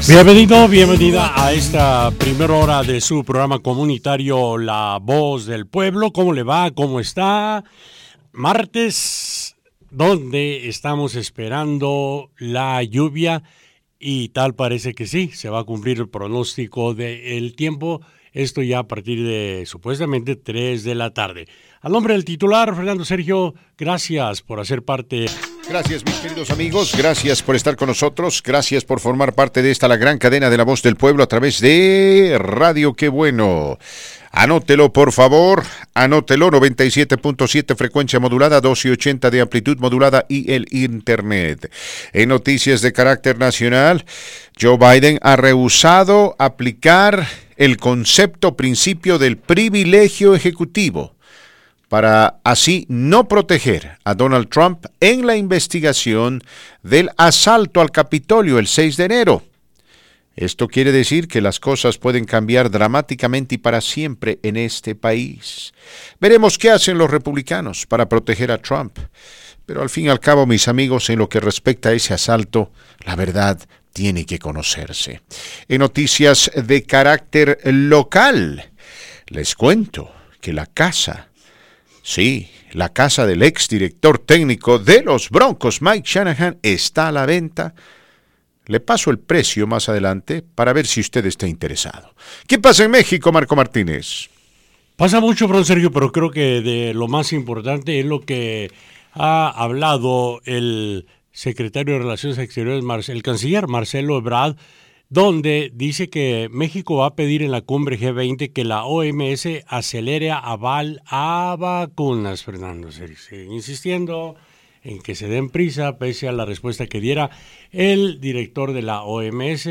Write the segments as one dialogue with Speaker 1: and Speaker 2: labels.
Speaker 1: Bienvenido, bienvenida a esta primera hora de su programa comunitario La Voz del Pueblo. ¿Cómo le va? ¿Cómo está? Martes, donde estamos esperando la lluvia y tal parece que sí, se va a cumplir el pronóstico del tiempo. Esto ya a partir de supuestamente 3 de la tarde. Al nombre del titular, Fernando Sergio, gracias por hacer parte.
Speaker 2: Gracias, mis queridos amigos. Gracias por estar con nosotros. Gracias por formar parte de esta, la gran cadena de la voz del pueblo a través de Radio Qué Bueno. Anótelo, por favor. Anótelo, 97.7 frecuencia modulada, 280 de amplitud modulada y el Internet. En noticias de carácter nacional, Joe Biden ha rehusado aplicar el concepto principio del privilegio ejecutivo para así no proteger a Donald Trump en la investigación del asalto al Capitolio el 6 de enero. Esto quiere decir que las cosas pueden cambiar dramáticamente y para siempre en este país. Veremos qué hacen los republicanos para proteger a Trump. Pero al fin y al cabo, mis amigos, en lo que respecta a ese asalto, la verdad tiene que conocerse. En noticias de carácter local, les cuento que la casa Sí, la casa del exdirector técnico de los Broncos, Mike Shanahan, está a la venta. Le paso el precio más adelante para ver si usted está interesado. ¿Qué pasa en México, Marco Martínez?
Speaker 1: Pasa mucho, Bron Sergio, pero creo que de lo más importante es lo que ha hablado el secretario de Relaciones Exteriores, el canciller Marcelo Ebrard, donde dice que México va a pedir en la cumbre G20 que la OMS acelere aval a vacunas, Fernando. Sigue insistiendo en que se den prisa, pese a la respuesta que diera el director de la OMS,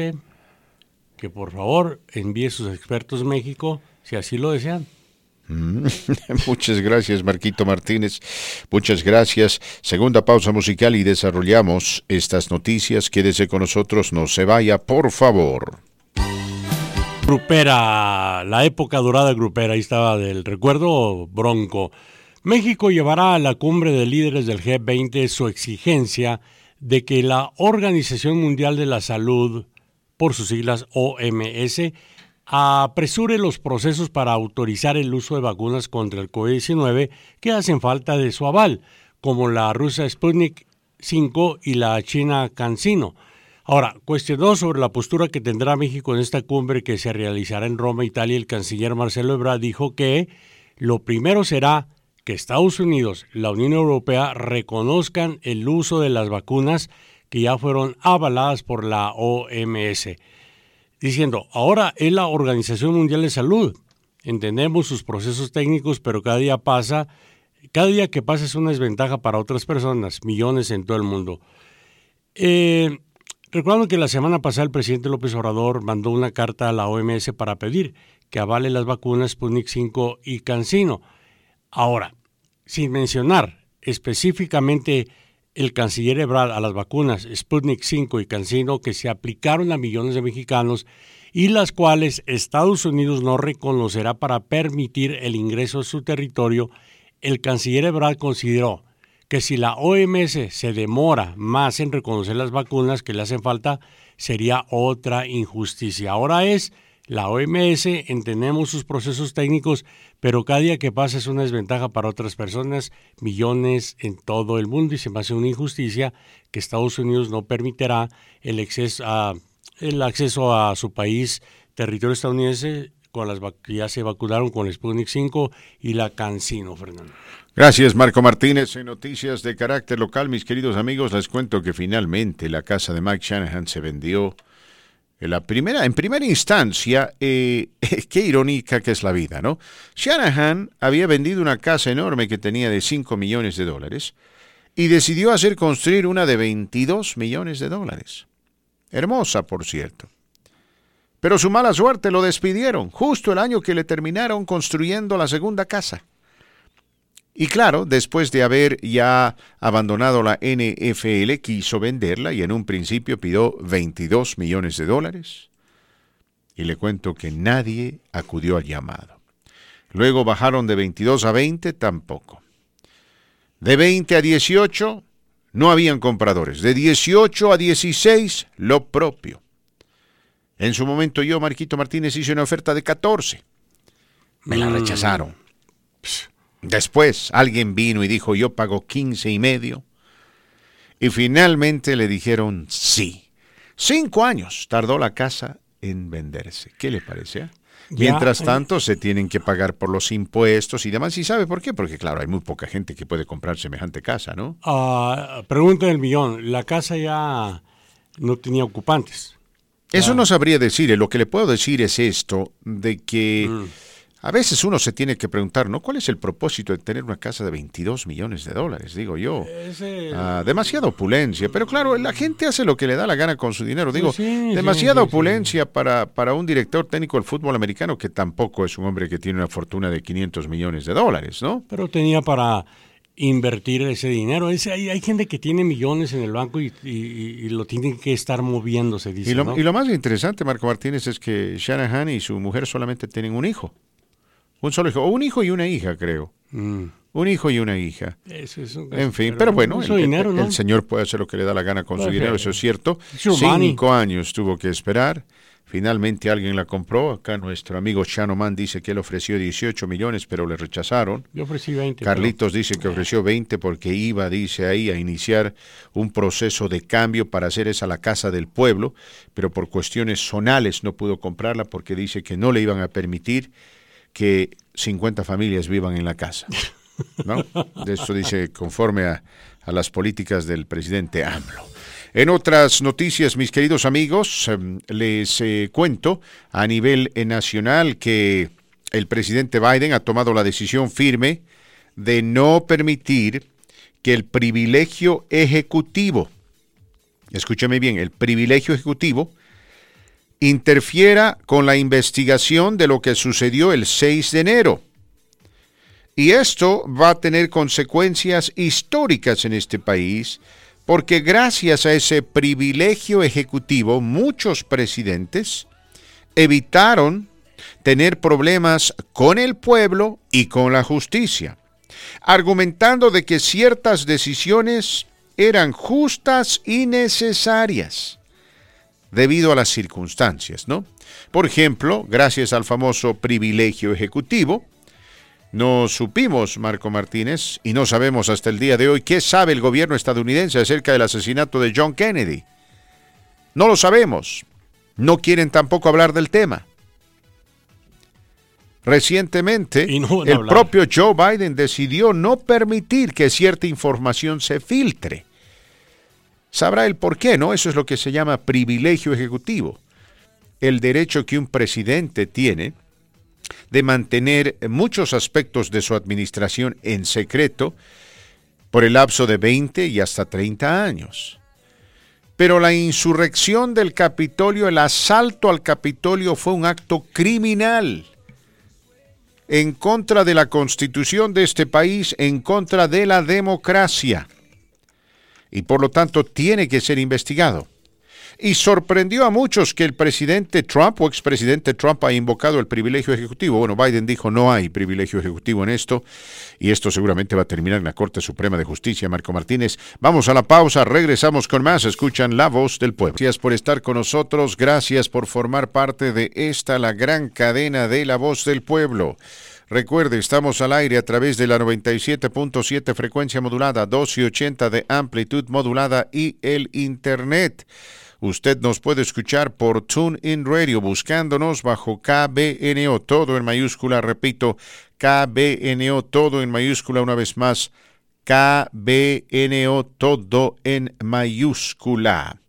Speaker 1: que por favor envíe sus expertos a México, si así lo desean.
Speaker 2: Mm. Muchas gracias, Marquito Martínez. Muchas gracias. Segunda pausa musical y desarrollamos estas noticias. Quédese con nosotros, no se vaya, por favor.
Speaker 1: Grupera, la época dorada grupera, ahí estaba del recuerdo bronco. México llevará a la cumbre de líderes del G20 su exigencia de que la Organización Mundial de la Salud, por sus siglas OMS, apresure los procesos para autorizar el uso de vacunas contra el COVID-19 que hacen falta de su aval, como la rusa Sputnik 5 y la china CanSino. Ahora, cuestionó sobre la postura que tendrá México en esta cumbre que se realizará en Roma, Italia, el canciller Marcelo Ebrard dijo que lo primero será que Estados Unidos, la Unión Europea reconozcan el uso de las vacunas que ya fueron avaladas por la OMS diciendo, ahora es la Organización Mundial de Salud. Entendemos sus procesos técnicos, pero cada día pasa, cada día que pasa es una desventaja para otras personas, millones en todo el mundo. Eh, recuerdo que la semana pasada el presidente López Obrador mandó una carta a la OMS para pedir que avale las vacunas Sputnik 5 y CanSino. Ahora, sin mencionar específicamente el canciller Ebrard a las vacunas Sputnik 5 y CanSino que se aplicaron a millones de mexicanos y las cuales Estados Unidos no reconocerá para permitir el ingreso a su territorio, el canciller Ebrard consideró que si la OMS se demora más en reconocer las vacunas que le hacen falta, sería otra injusticia. Ahora es la OMS, entendemos sus procesos técnicos, pero cada día que pasa es una desventaja para otras personas, millones en todo el mundo, y se me hace una injusticia que Estados Unidos no permitirá el acceso a, el acceso a su país, territorio estadounidense, con las ya se vacunaron con el Sputnik 5 y la Cancino, Fernando.
Speaker 2: Gracias, Marco Martínez. En noticias de carácter local, mis queridos amigos, les cuento que finalmente la casa de Mike Shanahan se vendió en, la primera, en primera instancia, eh, qué irónica que es la vida, ¿no? Shanahan había vendido una casa enorme que tenía de 5 millones de dólares y decidió hacer construir una de 22 millones de dólares. Hermosa, por cierto. Pero su mala suerte lo despidieron justo el año que le terminaron construyendo la segunda casa. Y claro, después de haber ya abandonado la NFL, quiso venderla y en un principio pidió 22 millones de dólares. Y le cuento que nadie acudió al llamado. Luego bajaron de 22 a 20, tampoco. De 20 a 18, no habían compradores. De 18 a 16, lo propio. En su momento yo, Marquito Martínez, hice una oferta de 14. Me la mm. rechazaron. Después alguien vino y dijo, yo pago 15 y medio. Y finalmente le dijeron sí. Cinco años tardó la casa en venderse. ¿Qué le parece? Mientras tanto, se tienen que pagar por los impuestos y demás. ¿Y sabe por qué? Porque, claro, hay muy poca gente que puede comprar semejante casa, ¿no?
Speaker 1: Uh, pregunta del millón. La casa ya no tenía ocupantes.
Speaker 2: Eso no sabría decir. Lo que le puedo decir es esto, de que... Mm. A veces uno se tiene que preguntar, ¿no? ¿Cuál es el propósito de tener una casa de 22 millones de dólares? Digo yo. Ah, demasiada opulencia. Pero claro, la gente hace lo que le da la gana con su dinero. Digo, demasiada opulencia Para, para un director técnico del fútbol americano que tampoco es un hombre que tiene una fortuna de 500 millones de dólares, ¿no?
Speaker 1: Pero tenía para invertir ese dinero. hay, hay, gente que tiene millones en el banco y, lo tienen que estar moviendo, se dice.
Speaker 2: Y lo, y lo más interesante, Marco Martínez, es que Shanahan y su mujer solamente tienen un hijo. Un solo hijo, o un hijo y una hija, creo. Mm. Un hijo y una hija. en fin, pero, bueno, el, señor puede hacer lo que le da la gana con su dinero, eso es cierto. Cinco años tuvo que esperar. Finalmente alguien la compró. Acá nuestro amigo Chano dice que él ofreció 18 millones, pero le rechazaron.
Speaker 1: Yo ofrecí 20.
Speaker 2: Carlitos dice que ofreció 20 porque iba, dice ahí, a iniciar un proceso de cambio para hacer esa la casa del pueblo, pero por cuestiones zonales no pudo comprarla porque dice que no le iban a permitir que 50 familias vivan en la casa. ¿no? De eso dice conforme a, las políticas del presidente AMLO. En otras noticias, mis queridos amigos, em, les eh, cuento a nivel eh, nacional que el presidente Biden ha tomado la decisión firme de no permitir que el privilegio ejecutivo, escúchame bien, el privilegio ejecutivo interfiera con la investigación de lo que sucedió el 6 de enero. Y esto va a tener consecuencias históricas en este país, porque gracias a ese privilegio ejecutivo muchos presidentes evitaron tener problemas con el pueblo y con la justicia, argumentando de que ciertas decisiones eran justas y necesarias debido a las circunstancias, ¿no? Por ejemplo, gracias al famoso privilegio ejecutivo, no supimos, Marco Martínez, y no sabemos hasta el día de hoy qué sabe el gobierno estadounidense acerca del asesinato de John Kennedy. No lo sabemos. No quieren tampoco hablar del tema. Recientemente, el propio Joe Biden decidió no permitir que cierta información se filtre sabrá el por qué, ¿no? Eso es lo que se llama privilegio ejecutivo. El derecho que un presidente tiene de mantener muchos aspectos de su administración en secreto por el lapso de 20 y hasta 30 años. Pero la insurrección del Capitolio, el asalto al Capitolio fue un acto criminal en contra de la constitución de este país, en contra de la democracia y por lo tanto tiene que ser investigado. Y sorprendió a muchos que el presidente Trump o expresidente Trump ha invocado el privilegio ejecutivo. Bueno, Biden dijo no hay privilegio ejecutivo en esto y esto seguramente va a terminar en la Corte Suprema de Justicia. Marco Martínez, vamos a la pausa, regresamos con más. Escuchan la voz del pueblo. Gracias por estar con nosotros, gracias por formar parte de esta, la gran cadena de la voz del pueblo. Recuerde, estamos al aire a través de la 97.7 frecuencia modulada, 1280 de amplitud modulada y el Internet. Usted nos puede escuchar por TuneIn Radio buscándonos bajo KBNO, todo en mayúscula, repito, KBNO, todo en mayúscula una vez más, KBNO, todo en mayúscula.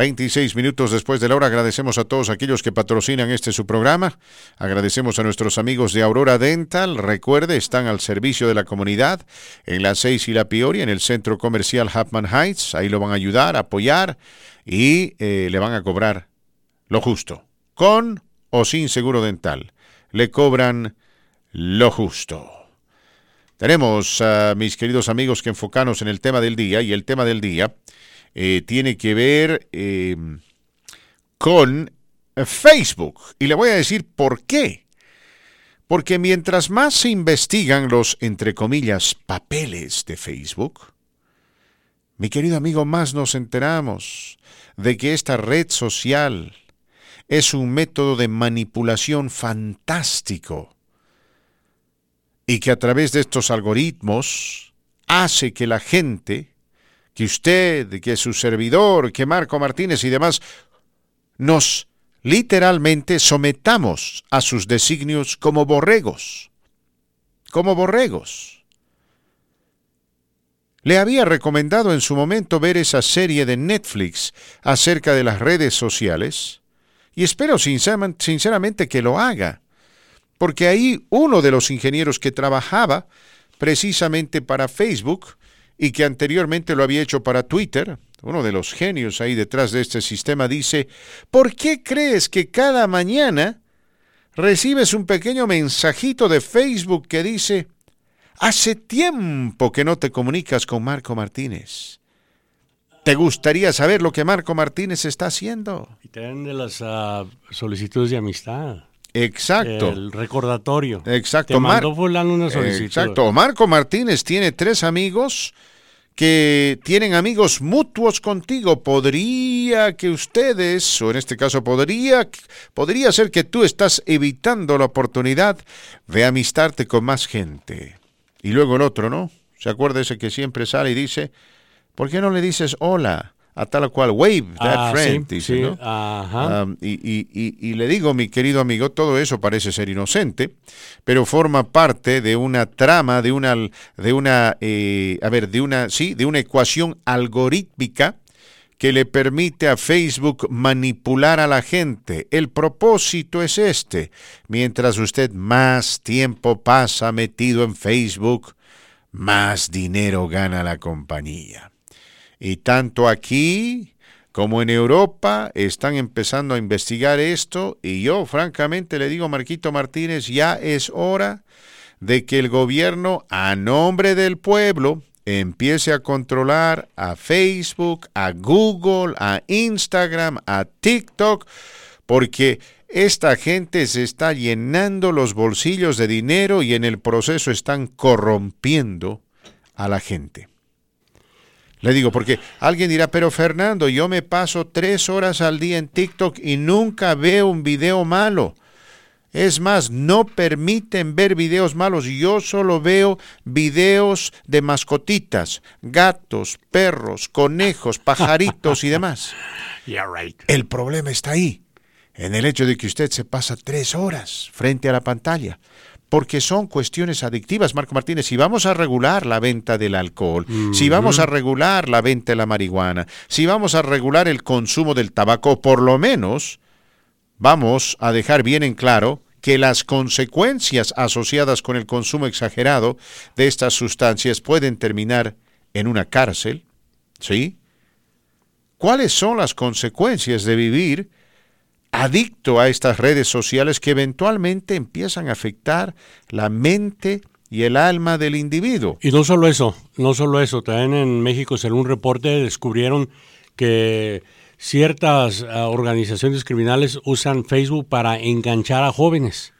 Speaker 2: 26 minutos después de la hora, agradecemos a todos aquellos que patrocinan este su programa. Agradecemos a nuestros amigos de Aurora Dental. Recuerde, están al servicio de la comunidad en la 6 y la Peoria, en el centro comercial Hapman Heights. Ahí lo van a ayudar, apoyar y eh, le van a cobrar lo justo. Con o sin seguro dental. Le cobran lo justo. Tenemos, a mis queridos amigos, que enfocarnos en el tema del día y el tema del día eh, tiene que ver em, con Facebook. Y le voy a decir por qué. Porque mientras más se investigan los, entre comillas, papeles de Facebook, mi querido amigo, más nos enteramos de que esta red social es un método de manipulación fantástico y que a través de estos algoritmos hace que la gente, que usted, que su servidor, que Marco Martínez y demás, nos literalmente sometamos a sus designios como borregos, como borregos. Le había recomendado en su momento ver esa serie de Netflix acerca de las redes sociales y espero sinceramente que lo haga porque ahí uno de los ingenieros que trabajaba precisamente para Facebook y que anteriormente lo había hecho para Twitter, uno de los genios ahí detrás de este sistema, dice, ¿por qué crees que cada mañana recibes un pequeño mensajito de Facebook que dice, hace tiempo que no te comunicas con Marco Martínez? ¿Te gustaría saber lo que Marco Martínez está haciendo?
Speaker 1: Y te de las ah, solicitudes de amistad.
Speaker 2: Exacto.
Speaker 1: El recordatorio.
Speaker 2: Exacto.
Speaker 1: Te mandó fulano una solicitud.
Speaker 2: Exacto. Marco Martínez tiene tres amigos que tienen amigos mutuos contigo. Podría que ustedes, o en este caso podría, podría ser que tú estás evitando la oportunidad de amistarte con más gente. Y luego el otro, ¿no? ¿Se acuerda ese que siempre sale y dice, ¿por qué no le dices hola? A tal cual, wave that ah, friend, dice, ¿no? y, le digo, mi querido amigo, todo eso parece ser inocente, pero forma parte de una trama, de una, de una, eh, a ver, de una, sí, de una ecuación algorítmica que le permite a Facebook manipular a la gente. El propósito es este. Mientras usted más tiempo pasa metido en Facebook, más dinero gana la compañía. Y tanto aquí como en Europa están empezando a investigar esto y yo francamente le digo, Marquito Martínez, ya es hora de que el gobierno a nombre del pueblo empiece a controlar a Facebook, a Google, a Instagram, a TikTok, porque esta gente se está llenando los bolsillos de dinero y en el proceso están corrompiendo a la gente. Le digo, porque alguien dirá, pero Fernando, yo me paso tres horas al día en TikTok y nunca veo un video malo. Es más, no permiten ver videos malos. Yo solo veo videos de mascotitas, gatos, perros, conejos, pajaritos y demás. El problema está ahí, en el hecho de que usted se pasa tres horas frente a la pantalla porque son cuestiones adictivas, Marco Martínez. Si vamos a regular la venta del alcohol, si vamos a regular la venta de la marihuana, si vamos a regular el consumo del tabaco, por lo menos vamos a dejar bien en claro que las consecuencias asociadas con el consumo exagerado de estas sustancias pueden terminar en una cárcel, ¿sí? ¿Cuáles son las consecuencias de vivir adicto a estas redes sociales que eventualmente empiezan a afectar la mente y el alma del individuo.
Speaker 1: Y no solo eso, no solo eso, también en México, según un reporte, descubrieron que ciertas ah, organizaciones criminales usan Facebook para enganchar a jóvenes.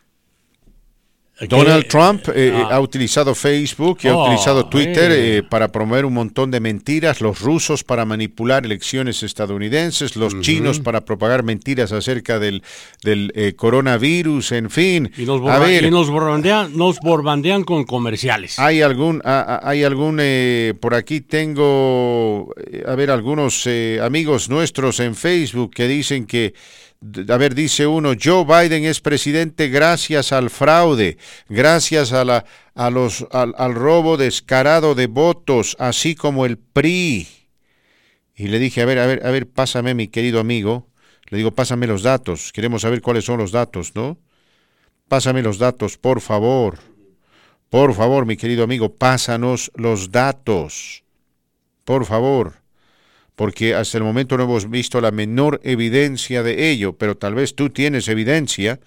Speaker 2: Donald Trump eh, ah. ha utilizado Facebook y ha oh, utilizado Twitter eh, para promover un montón de mentiras, los rusos para manipular elecciones estadounidenses, los chinos para propagar mentiras acerca del, del eh, coronavirus, en fin.
Speaker 1: Y nos, borbandean, nos borbandean con comerciales.
Speaker 2: Hay algún, hay algún por aquí tengo, a ver, algunos amigos nuestros en Facebook que dicen que a ver, dice uno, Joe Biden es presidente gracias al fraude, gracias a la, a los, al, al, robo descarado de votos, así como el PRI. Y le dije, a ver, a ver, a ver, pásame, mi querido amigo. Le digo, pásame los datos. Queremos saber cuáles son los datos, ¿no? Pásame los datos, por favor. Por favor, mi querido amigo, pásanos los datos. Por favor porque hasta el momento no hemos visto la menor evidencia de ello, pero tal vez tú tienes evidencia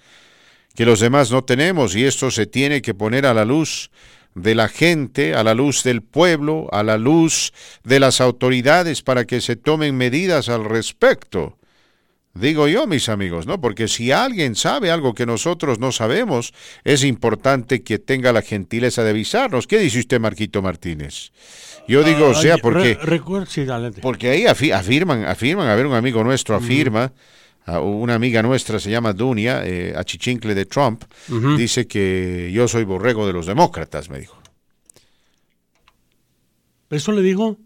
Speaker 2: que los demás no tenemos y esto se tiene que poner a la luz de la gente, a la luz del pueblo, a la luz de las autoridades para que se tomen medidas al respecto. Digo yo, mis amigos, ¿no? Porque si alguien sabe algo que nosotros no sabemos, es importante que tenga la gentileza de avisarnos. ¿Qué dice usted, Marquito Martínez? Yo digo, o sea, porque, porque ahí afirman, afirman, a ver, un amigo nuestro afirma, una amiga nuestra se llama Dunia, eh, achichincle de Trump, dice que yo soy borrego de los demócratas, me dijo.
Speaker 1: ¿Eso le dijo?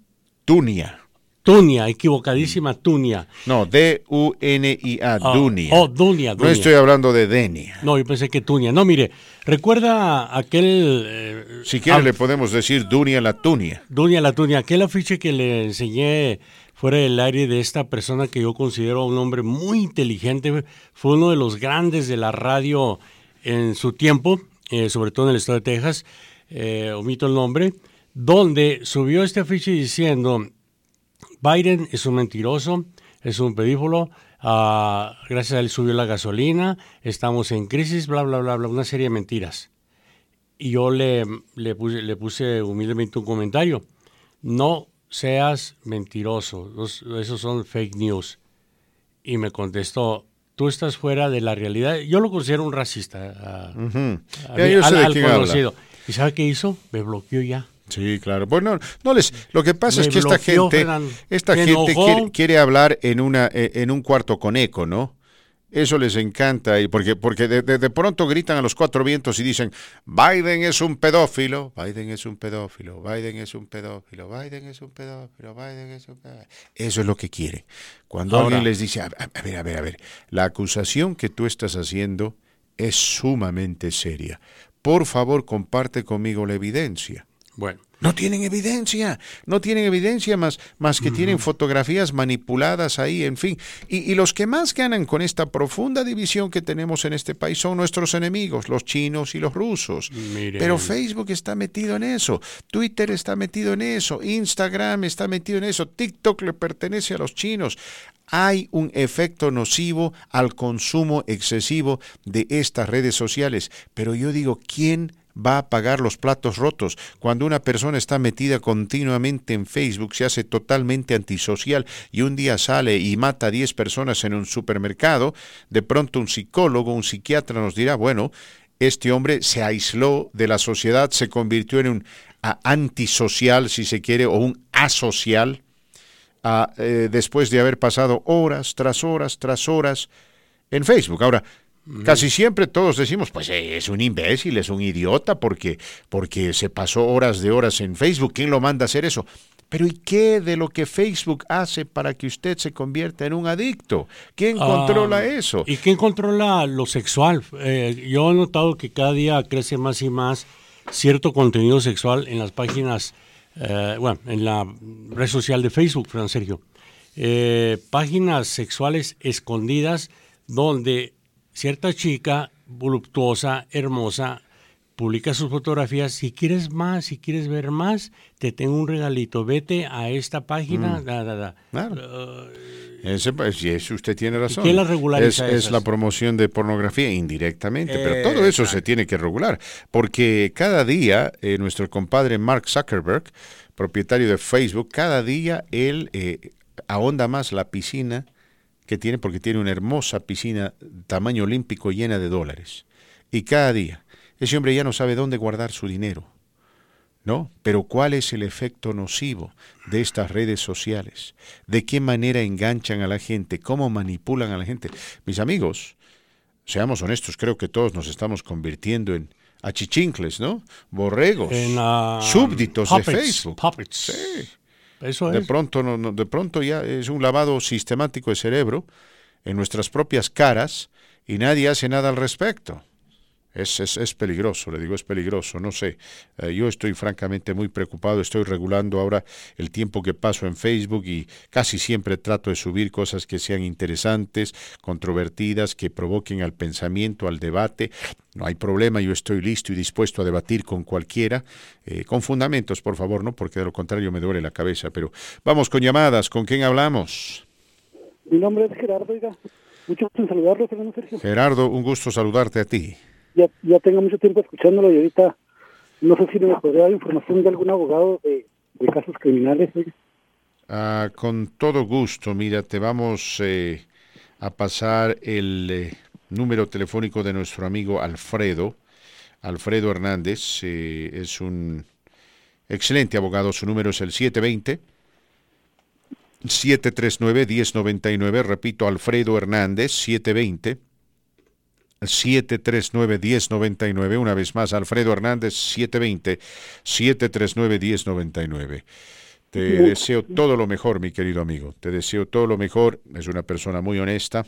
Speaker 2: Dunia.
Speaker 1: Tunia, equivocadísima Tunia.
Speaker 2: No, D-U-N-I-A,
Speaker 1: Ah,
Speaker 2: Dunia.
Speaker 1: Oh, Dunia,
Speaker 2: No
Speaker 1: Dunia.
Speaker 2: estoy hablando de Denia.
Speaker 1: No, yo pensé que Tunia. No, mire, recuerda aquel... eh,
Speaker 2: Si quiere
Speaker 1: ah,
Speaker 2: le podemos decir Dunia la Tunia.
Speaker 1: Dunia la Tunia, aquel afiche que le enseñé fuera del aire de esta persona que yo considero un hombre muy inteligente, fue uno de los grandes de la radio en su tiempo, eh, sobre todo en el estado de Texas, eh, omito el nombre, donde subió este afiche diciendo, Biden es un mentiroso, es un pedífolo, ah, gracias a él subió la gasolina, estamos en crisis, bla, bla, bla, bla, una serie de mentiras. Y yo le, le, puse, le puse humildemente un comentario. No seas mentiroso, los- esos son fake news. Y me contestó, tú estás fuera de la realidad. Yo lo considero un racista. ah, a
Speaker 2: Ya,
Speaker 1: mí-
Speaker 2: yo sé
Speaker 1: al- al conocido. ¿Y sabe qué hizo? Me bloqueó ya.
Speaker 2: Sí, claro. Bueno, no les. Lo que pasa
Speaker 1: Me
Speaker 2: es que esta gente,
Speaker 1: Fernando.
Speaker 2: esta gente quiere, quiere hablar en una, eh, en un cuarto con eco, ¿no? Eso les encanta y porque, porque de, de- de pronto gritan a los cuatro vientos y dicen Biden es un pedófilo, Biden es un pedófilo, Biden es un pedófilo, Biden es un pedófilo, Biden es un pedófilo. Eso es lo que quieren. Cuando
Speaker 1: Ahora-
Speaker 2: alguien les dice, a- a ver, a ver, a ver, la acusación que tú estás haciendo es sumamente seria. Por favor, comparte conmigo la evidencia.
Speaker 1: Bueno,
Speaker 2: No tienen evidencia, no tienen evidencia más, más que tienen fotografías manipuladas ahí, en fin. Y, y los que más ganan con esta profunda división que tenemos en este país son nuestros enemigos, los chinos y los rusos.
Speaker 1: Miren.
Speaker 2: Pero Facebook está metido en eso, Twitter está metido en eso, Instagram está metido en eso, TikTok le pertenece a los chinos. Hay un efecto nocivo al consumo excesivo de estas redes sociales. Pero yo digo, ¿quién va a pagar los platos rotos. Cuando una persona está metida continuamente en Facebook, se hace totalmente antisocial y un día sale y mata a 10 personas en un supermercado, de pronto un psicólogo, un psiquiatra nos dirá, bueno, este hombre se aisló de la sociedad, se convirtió en un antisocial, si se quiere, o un asocial, eh, después de haber pasado horas tras horas tras horas en Facebook. Ahora, casi siempre todos decimos, pues eh, es un imbécil, es un idiota, porque, porque se pasó horas de horas en Facebook. ¿Quién lo manda a hacer eso? Pero ¿y qué de lo que Facebook hace para que usted se convierta en un adicto? ¿Quién
Speaker 1: Ah,
Speaker 2: controla eso?
Speaker 1: ¿Y quién controla lo sexual? Eh, yo he notado que cada día crece más y más cierto contenido sexual en las páginas, eh, bueno, en la red social de Facebook, Fran Sergio. Eh, páginas sexuales escondidas donde cierta chica voluptuosa, hermosa, publica sus fotografías. Si quieres más, si quieres ver más, te tengo un regalito. Vete a esta página. da, da, da.
Speaker 2: Claro. Ese, pues, usted tiene razón.
Speaker 1: quién la
Speaker 2: Es, es la promoción de pornografía indirectamente, pero todo eso se tiene que regular, porque cada día eh, nuestro compadre Mark Zuckerberg, propietario de Facebook, cada día él eh, ahonda más la piscina que tiene, porque tiene una hermosa piscina tamaño olímpico llena de dólares. Y cada día, ese hombre ya no sabe dónde guardar su dinero. ¿no? Pero ¿cuál es el efecto nocivo de estas redes sociales? ¿De qué manera enganchan a la gente? ¿Cómo manipulan a la gente? Mis amigos, seamos honestos, creo que todos nos estamos convirtiendo en achichincles, ¿no? Borregos,
Speaker 1: En, ah, puppets,
Speaker 2: de Facebook.
Speaker 1: puppets.
Speaker 2: Sí.
Speaker 1: Eso
Speaker 2: De pronto, no, no, de pronto ya es un lavado sistemático de cerebro en nuestras propias caras y nadie hace nada al respecto. Es, es, es peligroso, le digo, es peligroso, no sé. Eh, yo estoy francamente muy preocupado, estoy regulando ahora el tiempo que paso en Facebook y casi siempre trato de subir cosas que sean interesantes, controvertidas, que provoquen al pensamiento, al debate. No hay problema, yo estoy listo y dispuesto a debatir con cualquiera, eh, con fundamentos, por favor, ¿no? Porque de lo contrario me duele la cabeza. Pero vamos con llamadas, ¿con quién hablamos?
Speaker 3: Mi nombre es Gerardo, oiga. Mucho gusto en saludarlo, Fernando Sergio.
Speaker 2: Gerardo, un gusto saludarte a ti.
Speaker 3: Ya, ya tengo mucho tiempo escuchándolo y ahorita no sé si me podría dar información de algún abogado de, casos criminales.
Speaker 2: Ah, con todo gusto, mira, te vamos eh, a pasar el eh, número telefónico de nuestro amigo Alfredo. Alfredo Hernández eh, es un excelente abogado, su número es el 720 739-1099, repito, Alfredo Hernández, 720. 739-1099, una vez más, Alfredo Hernández, 720-739-1099. Te deseo todo lo mejor, mi querido amigo. Te deseo todo lo mejor. Es una persona muy honesta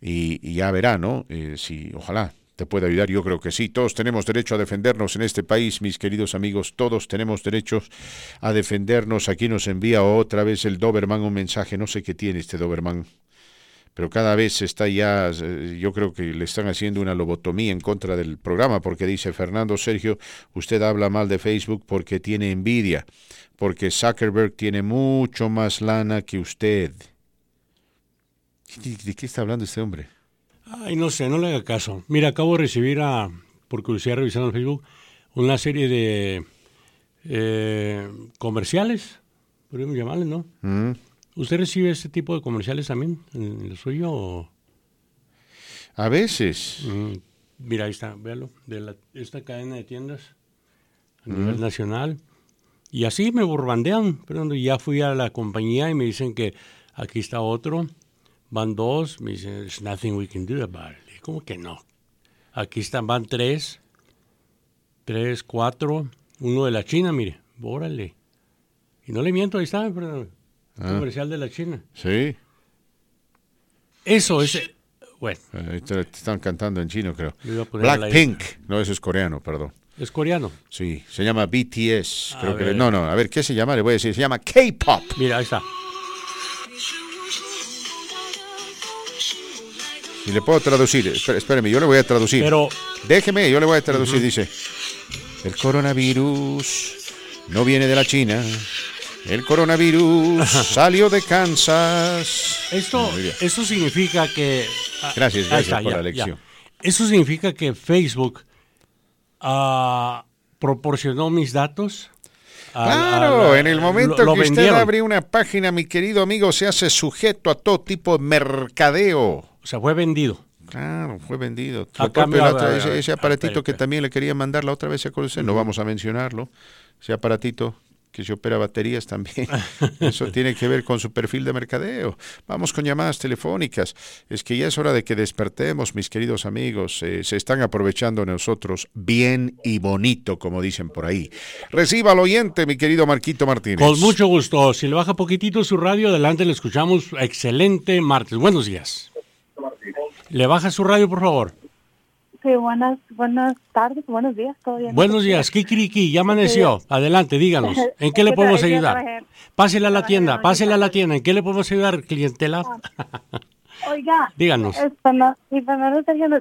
Speaker 2: y, ya verá, ¿no? Eh, si, ojalá te pueda ayudar. Yo creo que sí. Todos tenemos derecho a defendernos en este país, mis queridos amigos. Todos tenemos derecho a defendernos. Aquí nos envía otra vez el Doberman un mensaje. No sé qué tiene este Doberman pero cada vez está ya, eh, yo creo que le están haciendo una lobotomía en contra del programa, porque dice Fernando Sergio, usted habla mal de Facebook porque tiene envidia, porque Zuckerberg tiene mucho más lana que usted. ¿De qué está hablando este hombre?
Speaker 1: Ay, no sé, no le haga caso. Mira, acabo de recibir, a, por curiosidad revisando en Facebook, una serie de eh, comerciales, podríamos llamarles, ¿no? Mm. ¿Usted recibe este tipo de comerciales también en el suyo?
Speaker 2: A veces.
Speaker 1: Mm, mira, ahí está, véalo, de esta cadena de tiendas a nivel mm. nacional. Y así me burbandean, pero ya fui a la compañía y me dicen que aquí está otro, van dos, me dicen, there's nothing we can do about it. ¿Cómo que no? Aquí están, van tres, tres, cuatro, uno de la China, mire, órale. Y no le miento, ahí está, perdón. Ah. comercial de la China.
Speaker 2: Sí.
Speaker 1: Eso es. Bueno.
Speaker 2: te, están cantando en chino, creo. Blackpink. No, eso es coreano, perdón.
Speaker 1: ¿Es coreano?
Speaker 2: Sí, se llama BTS. creo que, no, no, a ver, ¿qué se llama? Le voy a decir, se llama K-pop.
Speaker 1: Mira, ahí está.
Speaker 2: Y le puedo traducir, espéreme, yo le voy a traducir.
Speaker 1: Pero.
Speaker 2: Déjeme, yo le voy a traducir, dice. El coronavirus no viene de la China, el coronavirus salió de Kansas.
Speaker 1: Esto, eso significa que...
Speaker 2: Ah, gracias, gracias por la lección.
Speaker 1: Eso significa que Facebook uh, proporcionó mis datos.
Speaker 2: claro, en el momento que usted abre una página, mi querido amigo, se hace sujeto a todo tipo de mercadeo.
Speaker 1: O sea, fue vendido.
Speaker 2: Claro, fue vendido. ese, ese, aparatito que también le quería mandar la otra vez a conocer, no vamos a mencionarlo. Ese aparatito que se opera baterías también. Eso tiene que ver con su perfil de mercadeo. Vamos con llamadas telefónicas. Es que ya es hora de que despertemos, mis queridos amigos. Eh, se están aprovechando nosotros bien y bonito, como dicen por ahí. Reciba al oyente, mi querido Marquito Martínez.
Speaker 1: Con mucho gusto. Si le baja poquitito su radio, adelante le escuchamos. Excelente martes. Buenos días. Le baja su radio, por favor.
Speaker 4: Sí, buenas, buenas tardes, buenos días, todavía.
Speaker 1: Buenos días, Kikiriki, ya amaneció. Adelante, díganos, ¿en qué le podemos ayudar? Pásela a la tienda, pásela a la tienda, ¿en qué le podemos ayudar, clientela?
Speaker 4: Oiga,
Speaker 1: díganos.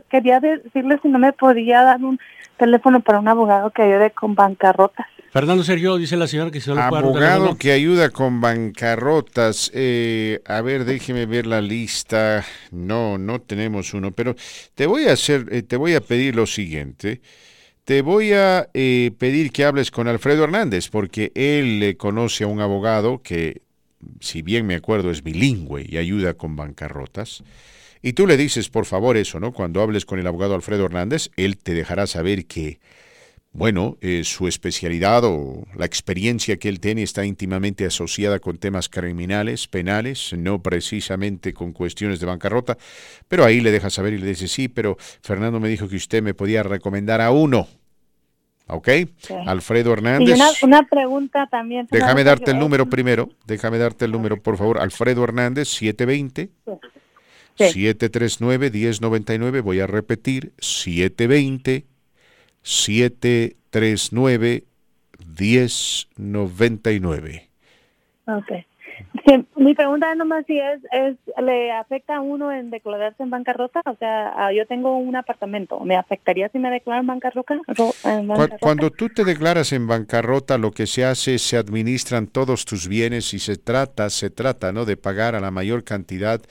Speaker 4: quería decirle si no me podía dar un teléfono para un abogado que ayude con bancarrotas.
Speaker 1: Fernando Sergio, dice la señora que se lo
Speaker 2: Abogado que ayuda con bancarrotas. Eh, a ver, déjeme ver la lista. No, no tenemos uno, pero te voy a hacer, eh, te voy a pedir lo siguiente. Te voy a eh, pedir que hables con Alfredo Hernández, porque él le conoce a un abogado que, si bien me acuerdo, es bilingüe y ayuda con bancarrotas. Y tú le dices, por favor, eso, ¿no? Cuando hables con el abogado Alfredo Hernández, él te dejará saber que bueno, eh, su especialidad o la experiencia que él tiene está íntimamente asociada con temas criminales, penales, no precisamente con cuestiones de bancarrota, pero ahí le deja saber y le dice, sí, pero Fernando me dijo que usted me podía recomendar a uno. ¿Ok? Alfredo Hernández.
Speaker 4: Y una, pregunta también.
Speaker 2: Déjame darte el número primero, déjame darte el número, por favor. Alfredo Hernández, 720. 739-1099, voy a repetir, 720 739 1099.
Speaker 4: Mi pregunta es nomás si es, es, ¿le afecta a uno en declararse en bancarrota? O sea, ah, yo tengo un apartamento, ¿me afectaría si me declaro en bancarrota?
Speaker 2: Cuando tú te declaras en bancarrota, lo que se hace es se administran todos tus bienes y se trata, se trata, ¿no? De pagar a la mayor cantidad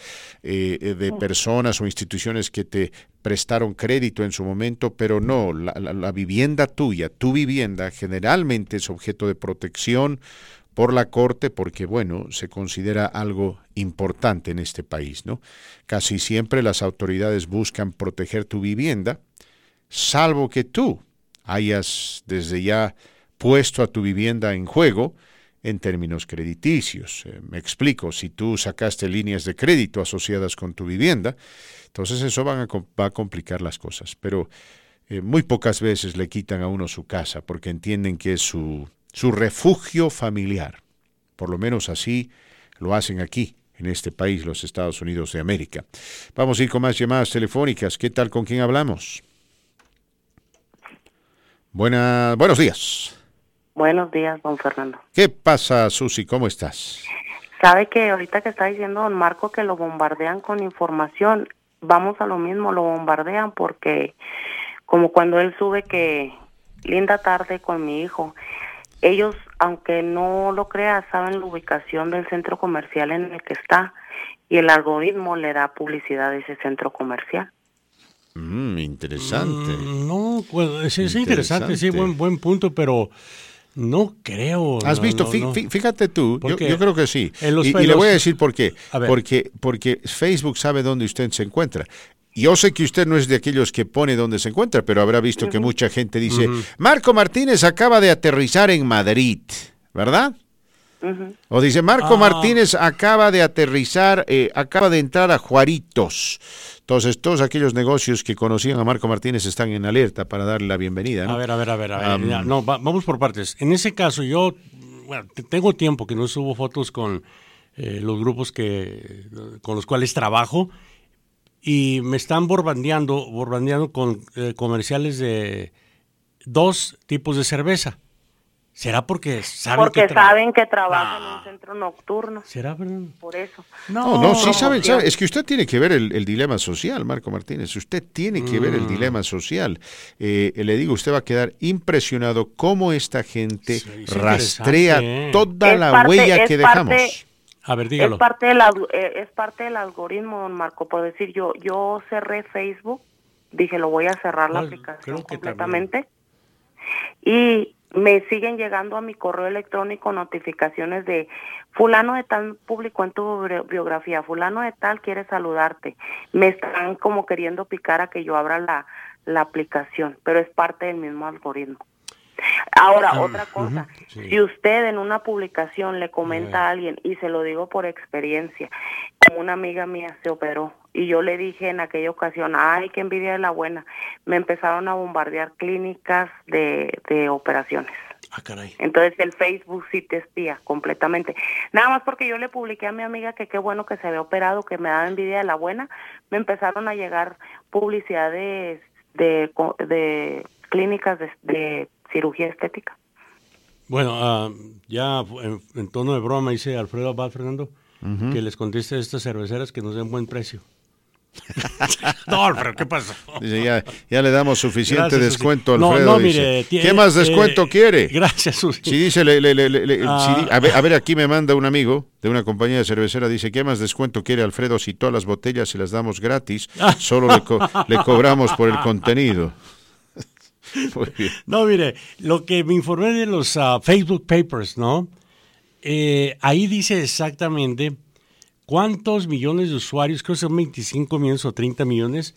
Speaker 2: eh, eh, de personas o instituciones que te prestaron crédito en su momento, pero no, la, la vivienda tuya, tu vivienda generalmente es objeto de protección por la Corte porque, bueno, se considera algo importante en este país, ¿no? Casi siempre las autoridades buscan proteger tu vivienda, salvo que tú hayas desde ya puesto a tu vivienda en juego, en términos crediticios. Eh, me explico, si tú sacaste líneas de crédito asociadas con tu vivienda, entonces eso va a complicar las cosas. Pero eh, muy pocas veces le quitan a uno su casa porque entienden que es su, su refugio familiar. Por lo menos así lo hacen aquí, en este país, los Estados Unidos de América. Vamos a ir con más llamadas telefónicas. ¿Qué tal? ¿Con quién hablamos? Buena, buenos días.
Speaker 5: Buenos días, don Fernando.
Speaker 2: ¿Qué pasa, Susi? ¿Cómo estás?
Speaker 5: Sabe que ahorita que está diciendo don Marco que lo bombardean con información, vamos a lo mismo, lo bombardean porque como cuando él sube que linda tarde con mi hijo, ellos, aunque no lo crea, saben la ubicación del centro comercial en el que está y el algoritmo le da publicidad a ese centro comercial.
Speaker 2: Mm, interesante.
Speaker 1: Mm, no, pues, es, interesante, sí, buen, buen punto, pero no creo.
Speaker 2: ¿Has visto? Fíjate tú, yo, creo que sí. Y, y, le voy a decir por qué. Porque, porque Facebook sabe dónde usted se encuentra. Yo sé que usted no es de aquellos que pone dónde se encuentra, pero habrá visto que mucha gente dice, Marco Martínez acaba de aterrizar en Madrid, ¿verdad? O dice, Marco ah. Martínez acaba de aterrizar, eh, acaba de entrar a Juaritos. Entonces, todos aquellos negocios que conocían a Marco Martínez están en alerta para darle la bienvenida.
Speaker 1: A ver, a ver, a ver, a ver. no, vamos por partes. En ese caso, yo bueno, tengo tiempo que no subo fotos con eh, los grupos que con los cuales trabajo y me están borbandeando, borbandeando con eh, comerciales de dos tipos de cerveza. ¿Será porque saben
Speaker 5: porque que saben que trabajan en un centro nocturno?
Speaker 1: ¿Será?
Speaker 5: Por eso.
Speaker 2: No, no, sí saben, Es que usted tiene que ver el, dilema social, Marco Martínez. Usted tiene que ver el mm. dilema social. Eh, le digo, usted va a quedar impresionado cómo esta gente rastrea toda la huella que dejamos.
Speaker 1: A ver, dígalo.
Speaker 5: Es parte, del, eh, es parte del algoritmo, don Marco. Por decir, yo yo cerré Facebook, dije, lo voy a cerrar la aplicación completamente. Y me siguen llegando a mi correo electrónico notificaciones de fulano de tal público en tu biografía, fulano de tal quiere saludarte. Me están como queriendo picar a que yo abra la, la aplicación, pero es parte del mismo algoritmo. Ahora, ah, otra cosa, si usted en una publicación le comenta a alguien, y se lo digo por experiencia, como una amiga mía se operó, y yo le dije en aquella ocasión, ay, qué envidia de la buena, me empezaron a bombardear clínicas de, de operaciones.
Speaker 1: Ah, caray.
Speaker 5: Entonces el Facebook sí te espía completamente. Nada más porque yo le publiqué a mi amiga que qué bueno que se había operado, que me daba envidia de la buena, me empezaron a llegar publicidades de, de, clínicas de cirugía estética.
Speaker 1: Bueno, ah, ya en, tono de broma dice Alfredo Abad Fernando que les conteste a estas cerveceras que nos den buen precio. no, Alfredo, ¿qué pasa?
Speaker 2: Dice, ya, le damos suficiente descuento, Alfredo. No, mire, ¿Qué más descuento
Speaker 1: eh,
Speaker 2: quiere?
Speaker 1: Gracias, Susi.
Speaker 2: Si dice, ah. a, ver, aquí me manda un amigo de una compañía de cervecera, dice, ¿qué más descuento quiere Alfredo si todas las botellas se las damos gratis? Solo le, le cobramos por el contenido.
Speaker 1: No, mire, lo que me informé de los ah, Facebook Papers, ¿no? Eh, ahí dice exactamente cuántos millones de usuarios, creo que son 25 millones o 30 millones,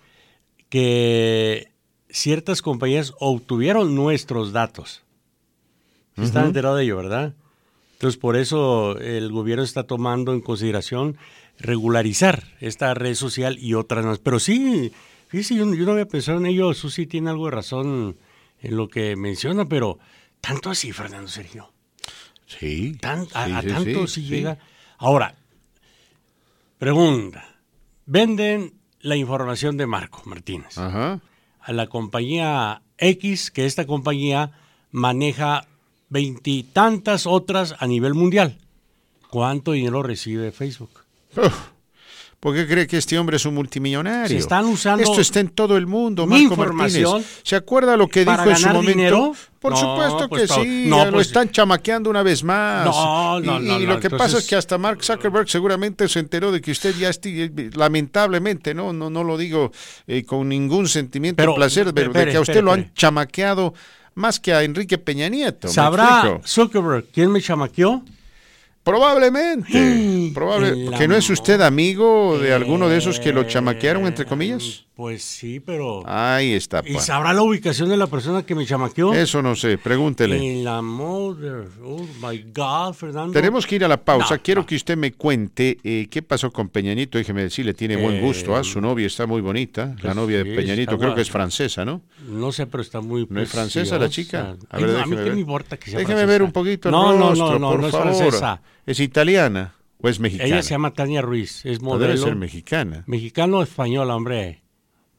Speaker 1: que ciertas compañías obtuvieron nuestros datos. Están enterados de ello, ¿verdad? Entonces, por eso el gobierno está tomando en consideración regularizar esta red social y otras más. Pero sí, fíjese, yo, yo no había pensado en ello. Susi tiene algo de razón en lo que menciona, pero tanto así, Fernando Sergio.
Speaker 2: Sí.
Speaker 1: a, tanto sí, llega. Ahora, pregunta. Venden la información de Marco Martínez a la compañía X, que esta compañía maneja veintitantas otras a nivel mundial. ¿Cuánto dinero recibe Facebook?
Speaker 2: ¿Por qué cree que este hombre es un multimillonario? Se
Speaker 1: están usando
Speaker 2: Esto está en todo el mundo, Marco Martínez. ¿Se acuerda lo que dijo en su momento?
Speaker 1: Dinero?
Speaker 2: Por supuesto pues que sí, no, lo pues están chamaqueando una vez más.
Speaker 1: No, no,
Speaker 2: y, y lo que pasa es que hasta Mark Zuckerberg seguramente se enteró de que usted ya está, lamentablemente, no, no, no lo digo eh, con ningún sentimiento de placer, pero de que a usted lo han chamaqueado más que a Enrique Peña Nieto.
Speaker 1: ¿Sabrá Zuckerberg quién me chamaqueó?
Speaker 2: Probablemente. Probable, ¿Que no es usted amigo de alguno de esos que lo chamaquearon, entre comillas?
Speaker 1: Pues sí, pero.
Speaker 2: Ahí está.
Speaker 1: ¿Y sabrá la ubicación de la persona que me chamaqueó?
Speaker 2: Eso no sé, pregúntele.
Speaker 1: En la mother. Oh my God, Fernando.
Speaker 2: Tenemos que ir a la pausa. Quiero que usted me cuente eh, qué pasó con Peñanito. Déjeme decirle, tiene buen eh, gusto. ¿ah? Su novia está muy bonita. la pues novia de Peñanito, creo que es francesa, ¿no?
Speaker 1: No sé, pero está muy.
Speaker 2: ¿No es francesa la chica?
Speaker 1: A, ver, a mí qué me importa que sea
Speaker 2: Déjeme ver un poquito.
Speaker 1: no, no, no, no, no es francesa.
Speaker 2: ¿Es italiana o es mexicana?
Speaker 1: Ella se llama Tania Ruiz. Es modelo.
Speaker 2: Debe ser mexicana.
Speaker 1: Mexicano-española, hombre.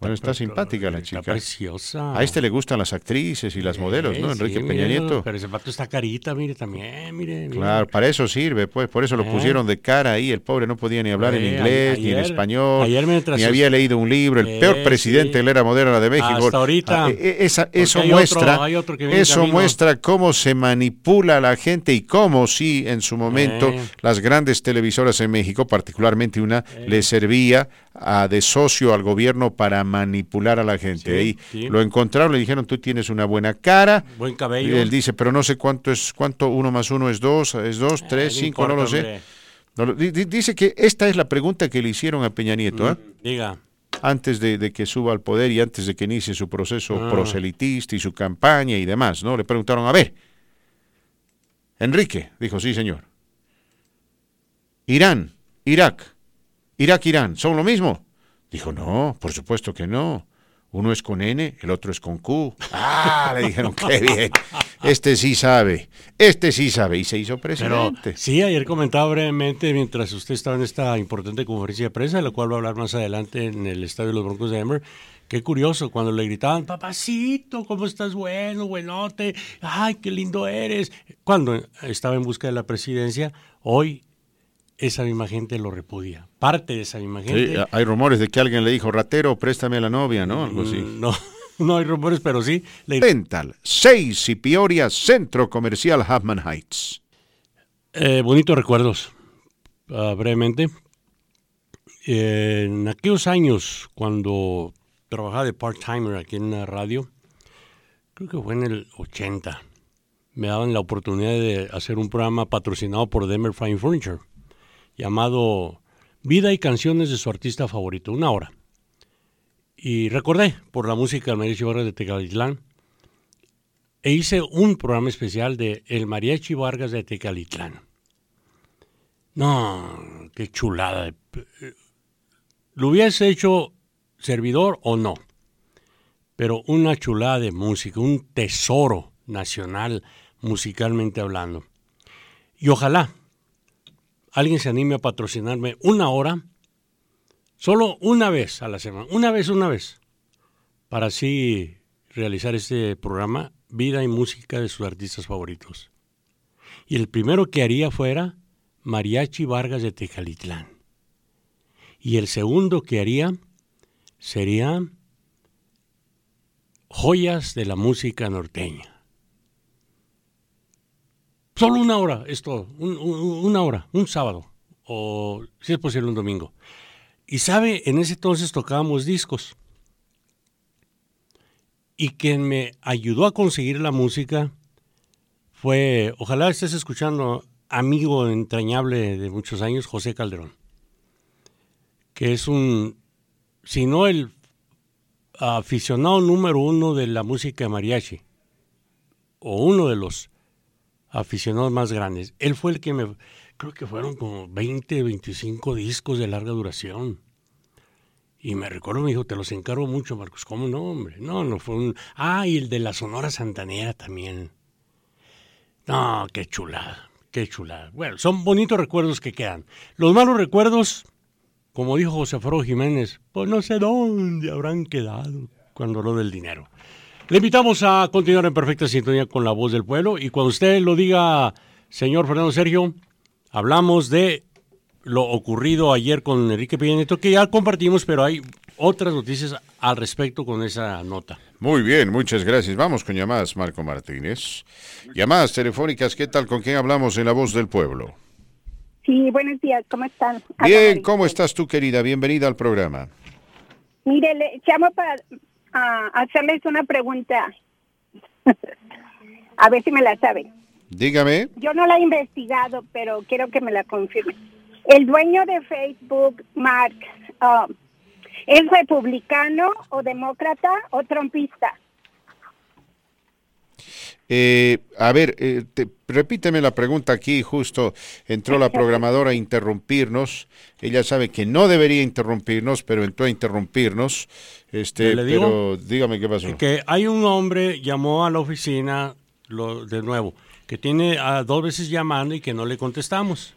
Speaker 2: Bueno, está simpática la chica.
Speaker 1: Está preciosa.
Speaker 2: A este le gustan las actrices y las modelos, ¿no? Enrique Peña Nieto.
Speaker 1: Pero ese pato está carita, mire, también, mire,
Speaker 2: Claro, para eso sirve, pues. Por eso lo eh. pusieron de cara ahí. El pobre no podía ni hablar en eh, inglés, ni en español. ni había leído un libro. El eh, peor presidente de la era moderna de México.
Speaker 1: Hasta ahorita. Ah,
Speaker 2: eso muestra, eso muestra cómo se manipula a la gente y cómo, sí, en su momento, las grandes televisoras en México, particularmente una, le servía a, de socio al gobierno para manipular a la gente. Ahí lo encontraron, le dijeron, tú tienes una buena cara.
Speaker 1: Buen cabello.
Speaker 2: Y él dice, pero no sé cuánto es, cuánto uno más uno es dos, es dos, eh, tres, cinco, no lo sé. dice que esta es la pregunta que le hicieron a Peña Nieto. ¿ah?
Speaker 1: Mm, diga.
Speaker 2: Antes de, que suba al poder y antes de que inicie su proceso ah. proselitista y su campaña y demás, ¿no? Le preguntaron, a ver, Enrique, dijo, sí, señor. Irán, Irak, Irak-Irán, ¿son lo mismo? Dijo, no, por supuesto que no. Uno es con N, el otro es con Q. Ah, le dijeron, qué bien. Este sí sabe, este sí sabe. Y se hizo presidente.
Speaker 1: sí, ayer comentaba brevemente, mientras usted estaba en esta importante conferencia de prensa, de la cual va a hablar más adelante en el Estadio de los Broncos de Denver, Qué curioso, cuando le gritaban, papacito, ¿cómo estás bueno, buenote? Ay, qué lindo eres. Cuando estaba en busca de la presidencia, hoy esa misma gente lo repudia. Parte de esa misma gente.
Speaker 2: Sí, hay rumores de que alguien le dijo, ratero, préstame a la novia, ¿no? Algo así.
Speaker 1: Mm, no, no hay rumores, pero sí.
Speaker 2: Dental, 6 y Peoria, Centro Comercial Huffman Heights.
Speaker 1: Eh, bonitos recuerdos, ah, brevemente. en aquellos años, cuando trabajaba de part-timer aquí en la radio, creo que fue en el 80, me daban la oportunidad de hacer un programa patrocinado por Denver Fine Furniture llamado Vida y canciones de su artista favorito, una hora. Y recordé por la música del Mariachi Vargas de Tecalitlán e hice un programa especial de El Mariachi Vargas de Tecalitlán. No, qué chulada. Lo hubiese hecho servidor o no, pero una chulada de música, un tesoro nacional musicalmente hablando. Y ojalá alguien se anime a patrocinarme una hora, solo una vez a la semana, una vez, una vez, para así realizar este programa, Vida y Música de sus artistas favoritos. Y el primero que haría fuera Mariachi Vargas de Tecalitlán. Y el segundo que haría sería Joyas de la Música Norteña. Solo una hora, esto, una hora, un sábado, o si es posible un domingo. Y sabe, en ese entonces tocábamos discos. Y quien me ayudó a conseguir la música fue, ojalá estés escuchando, amigo entrañable de muchos años, José Calderón, que es un, si no el aficionado número uno de la música de mariachi, o uno de los aficionados más grandes. Él fue el que me, creo que fueron como 20, 25 discos de larga duración. Y me recuerdo, me dijo, te los encargo mucho, Marcos. ¿Cómo no, hombre? No, no fue un... Ah, y el de la Sonora Santanera también. No, qué chulada, qué chulada. Bueno, son bonitos recuerdos que quedan. Los malos recuerdos, como dijo José Faro Jiménez, pues no sé dónde habrán quedado cuando lo del dinero. Le invitamos a continuar en perfecta sintonía con la voz del pueblo y cuando usted lo diga, señor Fernando Sergio, hablamos de lo ocurrido ayer con Enrique Peña que ya compartimos, pero hay otras noticias al respecto con esa nota.
Speaker 2: Muy bien, muchas gracias. Vamos con llamadas, Marco Martínez. Llamadas telefónicas, ¿qué tal? ¿Con quién hablamos en La Voz del Pueblo?
Speaker 6: Sí, buenos días, ¿cómo están?
Speaker 2: Bien, ¿cómo estás tú, querida? Bienvenida al programa.
Speaker 6: Mire, le llamo para a hacerles una pregunta. a ver si me la saben.
Speaker 2: Dígame.
Speaker 6: Yo no la he investigado, pero quiero que me la confirme. El dueño de Facebook, Mark, um, ¿Es republicano o demócrata o trompista?
Speaker 2: Eh, a ver, eh, repíteme la pregunta aquí, justo entró la programadora a interrumpirnos. Ella sabe que no debería interrumpirnos, pero entró a interrumpirnos. Este, ¿Le pero dígame qué pasó.
Speaker 1: Que hay un hombre llamó a la oficina lo, de nuevo, que tiene a dos veces llamando y que no le contestamos.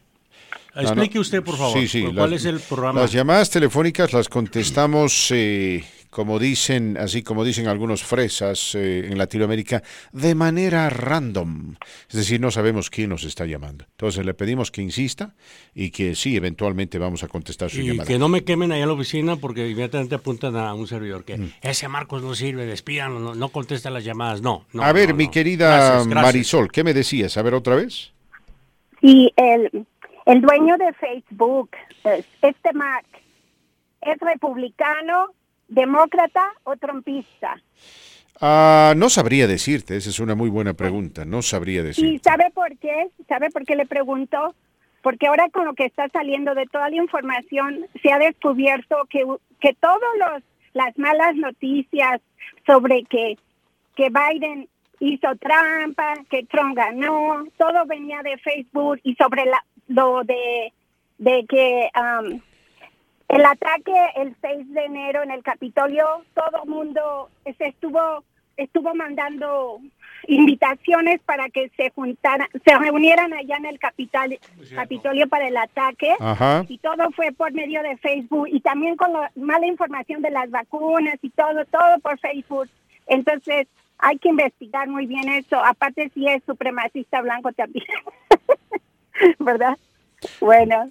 Speaker 1: Explique usted, por favor, cuál es el programa.
Speaker 2: Las llamadas telefónicas las contestamos eh, como dicen, así como dicen algunos fresas eh, en Latinoamérica, de manera random. Es decir, no sabemos quién nos está llamando. Entonces le pedimos que insista y que sí, eventualmente vamos a contestar su llamada.
Speaker 1: Y que no me quemen ahí en la oficina porque inmediatamente apuntan a un servidor que mm. ese Marcos no sirve, despidan, no, contesta las llamadas. No,
Speaker 2: A ver, mi querida Marisol, ¿qué me decías? A ver otra vez.
Speaker 6: Sí, el, el dueño de Facebook, este Mark, es republicano demócrata o trompista?
Speaker 2: Ah, no sabría decirte, esa es una muy buena pregunta, no sabría decirte.
Speaker 6: ¿Y sabe por qué? ¿Sabe por qué le pregunto? Porque ahora con lo que está saliendo de toda la información, se ha descubierto que, que todas las malas noticias sobre que, que Biden hizo trampa, que Trump ganó, todo venía de Facebook y sobre la, lo de, de que... Um, el ataque el 6 de enero en el Capitolio, todo el mundo se estuvo estuvo mandando invitaciones para que se juntaran, se reunieran allá en el Capitolio para el ataque. Y todo fue por medio de Facebook y también con la mala información de las vacunas y todo, todo por Facebook. Entonces hay que investigar muy bien eso, aparte si es supremacista blanco también, ¿verdad? Bueno,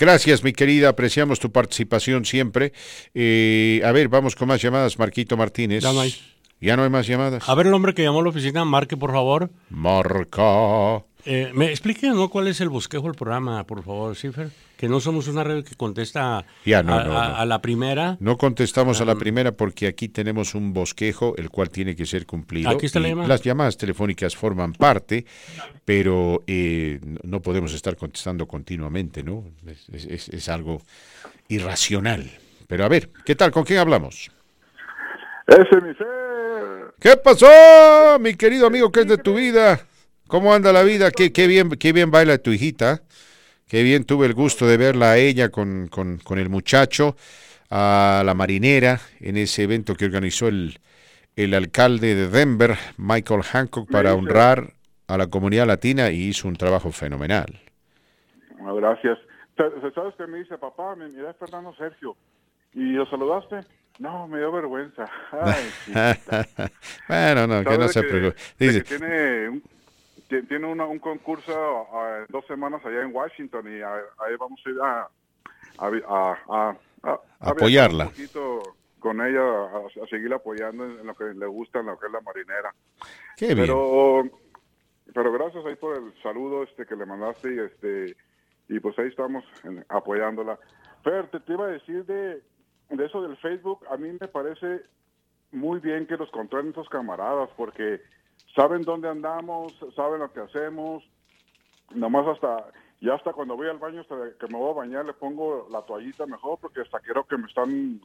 Speaker 2: Gracias, mi querida. Apreciamos tu participación siempre. Eh, a ver, vamos con más llamadas. Marquito Martínez.
Speaker 1: Ya no hay.
Speaker 2: Ya no hay más llamadas.
Speaker 1: A ver, el hombre que llamó a la oficina, marque, por favor.
Speaker 2: Marca.
Speaker 1: Eh, ¿Me explique ¿no? cuál es el bosquejo del programa, por favor, Cifer? Que no somos una red que contesta a, la primera.
Speaker 2: No contestamos a la primera porque aquí tenemos un bosquejo el cual tiene que ser cumplido.
Speaker 1: Aquí está la llamada.
Speaker 2: Las llamadas telefónicas forman parte, pero eh, no podemos estar contestando continuamente, ¿no? Es, es algo irracional. Pero a ver, ¿qué tal? ¿Con quién hablamos?
Speaker 7: Ese mi ser.
Speaker 2: ¿Qué pasó, mi querido amigo? ¿Qué es de tu vida? ¿Cómo anda la vida? Qué, qué, bien, qué bien baila tu hijita. Qué bien tuve el gusto de verla a ella con, con, el muchacho, a la marinera, en ese evento que organizó el, el alcalde de Denver, Michael Hancock, para honrar a la comunidad latina y hizo un trabajo fenomenal.
Speaker 7: Gracias. ¿Sabes qué me dice papá? Me mira Fernando Sergio. ¿Y lo saludaste? No, me dio vergüenza.
Speaker 2: bueno, no, que no se preocupe. Dice,
Speaker 7: tiene un, tiene un concurso uh, dos semanas allá en Washington y ahí vamos a ir a, a, a,
Speaker 2: apoyarla.
Speaker 7: Un poquito con ella, a, seguir apoyando en, lo que le gusta, en lo que es la marinera.
Speaker 2: Qué
Speaker 7: pero, Pero gracias ahí por el saludo este que le mandaste y este y pues ahí estamos apoyándola. Fer, te, te iba a decir de de eso del Facebook, a mí me parece muy bien que los controlen estos camaradas, porque saben dónde andamos, saben lo que hacemos, nomás hasta, ya hasta cuando voy al baño, hasta que me voy a bañar, le pongo la toallita mejor, porque hasta quiero que me están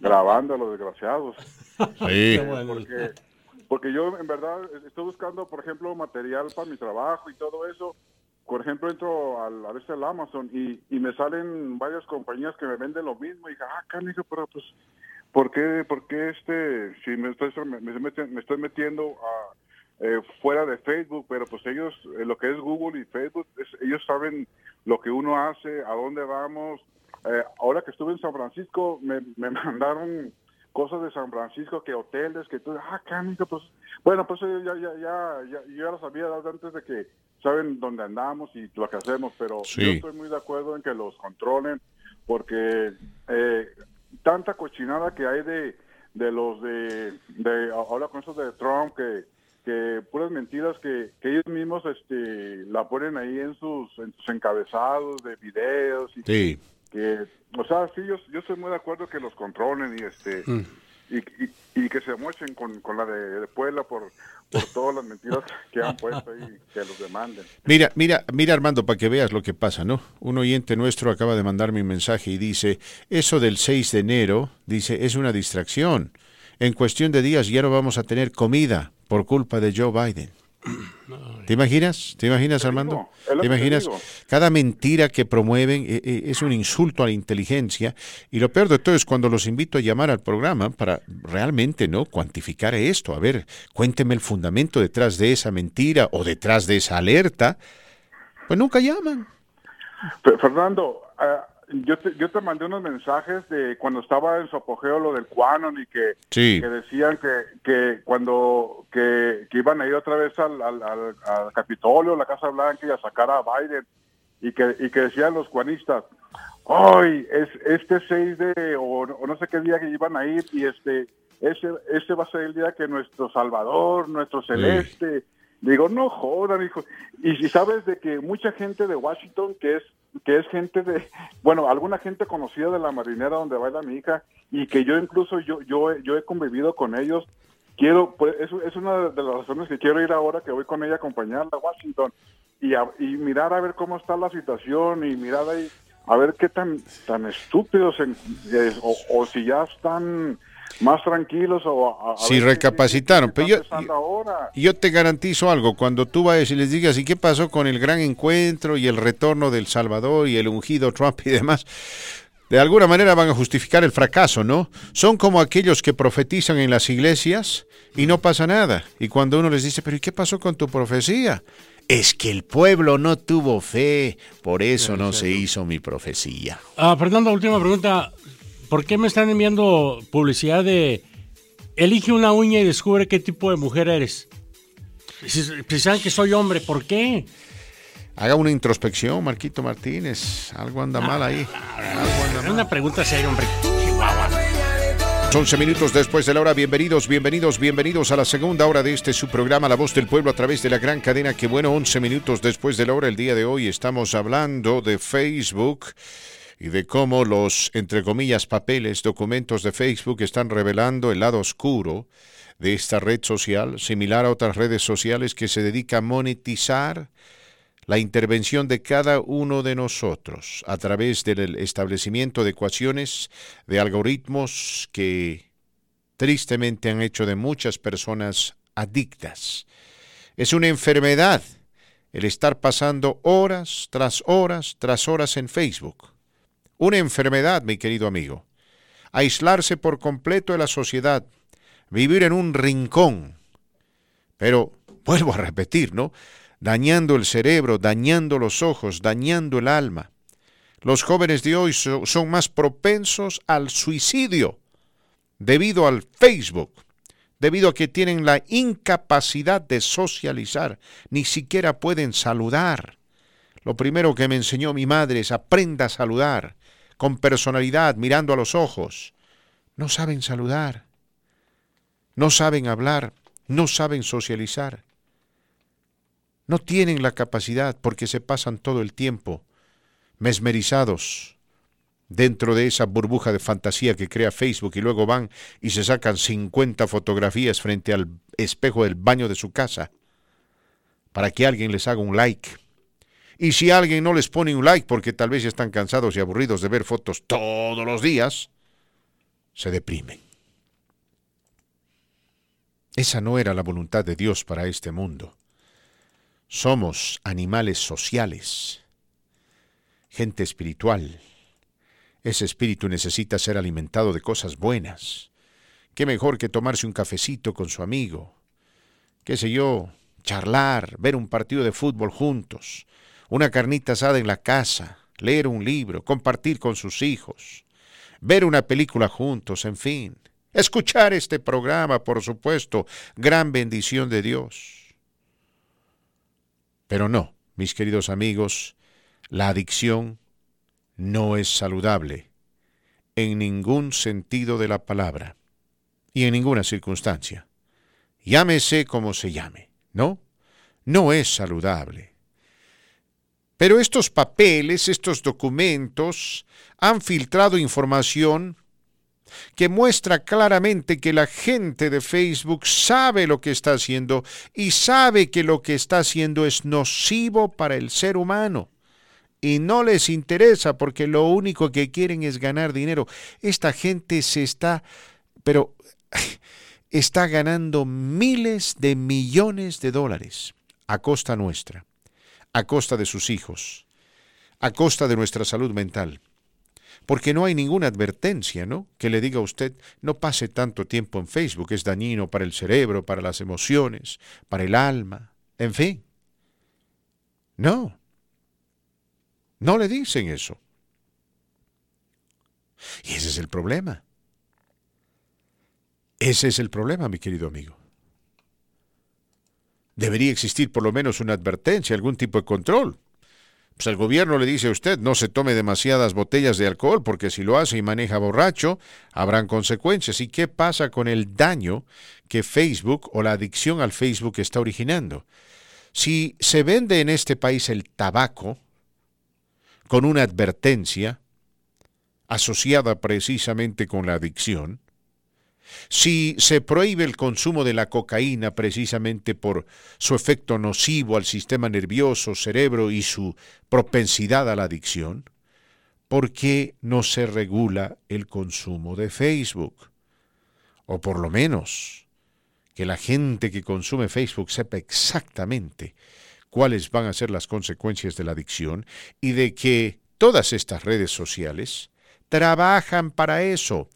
Speaker 7: grabando a los desgraciados.
Speaker 2: Sí.
Speaker 7: Porque, porque yo en verdad estoy buscando, por ejemplo, material para mi trabajo y todo eso, por ejemplo, entro al, a veces al Amazon y, y, me salen varias compañías que me venden lo mismo y digo, ah, canijo, pero pues, ¿por qué, por qué este, si me estoy, me, estoy metiendo a, eh, fuera de Facebook, pero pues ellos, eh, lo que es Google y Facebook, ellos saben lo que uno hace, a dónde vamos. Eh, ahora que estuve en San Francisco, me, me mandaron cosas de San Francisco, que hoteles, que tú, ah, canijo, pues, bueno, pues ya, ya, ya, ya, yo ya lo sabía antes de que saben dónde andamos y lo que hacemos, pero yo estoy muy de acuerdo en que los controlen porque eh, tanta cochinada que hay de, de los de, de ahora con eso de Trump que que puras mentiras que, que ellos mismos este la ponen ahí en sus, en sus encabezados de videos y
Speaker 2: sí.
Speaker 7: que o sea sí yo, yo estoy muy de acuerdo que los controlen y este mm. Y, que se mochen con, con la de, Puebla por, por todas las mentiras que han puesto y que los demanden.
Speaker 2: Mira, mira, mira Armando, para que veas lo que pasa, ¿no? Un oyente nuestro acaba de mandarme un mensaje y dice, eso del 6 de enero, dice, es una distracción. En cuestión de días ya no vamos a tener comida por culpa de Joe Biden. ¿Te imaginas? ¿Te imaginas, Armando? ¿Te imaginas? Cada mentira que promueven eh, eh, es un insulto a la inteligencia. Y lo peor de todo es cuando los invito a llamar al programa para realmente no cuantificar esto. A ver, cuénteme el fundamento detrás de esa mentira o detrás de esa alerta. Pues nunca llaman.
Speaker 7: Fernando, ah, yo te, yo te mandé unos mensajes de cuando estaba en su apogeo lo del Quanon y que, que decían que, que cuando que, iban a ir otra vez al, al, al, Capitolio, la Casa Blanca y a sacar a Biden y que, y que decían los cuanistas, hoy es este 6 de o, no sé qué día que iban a ir y este ese ese va a ser el día que nuestro Salvador, nuestro celeste Digo, no jodan, hijo. Y si sabes de que mucha gente de Washington, que es que es gente de, bueno, alguna gente conocida de la marinera donde baila mi hija, y que yo incluso yo yo yo he convivido con ellos. Quiero, pues, eso es una de las razones que quiero ir ahora que voy con ella a acompañarla a Washington y, y mirar a ver cómo está la situación y mirar ahí a ver qué tan tan estúpidos eh, o, o si ya están más tranquilos o
Speaker 2: si recapacitaron. Pero yo, yo, te garantizo algo, cuando tú vayas y les digas, ¿y qué pasó con el gran encuentro y el retorno del Salvador y el ungido Trump y demás? De alguna manera van a justificar el fracaso, ¿no? Son como aquellos que profetizan en las iglesias y no pasa nada. Y cuando uno les dice, pero ¿y qué pasó con tu profecía? Es que el pueblo no tuvo fe, por eso no se hizo mi profecía.
Speaker 1: Ah, Fernando, última pregunta. ¿Por qué me están enviando publicidad de elige una uña y descubre qué tipo de mujer eres? Si, saben que soy hombre, ¿por qué?
Speaker 2: Haga una introspección, Marquito Martínez. Algo anda mal ahí.
Speaker 1: Una pregunta seria, hombre.
Speaker 2: 11 minutos después de la hora, bienvenidos, bienvenidos, bienvenidos a la segunda hora de este su programa La Voz del Pueblo a través de la gran cadena. Que bueno, 11 minutos después de la hora, el día de hoy estamos hablando de Facebook y de cómo los, entre comillas, papeles, documentos de Facebook están revelando el lado oscuro de esta red social, similar a otras redes sociales que se dedica a monetizar la intervención de cada uno de nosotros a través del establecimiento de ecuaciones, de algoritmos que tristemente han hecho de muchas personas adictas. Es una enfermedad el estar pasando horas tras horas tras horas en Facebook. Una enfermedad, mi querido amigo. Aislarse por completo de la sociedad, vivir en un rincón. Pero, vuelvo a repetir, ¿no? Dañando el cerebro, dañando los ojos, dañando el alma. Los jóvenes de hoy son más propensos al suicidio debido al Facebook, debido a que tienen la incapacidad de socializar, ni siquiera pueden saludar. Lo primero que me enseñó mi madre es aprenda a saludar con personalidad, mirando a los ojos. No saben saludar, no saben hablar, no saben socializar. No tienen la capacidad porque se pasan todo el tiempo mesmerizados dentro de esa burbuja de fantasía que crea Facebook y luego van y se sacan 50 fotografías frente al espejo del baño de su casa para que alguien les haga un like y si alguien no les pone un like porque tal vez ya están cansados y aburridos de ver fotos todos los días, se deprimen. Esa no era la voluntad de Dios para este mundo. Somos animales sociales, gente espiritual. Ese espíritu necesita ser alimentado de cosas buenas. ¿Qué mejor que tomarse un cafecito con su amigo? ¿Qué sé yo? Charlar, ver un partido de fútbol juntos, una carnita asada en la casa, leer un libro, compartir con sus hijos, ver una película juntos, en fin. Escuchar este programa, por supuesto, gran bendición de Dios. Pero no, mis queridos amigos, la adicción no es saludable en ningún sentido de la palabra y en ninguna circunstancia. Llámese como se llame, ¿no? No es saludable. Pero estos papeles, estos documentos, han filtrado información que muestra claramente que la gente de Facebook sabe lo que está haciendo y sabe que lo que está haciendo es nocivo para el ser humano. Y no les interesa porque lo único que quieren es ganar dinero. Esta gente se está, pero está ganando miles de millones de dólares a costa nuestra, a costa de sus hijos, a costa de nuestra salud mental porque no hay ninguna advertencia, ¿no? Que le diga a usted, no pase tanto tiempo en Facebook, es dañino para el cerebro, para las emociones, para el alma, en fin. No. No le dicen eso. Y ese es el problema. Ese es el problema, mi querido amigo. Debería existir por lo menos una advertencia, algún tipo de control pues el gobierno le dice a usted no se tome demasiadas botellas de alcohol porque si lo hace y maneja borracho habrán consecuencias. ¿Y qué pasa con el daño que Facebook o la adicción al Facebook está originando? Si se vende en este país el tabaco con una advertencia asociada precisamente con la adicción, si se prohíbe el consumo de la cocaína precisamente por su efecto nocivo al sistema nervioso, cerebro y su propensidad a la adicción, ¿por qué no se regula el consumo de Facebook? O por lo menos que la gente que consume Facebook sepa exactamente cuáles van a ser las consecuencias de la adicción y de que todas estas redes sociales trabajan para eso,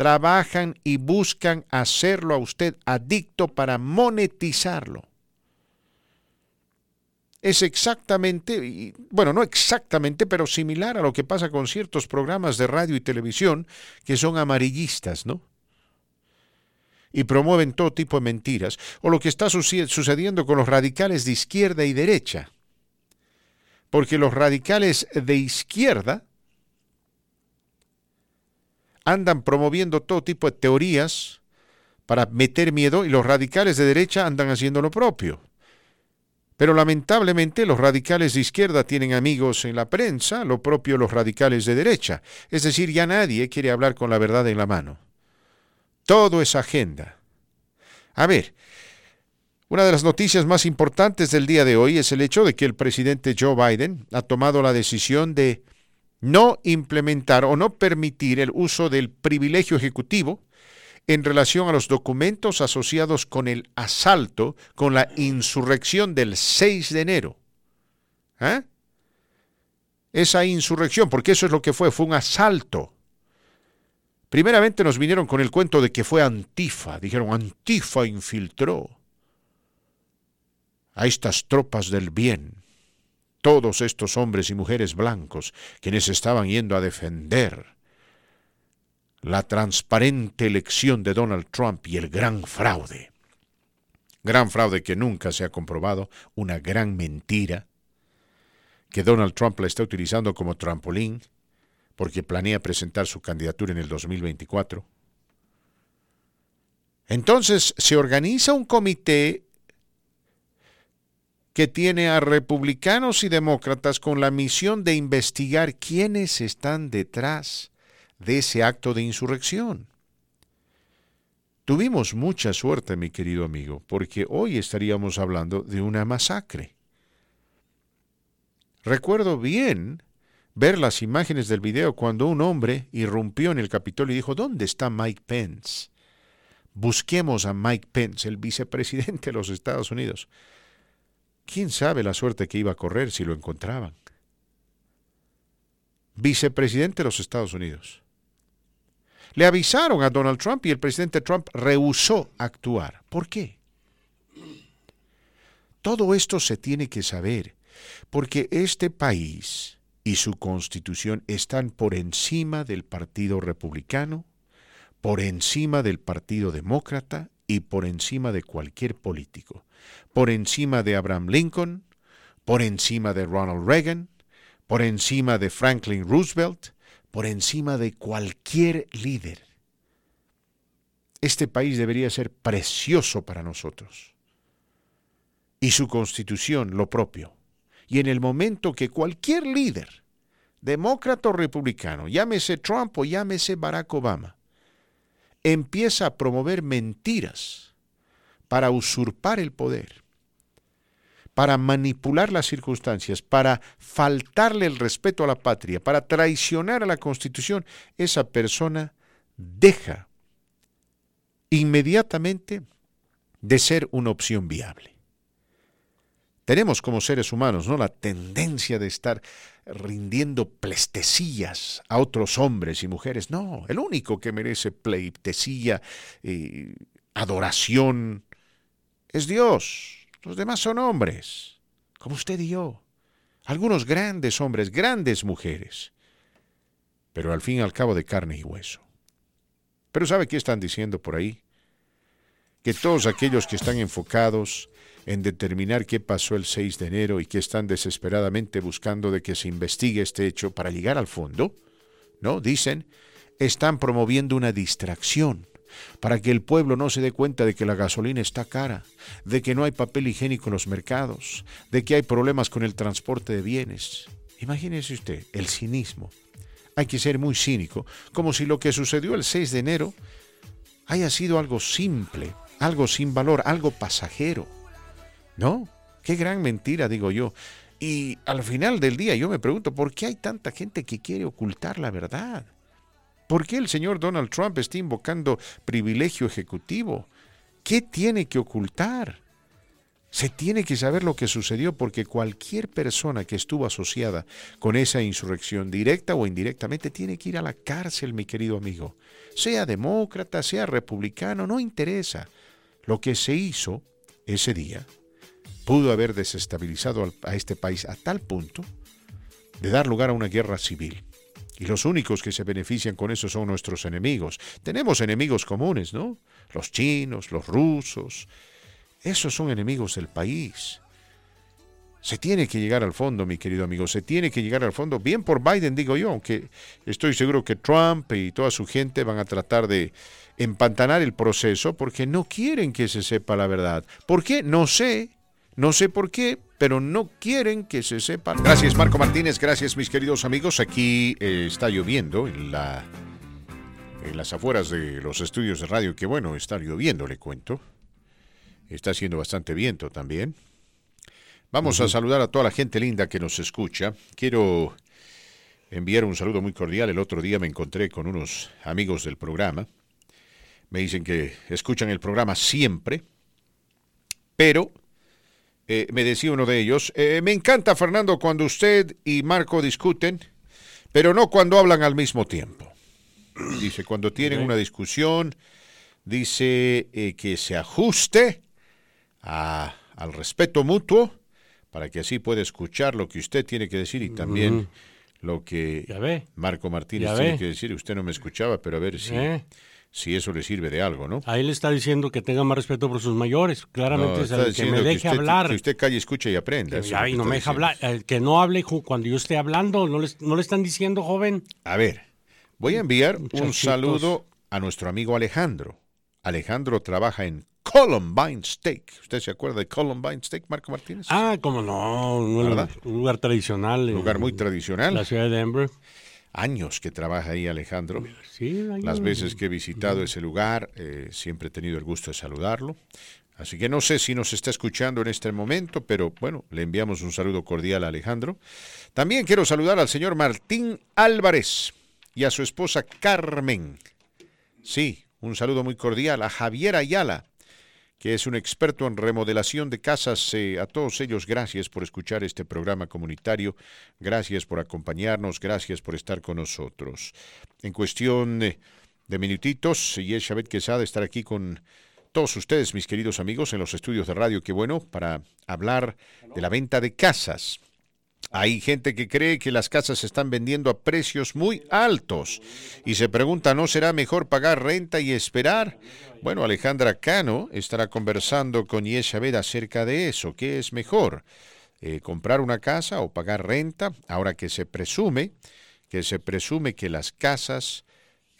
Speaker 2: trabajan y buscan hacerlo a usted adicto para monetizarlo. Es exactamente, bueno, no exactamente, pero similar a lo que pasa con ciertos programas de radio y televisión que son amarillistas, ¿no? Y promueven todo tipo de mentiras, o lo que está sucediendo con los radicales de izquierda y derecha. Porque los radicales de izquierda andan promoviendo todo tipo de teorías para meter miedo y los radicales de derecha andan haciendo lo propio. Pero lamentablemente los radicales de izquierda tienen amigos en la prensa, lo propio los radicales de derecha. Es decir, ya nadie quiere hablar con la verdad en la mano. Todo es agenda. A ver, una de las noticias más importantes del día de hoy es el hecho de que el presidente Joe Biden ha tomado la decisión de no implementar o no permitir el uso del privilegio ejecutivo en relación a los documentos asociados con el asalto, con la insurrección del 6 de enero. ¿Eh? Esa insurrección, porque eso es lo que fue, fue un asalto. Primeramente nos vinieron con el cuento de que fue Antifa, dijeron Antifa infiltró a estas tropas del bien todos estos hombres y mujeres blancos quienes estaban yendo a defender la transparente elección de Donald Trump y el gran fraude. Gran fraude que nunca se ha comprobado, una gran mentira, que Donald Trump la está utilizando como trampolín porque planea presentar su candidatura en el 2024. Entonces se organiza un comité que tiene a republicanos y demócratas con la misión de investigar quiénes están detrás de ese acto de insurrección. Tuvimos mucha suerte, mi querido amigo, porque hoy estaríamos hablando de una masacre. Recuerdo bien ver las imágenes del video cuando un hombre irrumpió en el Capitolio y dijo, ¿dónde está Mike Pence? Busquemos a Mike Pence, el vicepresidente de los Estados Unidos. ¿Quién sabe la suerte que iba a correr si lo encontraban? Vicepresidente de los Estados Unidos. Le avisaron a Donald Trump y el presidente Trump rehusó actuar. ¿Por qué? Todo esto se tiene que saber, porque este país y su constitución están por encima del Partido Republicano, por encima del Partido Demócrata y por encima de cualquier político por encima de Abraham Lincoln, por encima de Ronald Reagan, por encima de Franklin Roosevelt, por encima de cualquier líder. Este país debería ser precioso para nosotros. Y su constitución lo propio. Y en el momento que cualquier líder, demócrata o republicano, llámese Trump o llámese Barack Obama, empieza a promover mentiras para usurpar el poder, para manipular las circunstancias, para faltarle el respeto a la patria, para traicionar a la Constitución, esa persona deja inmediatamente de ser una opción viable. Tenemos como seres humanos ¿no? la tendencia de estar rindiendo pleitesías a otros hombres y mujeres. No, el único que merece pleitesía, y adoración, es Dios. Los demás son hombres, como usted y yo. Algunos grandes hombres, grandes mujeres, pero al fin y al cabo de carne y hueso. Pero ¿sabe qué están diciendo por ahí? Que todos aquellos que están enfocados en determinar qué pasó el 6 de enero y que están desesperadamente buscando de que se investigue este hecho para llegar al fondo, ¿no? Dicen, están promoviendo una distracción para que el pueblo no se dé cuenta de que la gasolina está cara, de que no hay papel higiénico en los mercados, de que hay problemas con el transporte de bienes. Imagínese usted el cinismo. Hay que ser muy cínico, como si lo que sucedió el 6 de enero haya sido algo simple, algo sin valor, algo pasajero. ¿No? Qué gran mentira, digo yo. Y al final del día yo me pregunto, ¿por qué hay tanta gente que quiere ocultar la verdad? ¿Por qué el señor Donald Trump está invocando privilegio ejecutivo? ¿Qué tiene que ocultar? Se tiene que saber lo que sucedió porque cualquier persona que estuvo asociada con esa insurrección, directa o indirectamente, tiene que ir a la cárcel, mi querido amigo. Sea demócrata, sea republicano, no interesa. Lo que se hizo ese día pudo haber desestabilizado a este país a tal punto de dar lugar a una guerra civil. Y los únicos que se benefician con eso son nuestros enemigos. Tenemos enemigos comunes, ¿no? Los chinos, los rusos. Esos son enemigos del país. Se tiene que llegar al fondo, mi querido amigo, se tiene que llegar al fondo, bien por Biden, digo yo, aunque estoy seguro que Trump y toda su gente van a tratar de empantanar el proceso porque no quieren que se sepa la verdad. ¿Por qué? No sé. No sé por qué, pero no quieren que se sepa.
Speaker 8: Gracias Marco Martínez, gracias mis queridos amigos. Aquí eh, está lloviendo en, la, en las afueras de los estudios de radio. Que bueno, está lloviendo, le cuento. Está haciendo bastante viento también. Vamos a saludar a toda la gente linda que nos escucha. Quiero enviar un saludo muy cordial. El otro día me encontré con unos amigos del programa. Me dicen que escuchan el programa siempre, pero eh, me decía uno de ellos, eh, me encanta Fernando cuando usted y Marco discuten, pero no cuando hablan al mismo tiempo. Dice, cuando tienen una discusión, dice eh, que se ajuste al respeto mutuo para que así pueda escuchar lo que usted tiene que decir y también lo que Marco Martínez tiene que decir. Usted no me escuchaba, pero a ver si si eso le sirve de algo, ¿no?
Speaker 1: Ahí le está diciendo que tenga más respeto por sus mayores. Claramente es que me deje hablar.
Speaker 8: Que usted calle, escuche y aprenda.
Speaker 1: Que, no me deja hablar. que no hable cuando yo esté hablando. ¿No le, ¿No le están diciendo, joven?
Speaker 8: A ver, voy a enviar un saludo a nuestro amigo Alejandro. Alejandro trabaja en Columbine Steak. ¿Usted se acuerda de Columbine Steak, Marco Martínez?
Speaker 1: Ah, como no, un, lugar tradicional.
Speaker 8: Un lugar muy tradicional.
Speaker 1: La ciudad de Denver
Speaker 8: años que trabaja ahí Alejandro. Las veces que he visitado ese lugar, eh, siempre he tenido el gusto de saludarlo. Así que no sé si nos está escuchando en este momento, pero bueno, le enviamos un saludo cordial a Alejandro. También quiero saludar al señor Martín Álvarez y a su esposa Carmen. Sí, un saludo muy cordial a Javier Ayala, que es un experto en remodelación de casas. Eh, a todos ellos, gracias por escuchar este programa comunitario, gracias por acompañarnos, gracias por estar con nosotros. En cuestión de minutitos, y es Chabet Quesada estar aquí con todos ustedes, mis queridos amigos, en los estudios de radio, qué bueno, para hablar de la venta de casas. Hay gente que cree que las casas se están vendiendo a precios muy altos y se pregunta, ¿no será mejor pagar renta y esperar? Bueno, Alejandra Cano estará conversando con Yeshabed acerca de eso. ¿Qué es mejor? Eh, ¿Comprar una casa o pagar renta? Ahora que se presume, que se presume que las casas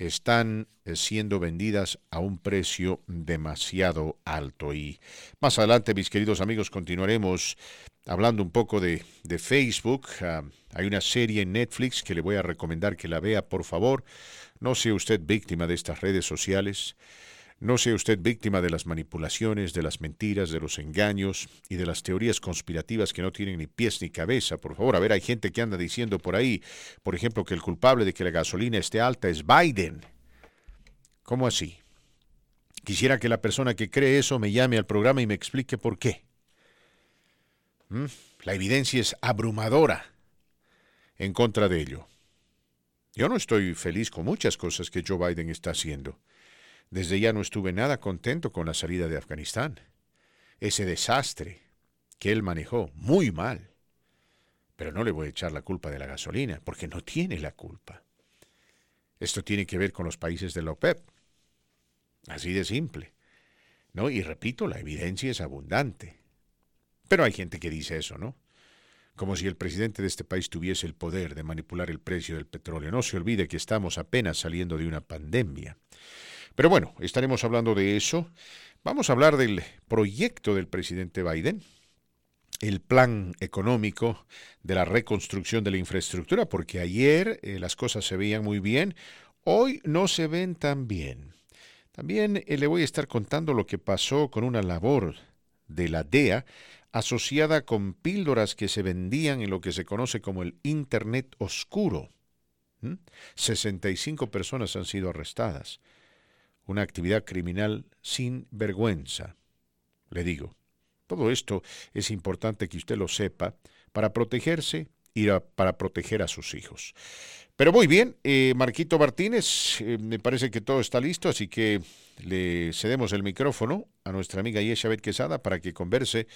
Speaker 2: están eh, siendo vendidas a un precio demasiado alto. Y más adelante, mis queridos amigos, continuaremos hablando un poco de, Facebook. Ah, hay una serie en Netflix que le voy a recomendar que la vea, por favor. No sea usted víctima de estas redes sociales. No sea usted víctima de las manipulaciones, de las mentiras, de los engaños y de las teorías conspirativas que no tienen ni pies ni cabeza. Por favor, a ver, hay gente que anda diciendo por ahí, por ejemplo, que el culpable de que la gasolina esté alta es Biden. ¿Cómo así? Quisiera que la persona que cree eso me llame al programa y me explique por qué. ¿Mm? La evidencia es abrumadora en contra de ello. Yo no estoy feliz con muchas cosas que Joe Biden está haciendo. Desde ya no estuve nada contento con la salida de Afganistán. Ese desastre que él manejó muy mal. Pero no le voy a echar la culpa de la gasolina, porque no tiene la culpa. Esto tiene que ver con los países de la OPEP. Así de simple. ¿No? Y repito, la evidencia es abundante. Pero hay gente que dice eso, ¿no? Como si el presidente de este país tuviese el poder de manipular el precio del petróleo. No se olvide que estamos apenas saliendo de una pandemia. Pero bueno, estaremos hablando de eso. Vamos a hablar del proyecto del presidente Biden, el plan económico de la reconstrucción de la infraestructura, porque ayer eh, las cosas se veían muy bien, hoy no se ven tan bien. También eh, le voy a estar contando lo que pasó con una labor de la DEA asociada con píldoras que se vendían en lo que se conoce como el Internet oscuro. 65 personas han sido arrestadas una actividad criminal sin vergüenza. Le digo, todo esto es importante que usted lo sepa para protegerse y para proteger a sus hijos. Pero muy bien, eh, Marquito Martínez, eh, me parece que todo está listo, así que le cedemos el micrófono a nuestra amiga Yeshabet Quesada para que converse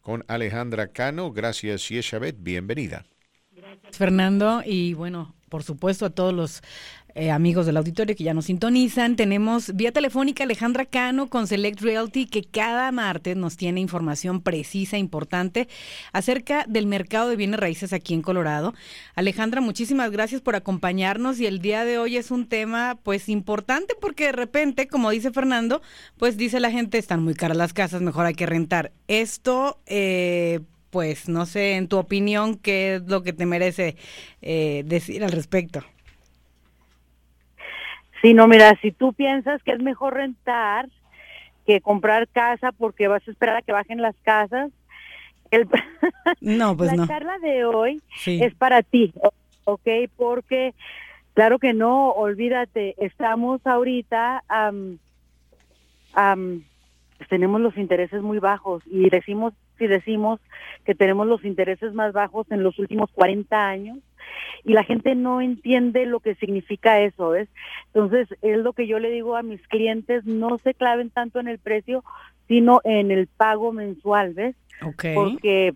Speaker 2: con Alejandra Cano. Gracias, Yeshabet, bienvenida.
Speaker 9: Gracias, Fernando, y bueno, por supuesto a todos los eh, amigos del auditorio que ya nos sintonizan. Tenemos vía telefónica Alejandra Cano con Select Realty que cada martes nos tiene información precisa, importante acerca del mercado de bienes raíces aquí en Colorado. Alejandra, muchísimas gracias por acompañarnos y el día de hoy es un tema pues importante porque de repente, como dice Fernando, pues dice la gente, están muy caras las casas, mejor hay que rentar. Esto... Eh, pues no sé, en tu opinión, ¿qué es lo que te merece eh, decir al respecto?
Speaker 10: Sí, no, mira, si tú piensas que es mejor rentar que comprar casa porque vas a esperar a que bajen las casas, el,
Speaker 9: no, pues
Speaker 10: la charla de hoy es para ti, ¿ok? Porque, claro que no, olvídate, estamos ahorita, tenemos los intereses muy bajos y decimos, si decimos que tenemos los intereses más bajos en los últimos 40 años, y la gente no entiende lo que significa eso, ¿ves? Entonces, es lo que yo le digo a mis clientes, no se claven tanto en el precio, sino en el pago mensual, ¿ves? Porque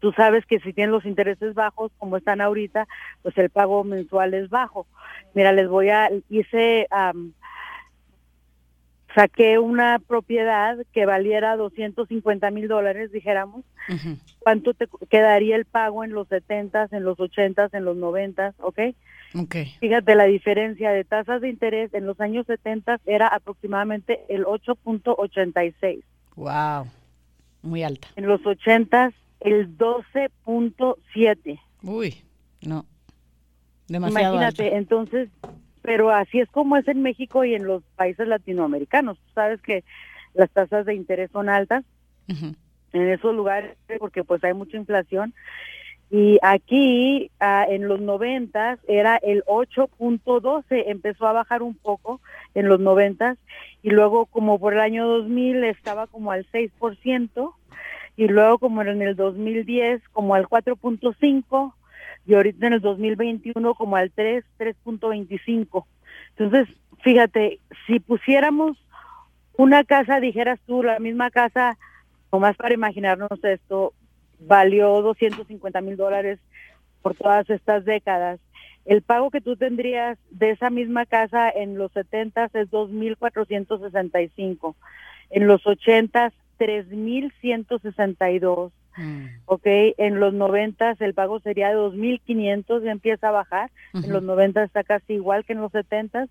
Speaker 10: tú sabes que si tienen los intereses bajos como están ahorita, pues el pago mensual es bajo. Mira, les voy a, hice saqué una propiedad que valiera 250 mil dólares, dijéramos, ¿cuánto te quedaría el pago en los 70, en los 80, en los 90, ok?
Speaker 9: Ok.
Speaker 10: Fíjate, la diferencia de tasas de interés en los años 70 era aproximadamente el 8.86.
Speaker 9: Wow, muy alta.
Speaker 10: En los 80 el 12.7.
Speaker 9: Uy, no. Demasiado
Speaker 10: Imagínate, entonces pero así es como es en México y en los países latinoamericanos. Tú sabes que las tasas de interés son altas en esos lugares porque pues hay mucha inflación. Y aquí ah, en los 90 era el 8.12, empezó a bajar un poco en los 90 y luego como por el año 2000 estaba como al 6% y luego como en el 2010 como al 4.5 y ahorita en el 2021 como al 3, 3.25. Entonces, fíjate, si pusiéramos una casa, dijeras tú, la misma casa, nomás para imaginarnos esto, valió 250 mil dólares por todas estas décadas. El pago que tú tendrías de esa misma casa en los 70 es 2.465, en los 80 3.162 Mm. Ok, en los 90 el pago sería de 2.500, ya empieza a bajar. En los 90 está casi igual que en los 70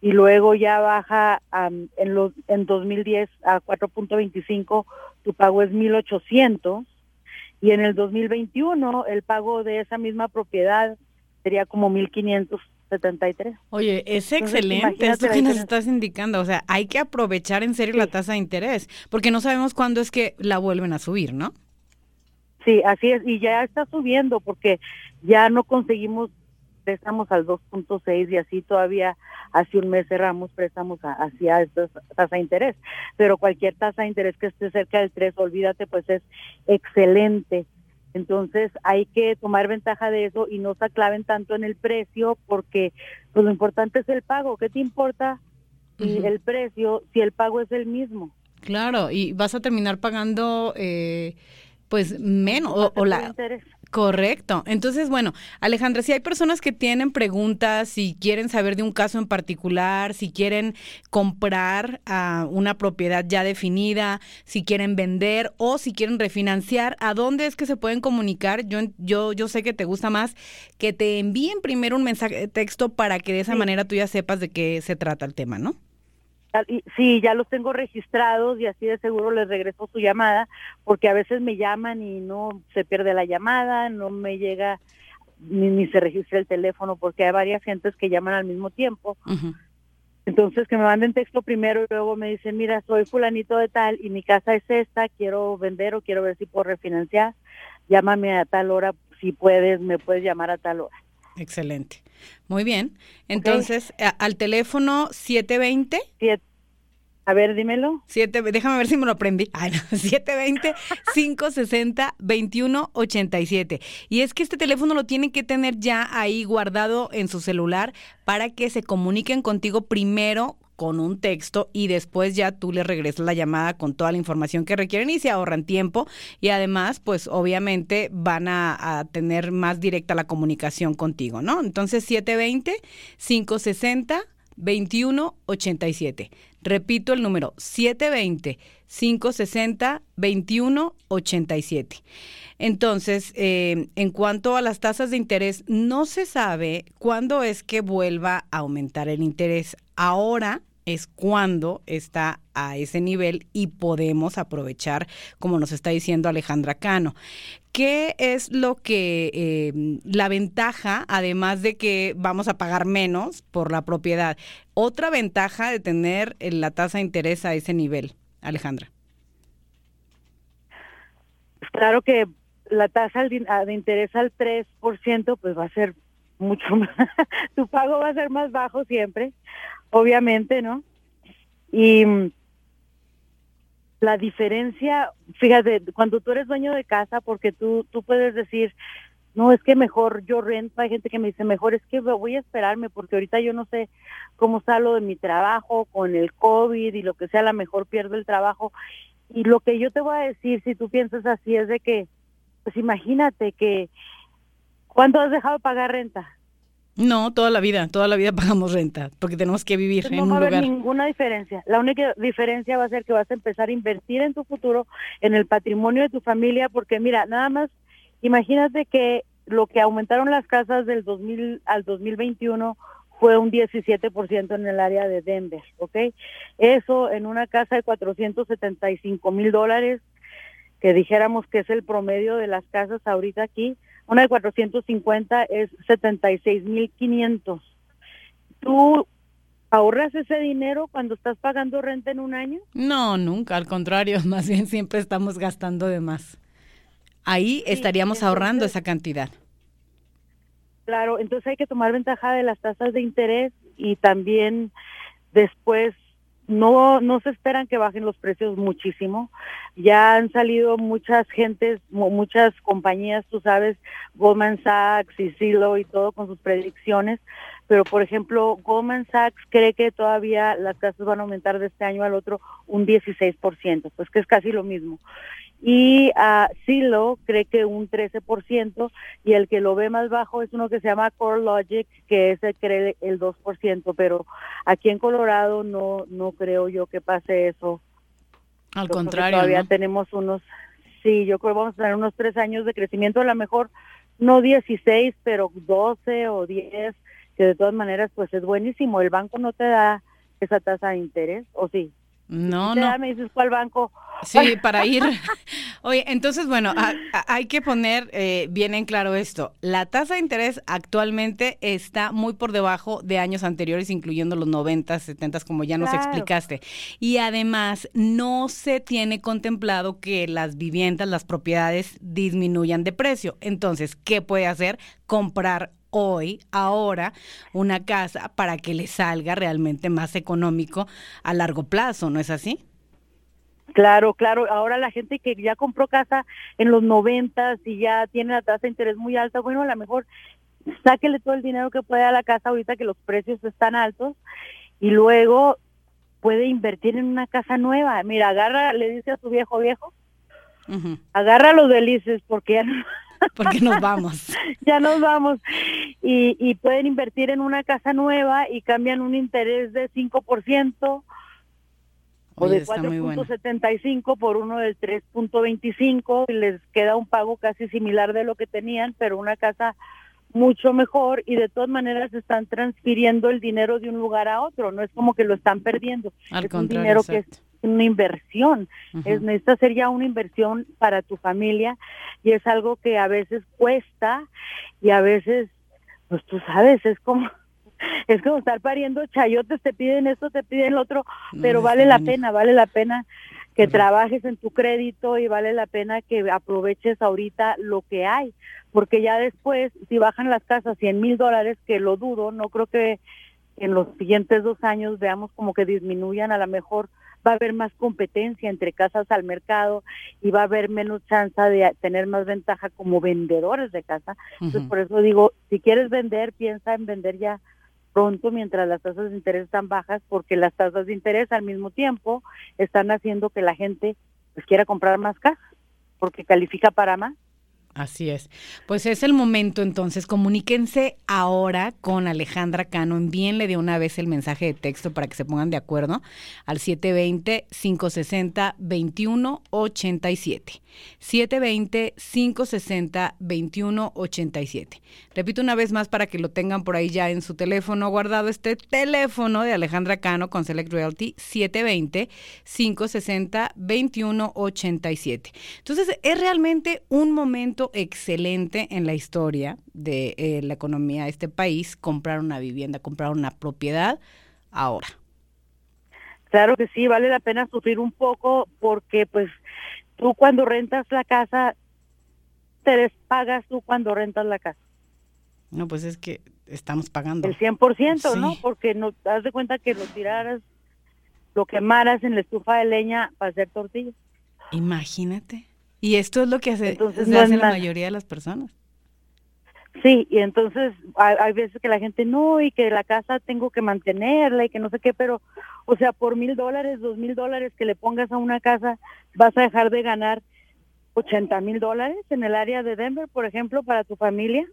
Speaker 10: y luego ya baja en los en 2010 a 4.25, tu pago es 1.800 y en el 2021 el pago de esa misma propiedad sería como 1.573.
Speaker 9: Oye, es excelente esto que nos estás indicando. O sea, hay que aprovechar en serio la tasa de interés, porque no sabemos cuándo es que la vuelven a subir, ¿no?
Speaker 10: Sí, así es. Y ya está subiendo porque ya no conseguimos préstamos al 2.6 y así todavía hace un mes cerramos préstamos hacia esta tasa de interés. Pero cualquier tasa de interés que esté cerca del 3, olvídate, pues es excelente. Entonces hay que tomar ventaja de eso y no se aclaven tanto en el precio porque pues, lo importante es el pago. ¿Qué te importa y el precio si el pago es el mismo?
Speaker 9: Claro, y vas a terminar pagando eh, pues menos o, la correcto. Entonces, bueno, Alejandra, si hay personas que tienen preguntas, si quieren saber de un caso en particular, si quieren comprar a una propiedad ya definida, si quieren vender o si quieren refinanciar, ¿a dónde es que se pueden comunicar? Yo yo yo sé que te gusta más que te envíen primero un mensaje de texto para que de esa manera tú ya sepas de qué se trata el tema, ¿no?
Speaker 10: Sí, ya los tengo registrados y así de seguro les regreso su llamada, porque a veces me llaman y no se pierde la llamada, no me llega ni, se registra el teléfono, porque hay varias gentes que llaman al mismo tiempo. Entonces, que me manden texto primero y luego me dicen, mira, soy fulanito de tal y mi casa es esta, quiero vender o quiero ver si puedo refinanciar, llámame a tal hora, si puedes, me puedes llamar a tal hora.
Speaker 9: Excelente. Muy bien. Entonces, al teléfono 720.
Speaker 10: A ver, dímelo.
Speaker 9: Siete, déjame ver si me lo aprendí. Ay, no, 720-560-2187. Y es que este teléfono lo tienen que tener ya ahí guardado en su celular para que se comuniquen contigo primero con un texto y después ya tú le regresas la llamada con toda la información que requieren y se ahorran tiempo y además pues obviamente van a, tener más directa la comunicación contigo, ¿no? Entonces 720 560 2187. Repito el número 720 560 2187. Entonces, eh, en cuanto a las tasas de interés, no se sabe cuándo es que vuelva a aumentar el interés. Ahora es cuando está a ese nivel y podemos aprovechar, como nos está diciendo Alejandra Cano. ¿Qué es lo que eh, la ventaja, además de que vamos a pagar menos por la propiedad? Otra ventaja de tener eh, la tasa de interés a ese nivel, Alejandra.
Speaker 10: Claro que la tasa de interés al 3%, pues va a ser mucho más, tu pago va a ser más bajo siempre obviamente, ¿no? Y la diferencia, fíjate, cuando tú eres dueño de casa, porque tú, tú puedes decir, no, es que mejor yo rento, hay gente que me dice, mejor es que voy a esperarme porque ahorita yo no sé cómo está lo de mi trabajo con el COVID y lo que sea, a lo mejor pierdo el trabajo. Y lo que yo te voy a decir, si tú piensas así, es de que, pues imagínate que, ¿cuánto has dejado de pagar renta?
Speaker 9: No, toda la vida, toda la vida pagamos renta, porque tenemos que vivir en un lugar.
Speaker 10: No va a haber ninguna diferencia. La única diferencia va a ser que vas a empezar a invertir en tu futuro, en el patrimonio de tu familia, porque mira, nada más, imagínate que lo que aumentaron las casas del 2000 al 2021 fue un 17% en el área de Denver, ¿ok? Eso en una casa de 475 mil dólares, que dijéramos que es el promedio de las casas ahorita aquí, una de 450 es 76.500. ¿Tú ahorras ese dinero cuando estás pagando renta en un año?
Speaker 9: No, nunca, al contrario, más bien siempre estamos gastando de más. Ahí estaríamos ahorrando esa cantidad.
Speaker 10: Claro, entonces hay que tomar ventaja de las tasas de interés y también después no, no se esperan que bajen los precios muchísimo. Ya han salido muchas gentes, muchas compañías, tú sabes, Goldman Sachs y Zillow y todo con sus predicciones, pero por ejemplo, Goldman Sachs cree que todavía las casas van a aumentar de este año al otro un 16%, pues que es casi lo mismo y a Silo cree que un 13% y el que lo ve más bajo es uno que se llama Core Logic que ese cree el 2%, pero aquí en Colorado no no creo yo que pase eso.
Speaker 9: Al contrario,
Speaker 10: todavía tenemos unos Sí, yo creo que vamos a tener unos tres años de crecimiento, a lo mejor no 16, pero 12 o 10, que de todas maneras pues es buenísimo. El banco no te da esa tasa de interés, ¿o sí?
Speaker 9: No, no.
Speaker 10: me dices cuál banco.
Speaker 9: Sí, para ir. Oye, entonces, bueno, hay que poner eh, bien en claro esto. La tasa de interés actualmente está muy por debajo de años anteriores, incluyendo los 90, 70, como ya nos explicaste. Y además, no se tiene contemplado que las viviendas, las propiedades disminuyan de precio. Entonces, ¿qué puede hacer? Comprar hoy, ahora, una casa para que le salga realmente más económico a largo plazo, ¿no es así?
Speaker 10: Claro, claro. Ahora la gente que ya compró casa en los noventas y ya tiene la tasa de interés muy alta, bueno, a lo mejor sáquele todo el dinero que pueda a la casa ahorita que los precios están altos y luego puede invertir en una casa nueva. Mira, agarra, le dice a su viejo viejo, agarra los delices porque ya no,
Speaker 9: porque nos vamos.
Speaker 10: ya nos vamos. Y, y pueden invertir en una casa nueva y cambian un interés de 5% o de 4.75 por uno del 3.25 y les queda un pago casi similar de lo que tenían, pero una casa mucho mejor y de todas maneras están transfiriendo el dinero de un lugar a otro, no es como que lo están perdiendo, es un dinero que es una inversión, es necesita ser ya una inversión para tu familia y es algo que a veces cuesta y a veces pues tú sabes, es como es como estar pariendo chayotes, te piden esto, te piden lo otro, pero vale la pena, vale la pena que trabajes en tu crédito y vale la pena que aproveches ahorita lo que hay, porque ya después, si bajan las casas 100 mil dólares, que lo dudo, no creo que en los siguientes dos años veamos como que disminuyan, a lo mejor va a haber más competencia entre casas al mercado y va a haber menos chance de tener más ventaja como vendedores de casa. Entonces, por eso digo, si quieres vender, piensa en vender ya pronto mientras las tasas de interés están bajas, porque las tasas de interés al mismo tiempo están haciendo que la gente pues, quiera comprar más casas, porque califica para más.
Speaker 9: Así es. Pues es el momento entonces, comuníquense ahora con Alejandra Cano, envíenle de una vez el mensaje de texto para que se pongan de acuerdo al 720-560-2187. 720-560-2187. Repito una vez más para que lo tengan por ahí ya en su teléfono guardado, este teléfono de Alejandra Cano con Select Realty, 720-560-2187. Entonces es realmente un momento excelente en la historia de eh, la economía de este país comprar una vivienda, comprar una propiedad ahora.
Speaker 10: Claro que sí, vale la pena sufrir un poco porque pues tú cuando rentas la casa, te pagas tú cuando rentas la casa.
Speaker 9: No, pues es que estamos pagando.
Speaker 10: El 100%, ¿no? Porque no das de cuenta que lo tiraras, lo quemaras en la estufa de leña para hacer tortillas.
Speaker 9: Imagínate. Y esto es lo que hace, hace la mayoría de las personas.
Speaker 10: Sí, y entonces hay, veces que la gente no, y que la casa tengo que mantenerla y que no sé qué, pero, o sea, por mil dólares, dos mil dólares que le pongas a una casa, vas a dejar de ganar ochenta mil dólares en el área de Denver, por ejemplo, para tu familia.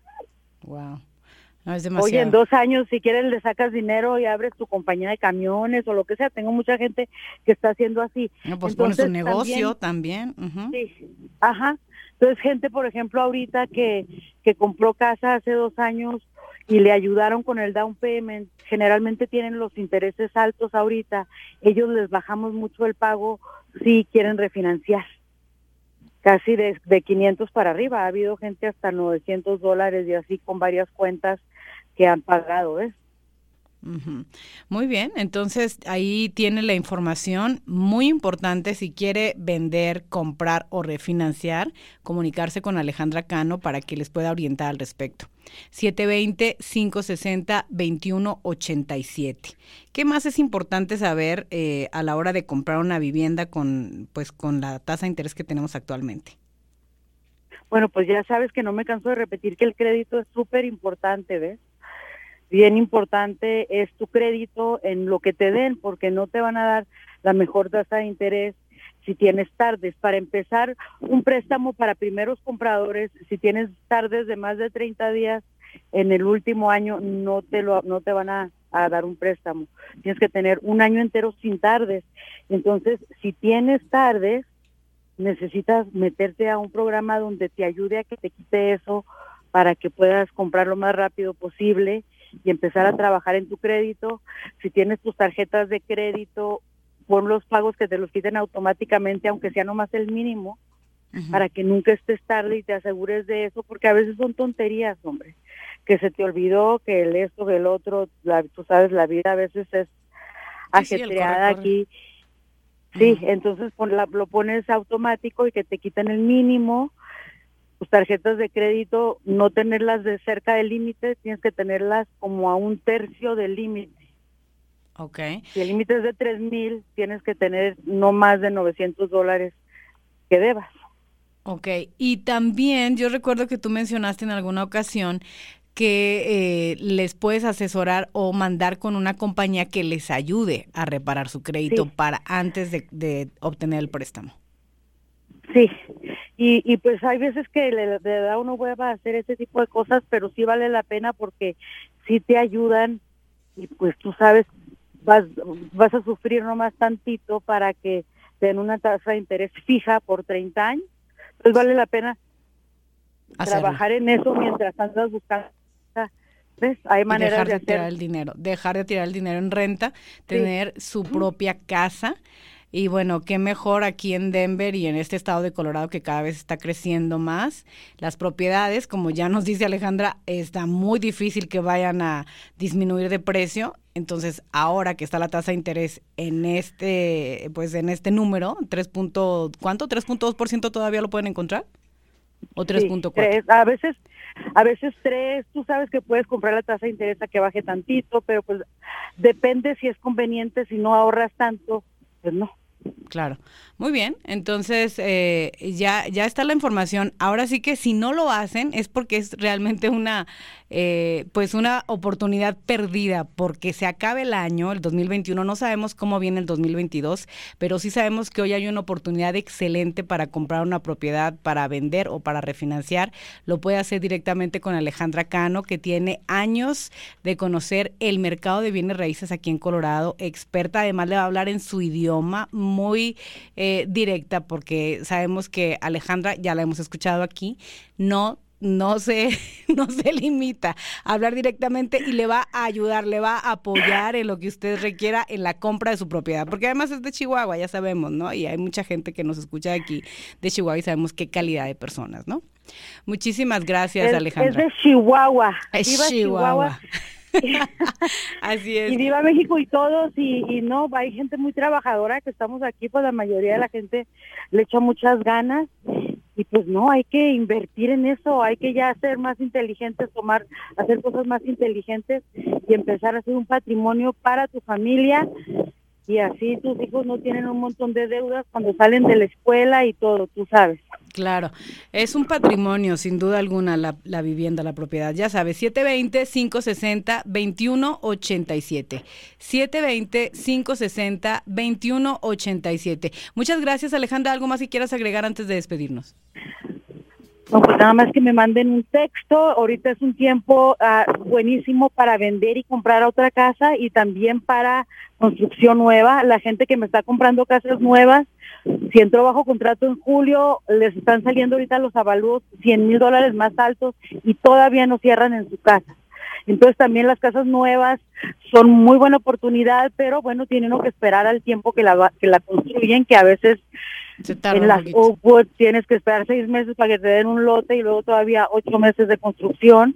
Speaker 9: Wow.
Speaker 10: Oye, en dos años, si quieres, le sacas dinero y abres tu compañía de camiones o lo que sea. Tengo mucha gente que está haciendo así.
Speaker 9: No, pues pones un negocio también.
Speaker 10: Sí, ajá. Entonces, gente, por ejemplo, ahorita que, que compró casa hace dos años y le ayudaron con el down payment, generalmente tienen los intereses altos ahorita. Ellos les bajamos mucho el pago si quieren refinanciar casi de, de 500 para arriba. Ha habido gente hasta 900 dólares y así con varias cuentas que han pagado eso.
Speaker 9: Muy bien, entonces ahí tiene la información muy importante si quiere vender, comprar o refinanciar, comunicarse con Alejandra Cano para que les pueda orientar al respecto. 720-560-2187. ¿Qué más es importante saber eh, a la hora de comprar una vivienda con, pues, con la tasa de interés que tenemos actualmente?
Speaker 10: Bueno, pues ya sabes que no me canso de repetir que el crédito es súper importante, ¿ves? Bien importante es tu crédito en lo que te den, porque no te van a dar la mejor tasa de interés si tienes tardes. Para empezar, un préstamo para primeros compradores, si tienes tardes de más de 30 días en el último año, no te, lo, no te van a, a dar un préstamo. Tienes que tener un año entero sin tardes. Entonces, si tienes tardes, necesitas meterte a un programa donde te ayude a que te quite eso para que puedas comprar lo más rápido posible y empezar a trabajar en tu crédito. Si tienes tus tarjetas de crédito, pon los pagos que te los quiten automáticamente, aunque sea nomás el mínimo, para que nunca estés tarde y te asegures de eso, porque a veces son tonterías, hombre, que se te olvidó, que el esto, que el otro, tú sabes, la vida a veces es ajetreada aquí. Sí, entonces lo pones automático y que te quiten el mínimo. Tus tarjetas de crédito, no tenerlas de cerca del límite, tienes que tenerlas como a un tercio del límite.
Speaker 9: Ok.
Speaker 10: Si el límite es de tres mil, tienes que tener no más de 900 dólares que debas.
Speaker 9: Ok, y también yo recuerdo que tú mencionaste en alguna ocasión que eh, les puedes asesorar o mandar con una compañía que les ayude a reparar su crédito para antes de, obtener el préstamo.
Speaker 10: Sí, y, y pues hay veces que le, da uno hueva a hacer ese tipo de cosas, pero sí vale la pena porque sí te ayudan y pues tú sabes, vas, vas a sufrir nomás tantito para que den una tasa de interés fija por 30 años, pues vale la pena trabajar en eso mientras andas buscando hay maneras
Speaker 9: dejar
Speaker 10: de,
Speaker 9: tirar el dinero, dejar de tirar el dinero en renta, tener su propia casa. Y bueno, qué mejor aquí en Denver y en este estado de Colorado que cada vez está creciendo más. Las propiedades, como ya nos dice Alejandra, está muy difícil que vayan a disminuir de precio. Entonces, ahora que está la tasa de interés en este, pues en este número, 3. ¿cuánto? ¿3.2% todavía lo pueden encontrar? ¿O 3.4?
Speaker 10: a veces a veces tres, tú sabes que puedes comprar la tasa de interés a que baje tantito, pero pues depende si es conveniente, si no ahorras tanto, pues no.
Speaker 9: Claro, muy bien. Entonces eh, ya ya está la información. Ahora sí que si no lo hacen es porque es realmente una eh, pues una oportunidad perdida porque se acabe el año, el 2021, no sabemos cómo viene el 2022, pero sí sabemos que hoy hay una oportunidad excelente para comprar una propiedad, para vender o para refinanciar. Lo puede hacer directamente con Alejandra Cano, que tiene años de conocer el mercado de bienes raíces aquí en Colorado, experta, además le va a hablar en su idioma eh, directa porque sabemos que Alejandra, ya la hemos escuchado aquí, no no se, no se limita a hablar directamente y le va a ayudar, le va a apoyar en lo que usted requiera en la compra de su propiedad, porque además es de Chihuahua, ya sabemos, ¿no? Y hay mucha gente que nos escucha aquí de Chihuahua y sabemos qué calidad de personas, ¿no? Muchísimas gracias, Alejandra.
Speaker 10: Es de Chihuahua.
Speaker 9: Es Chihuahua. Así es.
Speaker 10: Y viva México y todos, y, y no, hay gente muy trabajadora que estamos aquí, pues la mayoría de la gente le echa muchas ganas y pues no, hay que invertir en eso, hay que ya ser más inteligentes, tomar, hacer cosas más inteligentes y empezar a hacer un patrimonio para tu familia y así tus hijos no tienen un montón de deudas cuando salen de la escuela y todo, tú sabes.
Speaker 9: Claro, es un patrimonio, sin duda alguna, la, la vivienda, la propiedad. Ya sabes, 720-560-2187. 720-560-2187. Muchas gracias, Alejandra. ¿Algo más que quieras agregar antes de despedirnos?
Speaker 10: No, pues nada más que me manden un texto. Ahorita es un tiempo ah, buenísimo para vender y comprar otra casa y también para construcción nueva. La gente que me está comprando casas nuevas, si entró bajo contrato en julio, les están saliendo ahorita los avalúos 100 mil dólares más altos y todavía no cierran en su casa. Entonces también las casas nuevas son muy buena oportunidad, pero bueno, tienen que esperar al tiempo que la, que la construyen, que a veces en las Oakwood tienes que esperar seis meses para que te den un lote y luego todavía ocho meses de construcción,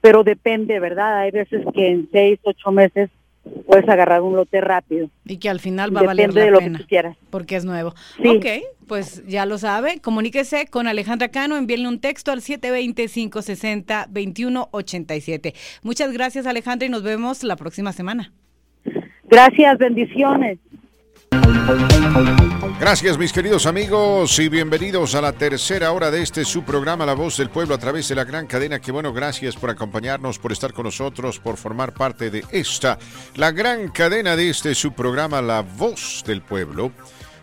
Speaker 10: pero depende, ¿verdad? Hay veces que en seis, ocho meses puedes agarrar un lote rápido.
Speaker 9: Y que al final va a valer la
Speaker 10: de lo
Speaker 9: pena.
Speaker 10: Que quieras.
Speaker 9: Porque es nuevo. Ok, pues ya lo sabe. Comuníquese con Alejandra Cano, envíenle un texto al 720-560-2187. Muchas gracias Alejandra y nos vemos la próxima semana.
Speaker 10: Gracias, bendiciones.
Speaker 2: Gracias mis queridos amigos y bienvenidos a la tercera hora de este su programa La Voz del Pueblo a través de la gran cadena. Que bueno, gracias por acompañarnos, por estar con nosotros, por formar parte de esta, la gran cadena de este su programa La Voz del Pueblo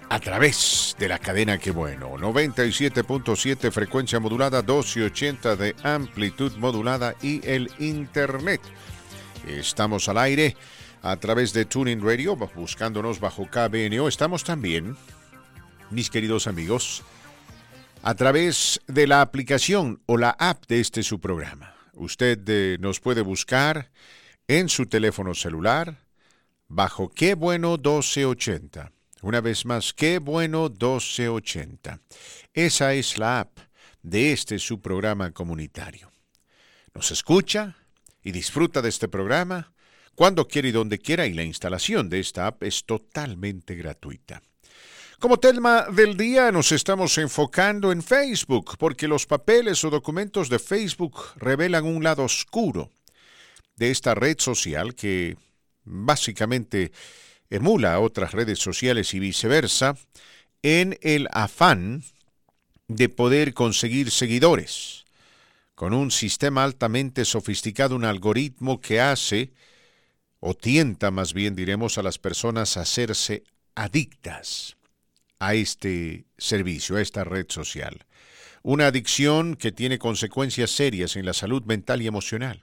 Speaker 2: a través de la cadena Que bueno, 97.7 frecuencia modulada, 1280 de amplitud modulada y el internet. Estamos al aire a través de Tuning Radio, buscándonos bajo KBNO. Estamos también, mis queridos amigos, a través de la aplicación o la app de este su programa. Usted eh, nos puede buscar en su teléfono celular bajo Qué Bueno 1280. Una vez más, Qué Bueno 1280. Esa es la app de este su programa comunitario. Nos escucha y disfruta de este programa cuando quiera y donde quiera y la instalación de esta app es totalmente gratuita. Como tema del día nos estamos enfocando en Facebook porque los papeles o documentos de Facebook revelan un lado oscuro de esta red social que básicamente emula a otras redes sociales y viceversa en el afán de poder conseguir seguidores con un sistema altamente sofisticado, un algoritmo que hace o tienta más bien diremos a las personas a hacerse adictas a este servicio, a esta red social. Una adicción que tiene consecuencias serias en la salud mental y emocional.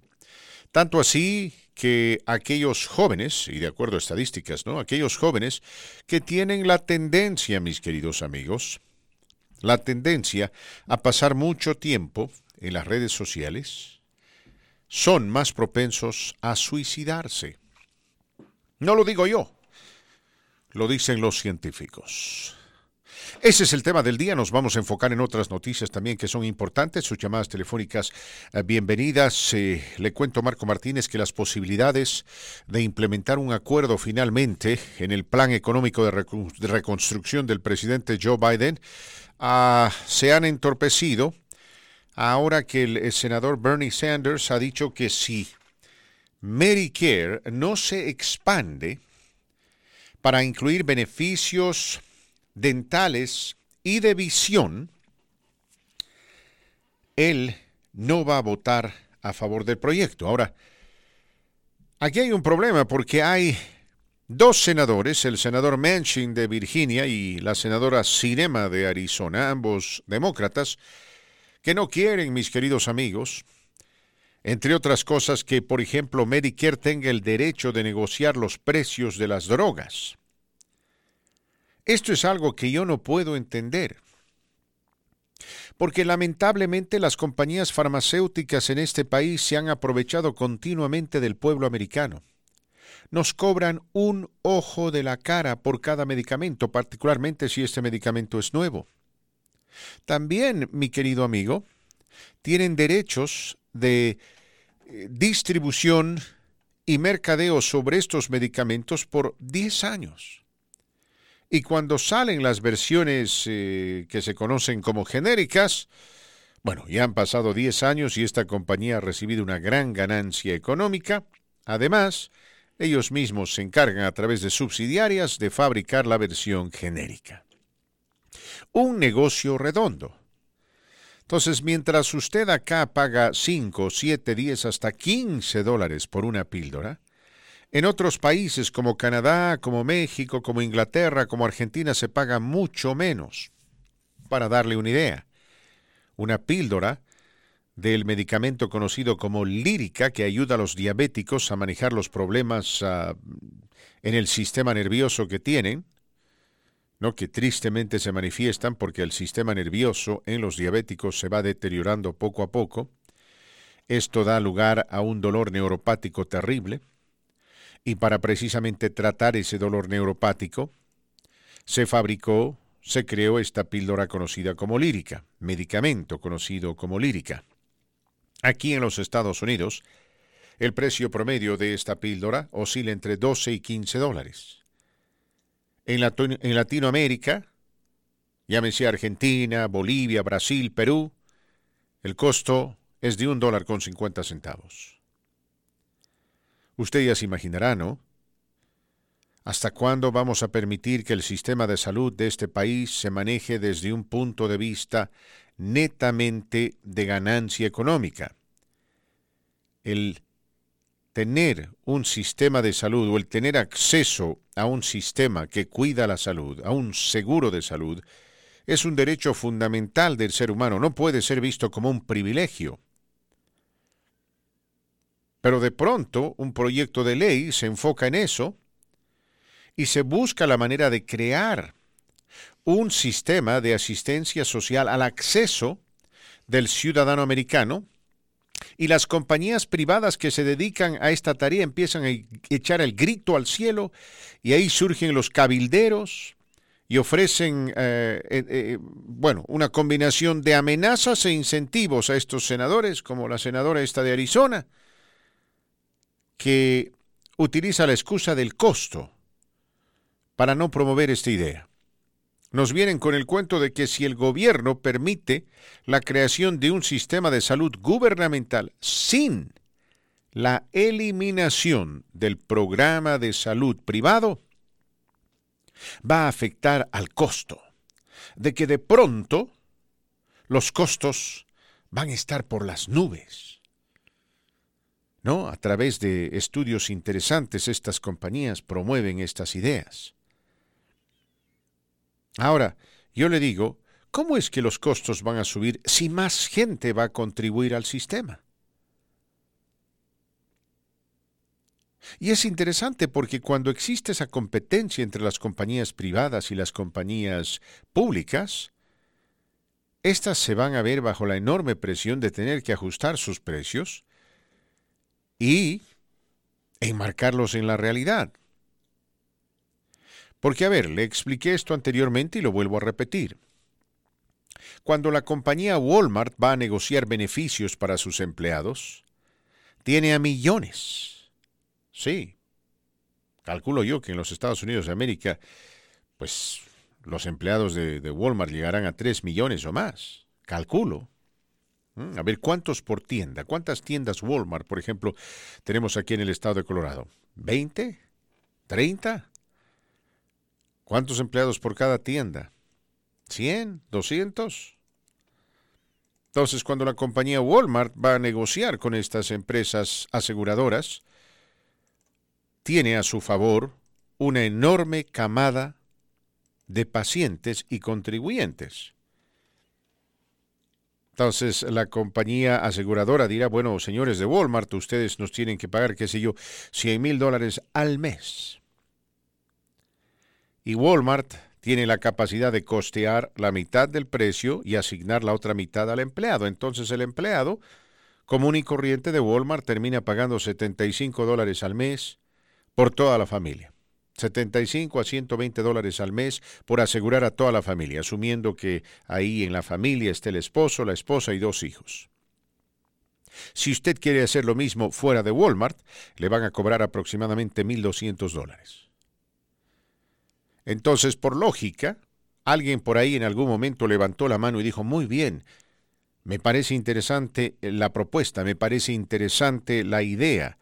Speaker 2: Tanto así que aquellos jóvenes, y de acuerdo a estadísticas, ¿no? Aquellos jóvenes que tienen la tendencia, mis queridos amigos, la tendencia a pasar mucho tiempo en las redes sociales, son más propensos a suicidarse. No lo digo yo, lo dicen los científicos. Ese es el tema del día. Nos vamos a enfocar en otras noticias también que son importantes. Sus llamadas telefónicas eh, bienvenidas. Eh, le cuento, Marco Martínez, que las posibilidades de implementar un acuerdo finalmente en el plan económico de, reconstrucción del presidente Joe Biden ah, se han entorpecido ahora que el senador Bernie Sanders ha dicho que si Medicare no se expande para incluir beneficios dentales y de visión, él no va a votar a favor del proyecto. Ahora, aquí hay un problema porque hay dos senadores, el senador Manchin de Virginia y la senadora Cinema de Arizona, ambos demócratas, que no quieren, mis queridos amigos, entre otras cosas que, por ejemplo, Medicare tenga el derecho de negociar los precios de las drogas. Esto es algo que yo no puedo entender. Porque lamentablemente las compañías farmacéuticas en este país se han aprovechado continuamente del pueblo americano. Nos cobran un ojo de la cara por cada medicamento, particularmente si este medicamento es nuevo. También, mi querido amigo, tienen derechos de eh, distribución y mercadeo sobre estos medicamentos por 10 años. Y cuando salen las versiones eh, que se conocen como genéricas, bueno, ya han pasado 10 años y esta compañía ha recibido una gran ganancia económica. Además, ellos mismos se encargan a través de subsidiarias de fabricar la versión genérica. Un negocio redondo entonces, mientras usted acá paga 5, 7, 10, hasta 15 dólares por una píldora, en otros países como Canadá, como México, como Inglaterra, como Argentina se paga mucho menos. Para darle una idea, una píldora del medicamento conocido como lírica que ayuda a los diabéticos a manejar los problemas uh, en el sistema nervioso que tienen, ¿no? que tristemente se manifiestan porque el sistema nervioso en los diabéticos se va deteriorando poco a poco. Esto da lugar a un dolor neuropático terrible y para precisamente tratar ese dolor neuropático se fabricó, se creó esta píldora conocida como lírica, medicamento conocido como lírica. Aquí en los Estados Unidos, el precio promedio de esta píldora oscila entre 12 y 15 dólares. En, Latinoamérica, llámese Argentina, Bolivia, Brasil, Perú, el costo es de un dólar con 50 centavos. Usted ya se imaginará, ¿no? ¿Hasta cuándo vamos a permitir que el sistema de salud de este país se maneje desde un punto de vista netamente de ganancia económica? El tener un sistema de salud o el tener acceso a un sistema que cuida la salud, a un seguro de salud, es un derecho fundamental del ser humano, no puede ser visto como un privilegio. Pero de pronto un proyecto de ley se enfoca en eso y se busca la manera de crear un sistema de asistencia social al acceso del ciudadano americano y las compañías privadas que se dedican a esta tarea empiezan a echar el grito al cielo y ahí surgen los cabilderos y ofrecen, eh, eh, eh, bueno, una combinación de amenazas e incentivos a estos senadores, como la senadora esta de Arizona, que utiliza la excusa del costo para no promover esta idea. Nos vienen con el cuento de que si el gobierno permite la creación de un sistema de salud gubernamental sin la eliminación del programa de salud privado, va a afectar al costo, de que de pronto los costos van a estar por las nubes. ¿No? A través de estudios interesantes estas compañías promueven estas ideas. Ahora, yo le digo, ¿cómo es que los costos van a subir si más gente va a contribuir al sistema? Y es interesante porque cuando existe esa competencia entre las compañías privadas y las compañías públicas, éstas se van a ver bajo la enorme presión de tener que ajustar sus precios y enmarcarlos en la realidad. Porque, a ver, le expliqué esto anteriormente y lo vuelvo a repetir. Cuando la compañía Walmart va a negociar beneficios para sus empleados, tiene a millones. Sí. Calculo yo que en los Estados Unidos de América, pues los empleados de, Walmart llegarán a 3 millones o más. Calculo. Mm, a ver, ¿cuántos por tienda? ¿Cuántas tiendas Walmart, por ejemplo, tenemos aquí en el estado de Colorado? ¿20? ¿30? ¿Cuántos empleados por cada tienda? ¿100? ¿200? Entonces, cuando la compañía Walmart va a negociar con estas empresas aseguradoras, tiene a su favor una enorme camada de pacientes y contribuyentes. Entonces la compañía aseguradora dirá, bueno, señores de Walmart, ustedes nos tienen que pagar, qué sé yo, 100 mil dólares al mes y Walmart tiene la capacidad de costear la mitad del precio y asignar la otra mitad al empleado. Entonces el empleado común y corriente de Walmart termina pagando 75 dólares al mes por toda la familia. 75 a 120 dólares al mes por asegurar a toda la familia, asumiendo que ahí en la familia esté el esposo, la esposa y dos hijos. Si usted quiere hacer lo mismo fuera de Walmart, le van a cobrar aproximadamente 1.200 dólares. Entonces, por lógica, alguien por ahí en algún momento levantó la mano y dijo, muy bien, me parece interesante la propuesta, me parece interesante la idea.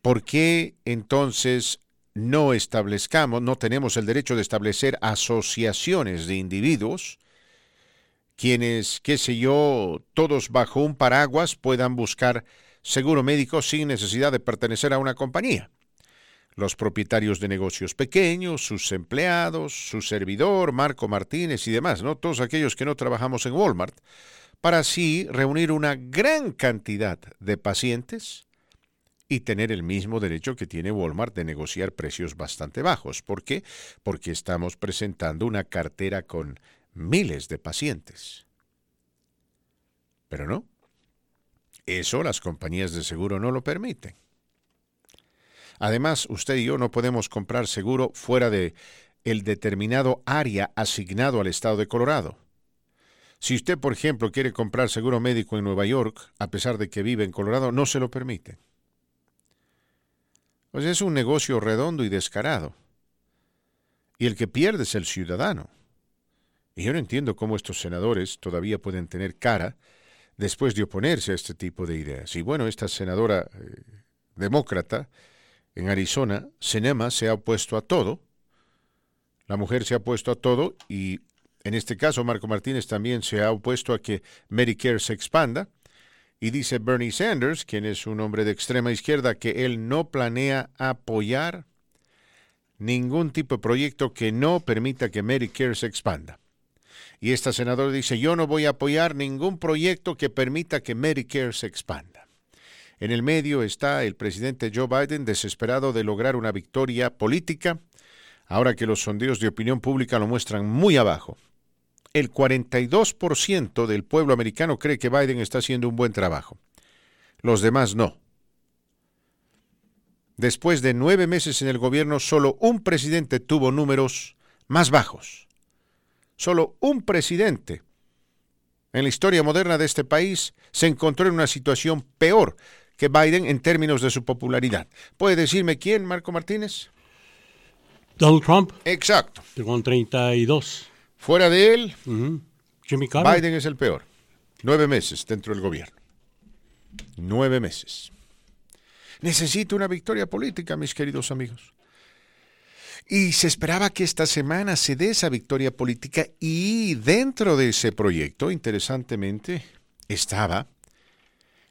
Speaker 2: ¿Por qué entonces no establezcamos, no tenemos el derecho de establecer asociaciones de individuos, quienes, qué sé yo, todos bajo un paraguas puedan buscar seguro médico sin necesidad de pertenecer a una compañía? los propietarios de negocios pequeños, sus empleados, su servidor, Marco Martínez y demás, ¿no? Todos aquellos que no trabajamos en Walmart, para así reunir una gran cantidad de pacientes y tener el mismo derecho que tiene Walmart de negociar precios bastante bajos. ¿Por qué? Porque estamos presentando una cartera con miles de pacientes. Pero no. Eso las compañías de seguro no lo permiten. Además, usted y yo no podemos comprar seguro fuera de el determinado área asignado al estado de Colorado. Si usted, por ejemplo, quiere comprar seguro médico en Nueva York, a pesar de que vive en Colorado, no se lo permite. Pues es un negocio redondo y descarado. Y el que pierde es el ciudadano. Y yo no entiendo cómo estos senadores todavía pueden tener cara después de oponerse a este tipo de ideas. Y bueno, esta senadora eh, demócrata en Arizona, Cinema se ha opuesto a todo. La mujer se ha opuesto a todo y en este caso Marco Martínez también se ha opuesto a que Medicare se expanda. Y dice Bernie Sanders, quien es un hombre de extrema izquierda, que él no planea apoyar ningún tipo de proyecto que no permita que Medicare se expanda. Y esta senadora dice, yo no voy a apoyar ningún proyecto que permita que Medicare se expanda. En el medio está el presidente Joe Biden desesperado de lograr una victoria política ahora que los sondeos de opinión pública lo muestran muy abajo. El 42% del pueblo americano cree que Biden está haciendo un buen trabajo. Los demás no. Después de nueve meses en el gobierno, solo un presidente tuvo números más bajos. Solo un presidente en la historia moderna de este país se encontró en una situación peor que Biden en términos de su popularidad. ¿Puede decirme quién, Marco Martínez?
Speaker 1: Donald Trump.
Speaker 2: Exacto.
Speaker 1: Con 32.
Speaker 2: Fuera de él,
Speaker 1: Jimmy.
Speaker 2: Biden es el peor. Nueve meses dentro del gobierno. Nueve meses. Necesito una victoria política, mis queridos amigos. Y se esperaba que esta semana se dé esa victoria política y dentro de ese proyecto, interesantemente, estaba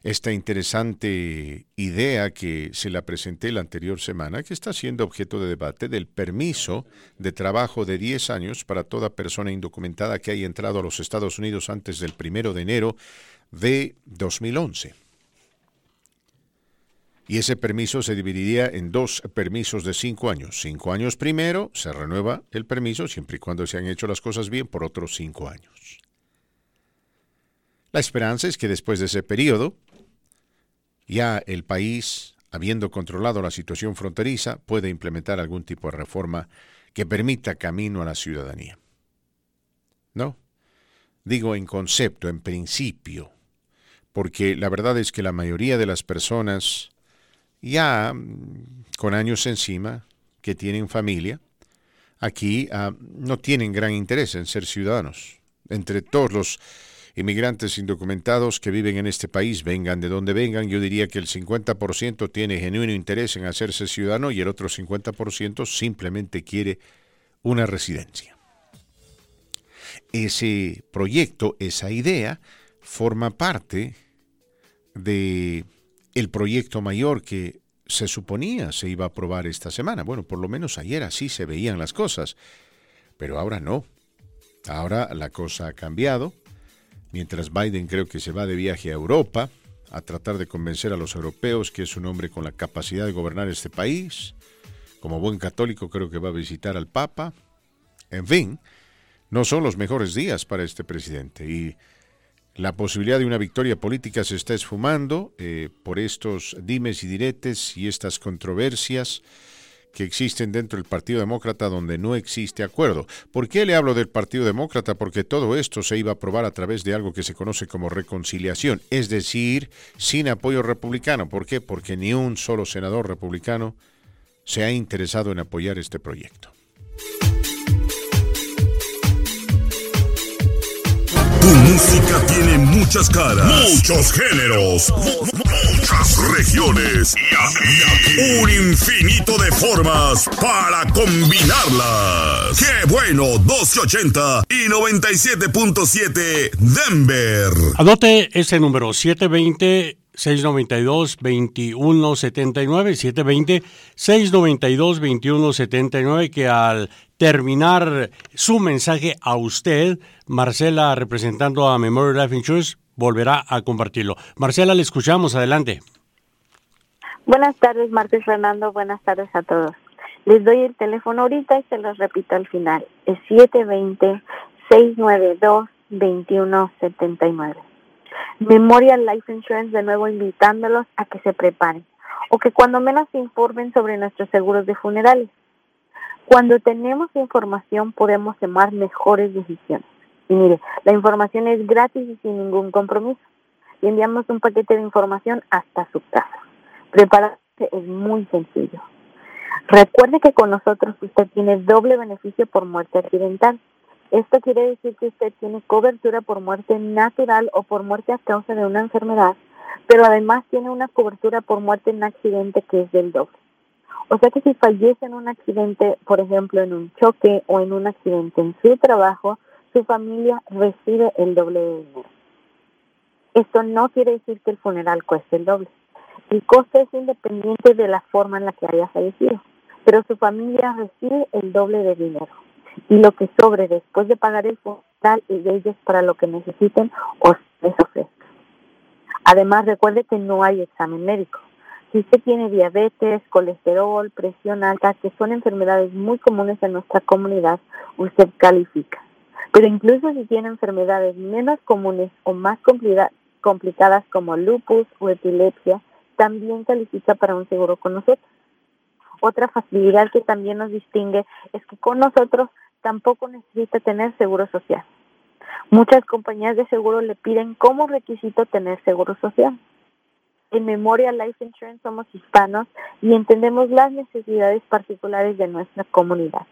Speaker 2: esta interesante idea que se la presenté la anterior semana, que está siendo objeto de debate, del permiso de trabajo de 10 años para toda persona indocumentada que haya entrado a los Estados Unidos antes del primero de enero de 2011. Y ese permiso se dividiría en dos permisos de cinco años. Cinco años primero, se renueva el permiso siempre y cuando se han hecho las cosas bien por otros cinco años. La esperanza es que después de ese periodo, ya el país, habiendo controlado la situación fronteriza, puede implementar algún tipo de reforma que permita camino a la ciudadanía. ¿No? Digo en concepto, en principio, porque la verdad es que la mayoría de las personas ya mm, con años encima, que tienen familia, aquí ah, no tienen gran interés en ser ciudadanos. Entre todos los inmigrantes indocumentados que viven en este país, vengan de donde vengan, yo diría que el 50% tiene genuino interés en hacerse ciudadano y el otro 50% simplemente quiere una residencia. Ese proyecto, esa idea, forma parte de el proyecto mayor que se suponía se iba a aprobar esta semana. Bueno, por lo menos ayer así se veían las cosas, pero ahora no. Ahora la cosa ha cambiado mientras Biden creo que se va de viaje a Europa a tratar de convencer a los europeos que es un hombre con la capacidad de gobernar este país. Como buen católico creo que va a visitar al Papa. En fin, no son los mejores días para este presidente y la posibilidad de una victoria política se está esfumando eh, por estos dimes y diretes y estas controversias que existen dentro del Partido Demócrata donde no existe acuerdo. ¿Por qué le hablo del Partido Demócrata? Porque todo esto se iba a aprobar a través de algo que se conoce como reconciliación, es decir, sin apoyo republicano. ¿Por qué? Porque ni un solo senador republicano se ha interesado en apoyar este proyecto.
Speaker 11: Tu música tiene muchas caras, muchos géneros, regiones y un infinito de formas para combinarlas. ¡Qué bueno! 1280 y 97.7 Denver.
Speaker 1: Anote ese número 720 692-2179, 720-692-2179, que al terminar su mensaje a usted, Marcela, representando a Memorial Life Insurance, volverá a compartirlo. Marcela, le escuchamos, adelante.
Speaker 4: Buenas tardes, Martes Fernando, buenas tardes a todos. Les doy el teléfono ahorita y se los repito al final. Es 720-692-2179. Memorial Life Insurance de nuevo invitándolos a que se preparen o que cuando menos se informen sobre nuestros seguros de funerales. Cuando tenemos información podemos tomar mejores decisiones. Y mire, la información es gratis y sin ningún compromiso. Y enviamos un paquete de información hasta su casa. Prepararse es muy sencillo. Recuerde que con nosotros usted tiene doble beneficio por muerte accidental. Esto quiere decir que usted tiene cobertura por muerte natural o por muerte a causa de una enfermedad, pero además tiene una cobertura por muerte en accidente que es del doble. O sea que si fallece en un accidente, por ejemplo, en un choque o en un accidente en su trabajo, su familia recibe el doble de dinero. Esto no quiere decir que el funeral cueste el doble. El coste es independiente de la forma en la que haya fallecido, pero su familia recibe el doble de dinero y lo que sobre después de pagar el funeral y de ellos para lo que necesiten o les ofrezca. Además, recuerde que no hay examen médico. Si usted tiene diabetes, colesterol, presión alta, que son enfermedades muy comunes en nuestra comunidad, usted califica. Pero incluso si tiene enfermedades menos comunes o más complicadas como lupus o epilepsia, también califica para un seguro con nosotros. Otra facilidad que también nos distingue es que con nosotros tampoco necesita tener seguro social. Muchas compañías de seguro le piden como requisito tener seguro social. En Memorial Life Insurance somos hispanos y entendemos las necesidades particulares de nuestra comunidad.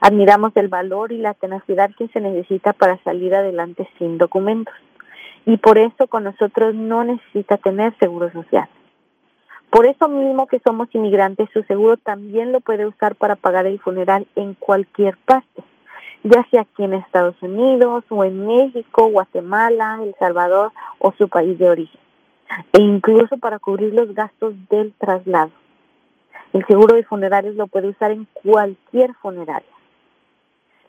Speaker 4: Admiramos el valor y la tenacidad que se necesita para salir adelante sin documentos. Y por eso con nosotros no necesita tener seguro social. Por eso mismo que somos inmigrantes, su seguro también lo puede usar para pagar el funeral en cualquier parte, ya sea aquí en Estados Unidos o en México, Guatemala, El Salvador o su país de origen, e incluso para cubrir los gastos del traslado. El seguro de funerales lo puede usar en cualquier funeraria.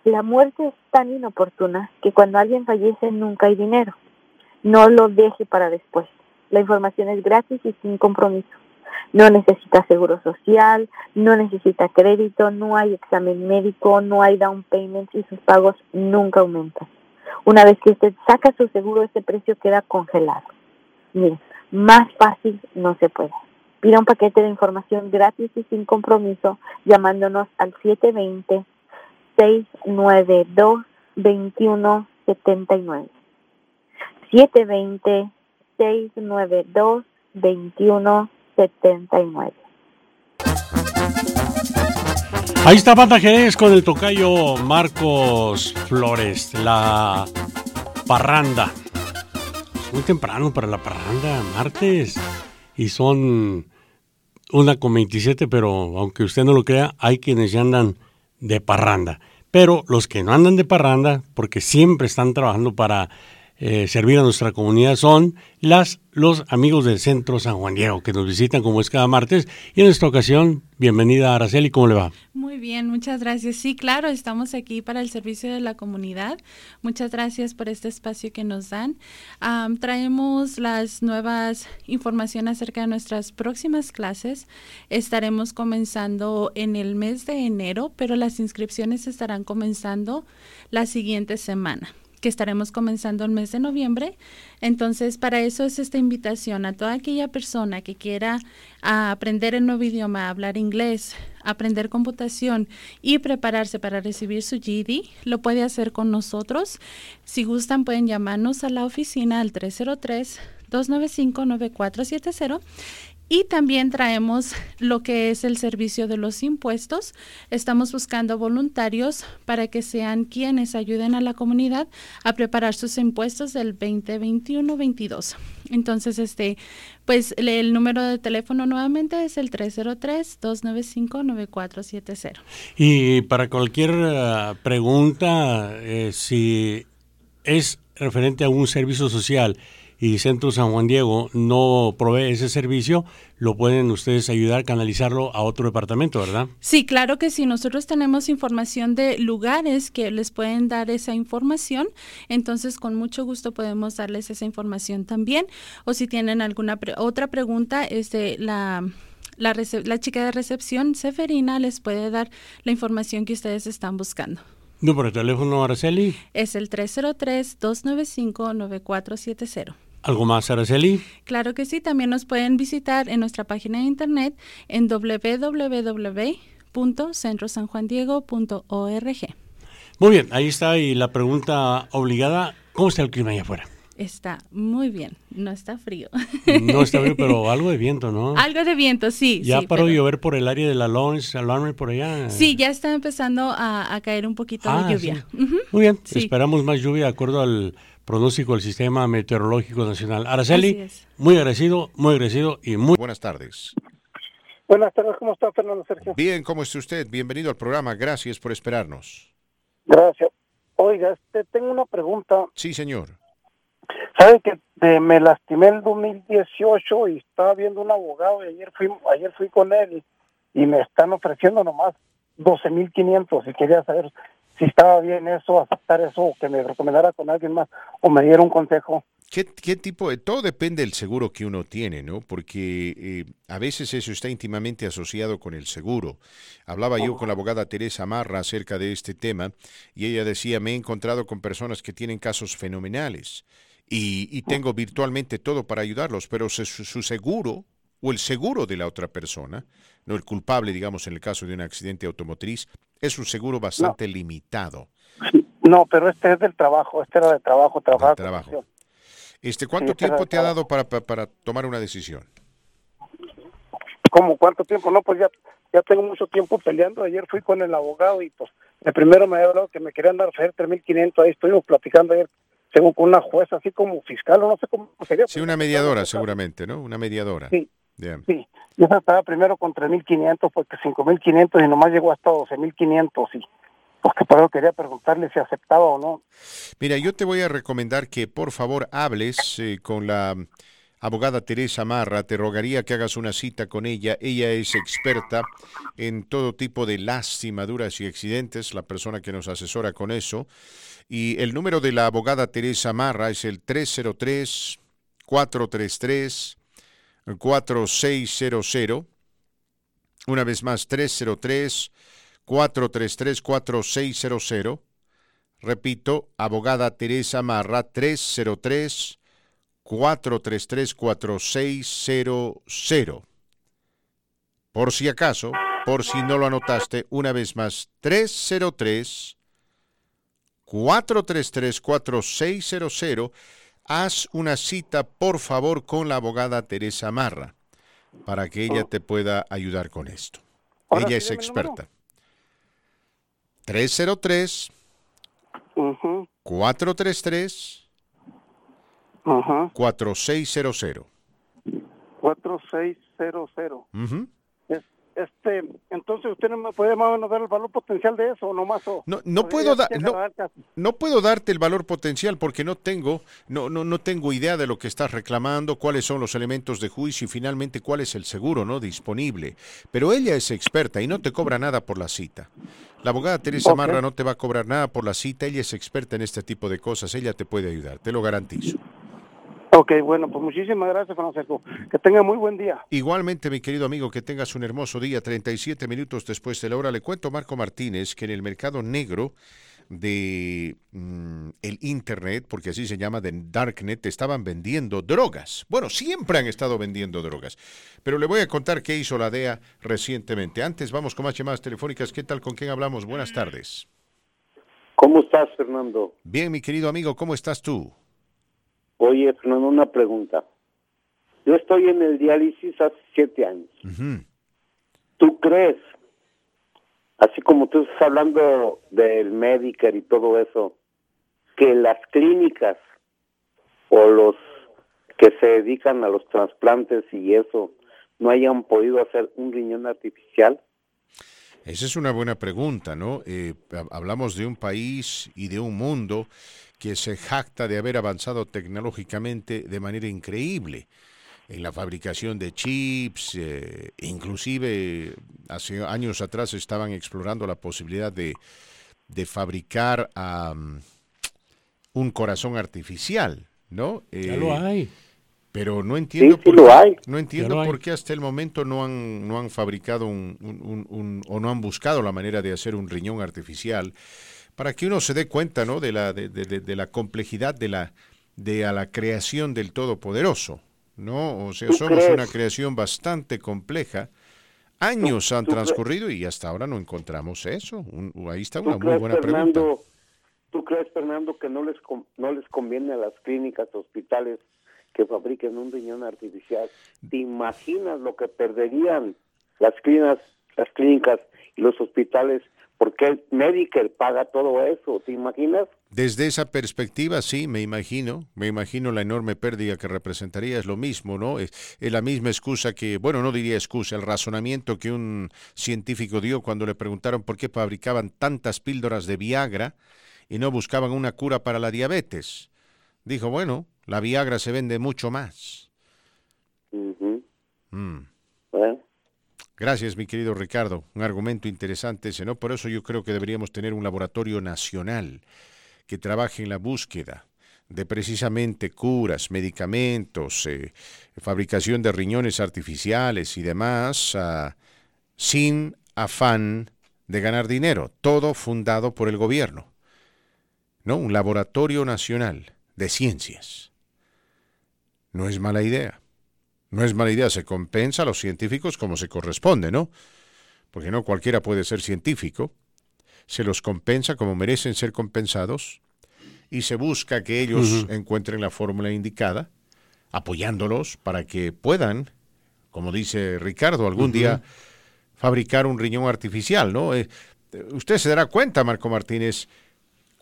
Speaker 4: La muerte es tan inoportuna que cuando alguien fallece nunca hay dinero. No lo deje para después. La información es gratis y sin compromiso. No necesita seguro social, no necesita crédito, no hay examen médico, no hay down payment y sus pagos nunca aumentan. Una vez que usted saca su seguro, ese precio queda congelado. Mire, más fácil no se puede. Pida un paquete de información gratis y sin compromiso llamándonos al 720-692-2179. 720-692-2179. 79.
Speaker 1: Ahí está Banda Jerez con el tocayo Marcos Flores, la parranda. muy temprano para la parranda, martes. Y son una con 27, pero aunque usted no lo crea, hay quienes ya andan de parranda. Pero los que no andan de parranda, porque siempre están trabajando para eh, servir a nuestra comunidad son las, los amigos del Centro San Juan Diego que nos visitan como es cada martes. Y en esta ocasión, bienvenida Araceli, ¿cómo le va?
Speaker 12: Muy bien, muchas gracias. Sí, claro, estamos aquí para el servicio de la comunidad. Muchas gracias por este espacio que nos dan. traemos las nuevas información acerca de nuestras próximas clases. Estaremos comenzando en el mes de enero, pero las inscripciones estarán comenzando la siguiente semana que estaremos comenzando el mes de noviembre. Entonces, para eso es esta invitación a toda aquella persona que quiera aprender el nuevo idioma, hablar inglés, aprender computación y prepararse para recibir su GED, lo puede hacer con nosotros. Si gustan, pueden llamarnos a la oficina al 303 295 9470 y también traemos lo que es el servicio de los impuestos. Estamos buscando voluntarios para que sean quienes ayuden a la comunidad a preparar sus impuestos del 2021-22. Entonces, este, pues el número de teléfono nuevamente es el 303-295-9470.
Speaker 1: Y para cualquier eh, pregunta, eh, si es referente a un servicio social, y Centro San Juan Diego no provee ese servicio, lo pueden ustedes ayudar, canalizarlo a otro departamento, ¿verdad?
Speaker 12: Sí, claro que sí. Nosotros tenemos información de lugares que les pueden dar esa información, entonces con mucho gusto podemos darles esa información también. O si tienen alguna otra pregunta, este, la... La, la, chica de recepción, Seferina, les puede dar la información que ustedes están buscando.
Speaker 1: ¿Número de teléfono, Araceli?
Speaker 12: Es el 303-295-9470.
Speaker 1: ¿Algo más, Araceli?
Speaker 12: Claro que sí, también nos pueden visitar en nuestra página de internet en www.centrosanjuandiego.org.
Speaker 1: Muy bien, ahí está y la pregunta obligada, ¿cómo está el clima allá afuera?
Speaker 12: Está muy bien, no está frío.
Speaker 1: No está frío, pero algo de viento, ¿no?
Speaker 12: Algo de viento, sí.
Speaker 1: ¿Ya paró de llover por el área de la Launch, Alarm por allá?
Speaker 12: Sí, ya está empezando a, caer un poquito de ah, lluvia.
Speaker 1: Muy bien, esperamos más lluvia de acuerdo al pronóstico del Sistema Meteorológico Nacional. Araceli, muy agradecido, muy agradecido y muy
Speaker 2: buenas tardes.
Speaker 3: Buenas tardes, ¿cómo está Fernando Sergio?
Speaker 2: Bien, ¿cómo está usted? Bienvenido al programa, gracias por esperarnos.
Speaker 3: Gracias. Oiga, este, tengo una pregunta.
Speaker 2: Sí, señor.
Speaker 3: ¿Sabe que me lastimé el 2018 y estaba viendo un abogado y ayer fui, ayer fui con él y, y me están ofreciendo nomás 12.500 y quería saber si estaba bien eso, aceptar eso, o que me recomendara con alguien más, o me diera un consejo.
Speaker 2: ¿Qué, tipo de.? Todo depende del seguro que uno tiene, ¿no? Porque eh, a veces eso está íntimamente asociado con el seguro. Hablaba yo con la abogada Teresa Marra acerca de este tema y ella decía: Me he encontrado con personas que tienen casos fenomenales y, tengo virtualmente todo para ayudarlos, pero su, seguro o el seguro de la otra persona, no el culpable, digamos, en el caso de un accidente automotriz, es un seguro bastante limitado.
Speaker 3: No, pero este es del trabajo, este era de trabajo, trabajar.
Speaker 2: trabajo. Este, ¿Cuánto tiempo te ha dado para, para, tomar una decisión?
Speaker 3: ¿Cómo cuánto tiempo? No, pues ya, ya tengo mucho tiempo peleando. Ayer fui con el abogado y pues el primero me había hablado que me querían dar 3.500. Ahí estuvimos platicando ayer, según con una jueza, así como fiscal o no sé cómo sería.
Speaker 2: Sí, una mediadora seguramente, ¿no? Una mediadora.
Speaker 3: Sí. Sí, yo estaba primero con 3.500 porque 5.500 y nomás llegó hasta 12.500 y porque por eso quería preguntarle si aceptaba o no.
Speaker 2: Mira, yo te voy a recomendar que por favor hables eh, con la abogada Teresa Marra. Te rogaría que hagas una cita con ella. Ella es experta en todo tipo de lastimaduras y accidentes, la persona que nos asesora con eso. Y el número de la abogada Teresa Marra es el 303 433 4600. Una vez más, 303 433-4600. Repito, abogada Teresa Marra, 303-433-4600. Por si acaso, por si no lo anotaste, una vez más, 303 433-4600. Haz una cita, por favor, con la abogada Teresa Marra para que ella te pueda ayudar con esto. Ella es experta. 303 433 4600.
Speaker 3: 4600. Este, entonces usted no me puede más o menos dar el valor potencial de eso, nomás o,
Speaker 2: no, no puedo dar no, puedo darte el valor potencial porque no tengo no, no no tengo idea de lo que estás reclamando, cuáles son los elementos de juicio y finalmente cuál es el seguro no disponible. Pero ella es experta y no te cobra nada por la cita. La abogada Teresa Marra no te va a cobrar nada por la cita, ella es experta en este tipo de cosas, ella te puede ayudar, te lo garantizo.
Speaker 3: Ok, bueno, pues muchísimas gracias, Francisco. Que tenga muy buen día.
Speaker 2: Igualmente, mi querido amigo, que tengas un hermoso día. 37 minutos después de la hora, le cuento a Marco Martínez que en el mercado negro de mm, el internet, porque así se llama, de Darknet, estaban vendiendo drogas. Bueno, siempre han estado vendiendo drogas. Pero le voy a contar qué hizo la DEA recientemente. Antes vamos con más llamadas telefónicas. ¿Qué tal? ¿Con quién hablamos? Buenas tardes.
Speaker 13: ¿Cómo estás, Fernando?
Speaker 2: Bien, mi querido amigo, ¿cómo estás tú?
Speaker 13: Oye, Fernando, una pregunta. Yo estoy en el diálisis hace siete años. ¿Tú crees, así como tú estás hablando del Medicare y todo eso, que las clínicas o los que se dedican a los trasplantes y eso no hayan podido hacer un riñón artificial?
Speaker 2: Esa es una buena pregunta, ¿no? Eh, hablamos de un país y de un mundo que se jacta de haber avanzado tecnológicamente de manera increíble en la fabricación de chips, eh, inclusive hace años atrás estaban explorando la posibilidad de, fabricar un corazón artificial, ¿no?
Speaker 1: ya lo eh, hay.
Speaker 2: Pero no entiendo, por, qué, no entiendo por qué hasta el momento no han, no han fabricado un, o no han buscado la manera de hacer un riñón artificial para que uno se dé cuenta ¿no? de, la, de, de, la complejidad de la, de a la creación del Todopoderoso. ¿no? O sea, somos una creación bastante compleja. Años han transcurrido y hasta ahora no encontramos eso. ahí está una muy buena pregunta.
Speaker 13: ¿Tú crees, Fernando, que no les, no les conviene a las clínicas, hospitales que fabriquen un riñón artificial? ¿Te imaginas lo que perderían las clínicas, las clínicas y los hospitales porque Medicare paga todo eso, ¿te imaginas?
Speaker 2: Desde esa perspectiva, sí, me imagino, me imagino la enorme pérdida que representaría, es lo mismo, ¿no? Es, la misma excusa que, bueno, no diría excusa, el razonamiento que un científico dio cuando le preguntaron por qué fabricaban tantas píldoras de Viagra y no buscaban una cura para la diabetes. Dijo, bueno, la Viagra se vende mucho más. Gracias, mi querido Ricardo. Un argumento interesante ese, ¿no? Por eso yo creo que deberíamos tener un laboratorio nacional que trabaje en la búsqueda de precisamente curas, medicamentos, eh, fabricación de riñones artificiales y demás, ah, sin afán de ganar dinero, todo fundado por el gobierno. ¿No? Un laboratorio nacional de ciencias. No es mala idea. No es mala idea, se compensa a los científicos como se corresponde, ¿no? Porque no cualquiera puede ser científico. Se los compensa como merecen ser compensados y se busca que ellos encuentren la fórmula indicada, apoyándolos para que puedan, como dice Ricardo, algún día fabricar un riñón artificial, ¿no? Eh, usted se dará cuenta, Marco Martínez,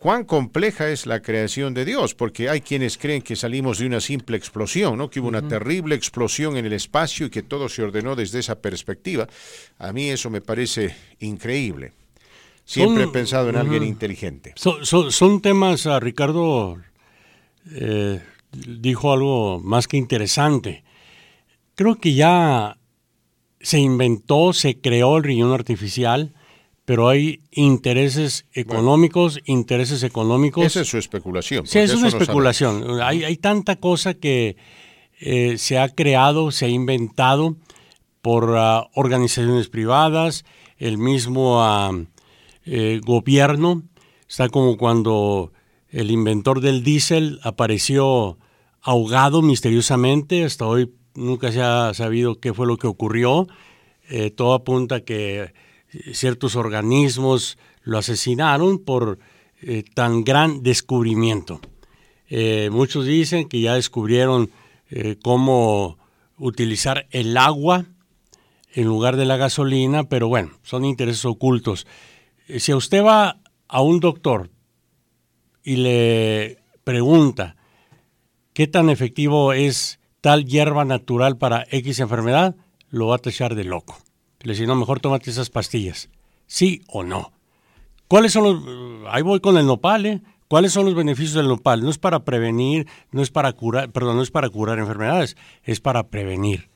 Speaker 2: cuán compleja es la creación de Dios, porque hay quienes creen que salimos de una simple explosión, ¿no? Que hubo una terrible explosión en el espacio y que todo se ordenó desde esa perspectiva. A mí eso me parece increíble. Siempre he pensado en alguien inteligente.
Speaker 1: Son, temas, a ah, Ricardo eh, dijo algo más que interesante. Creo que ya se inventó, se creó el riñón artificial, pero hay intereses económicos, intereses económicos.
Speaker 2: Esa es su especulación.
Speaker 1: Sí, es una especulación. Hay, hay, tanta cosa que eh, se ha creado, se ha inventado por ah, organizaciones privadas, el mismo... Ah, eh, gobierno. Está como cuando el inventor del diésel apareció ahogado misteriosamente. Hasta hoy nunca se ha sabido qué fue lo que ocurrió. Eh, todo apunta a que ciertos organismos lo asesinaron por eh, tan gran descubrimiento. muchos dicen que ya descubrieron cómo utilizar el agua en lugar de la gasolina, pero bueno, son intereses ocultos si usted va a un doctor y le pregunta qué tan efectivo es tal hierba natural para X enfermedad, lo va a tachar de loco. Le dice, no, mejor tómate esas pastillas. ¿Sí o no? ¿Cuáles son los... Ahí voy con el nopal, ¿eh? ¿Cuáles son los beneficios del nopal? No es para prevenir, no es para curar, perdón, no es para curar enfermedades, es para prevenir.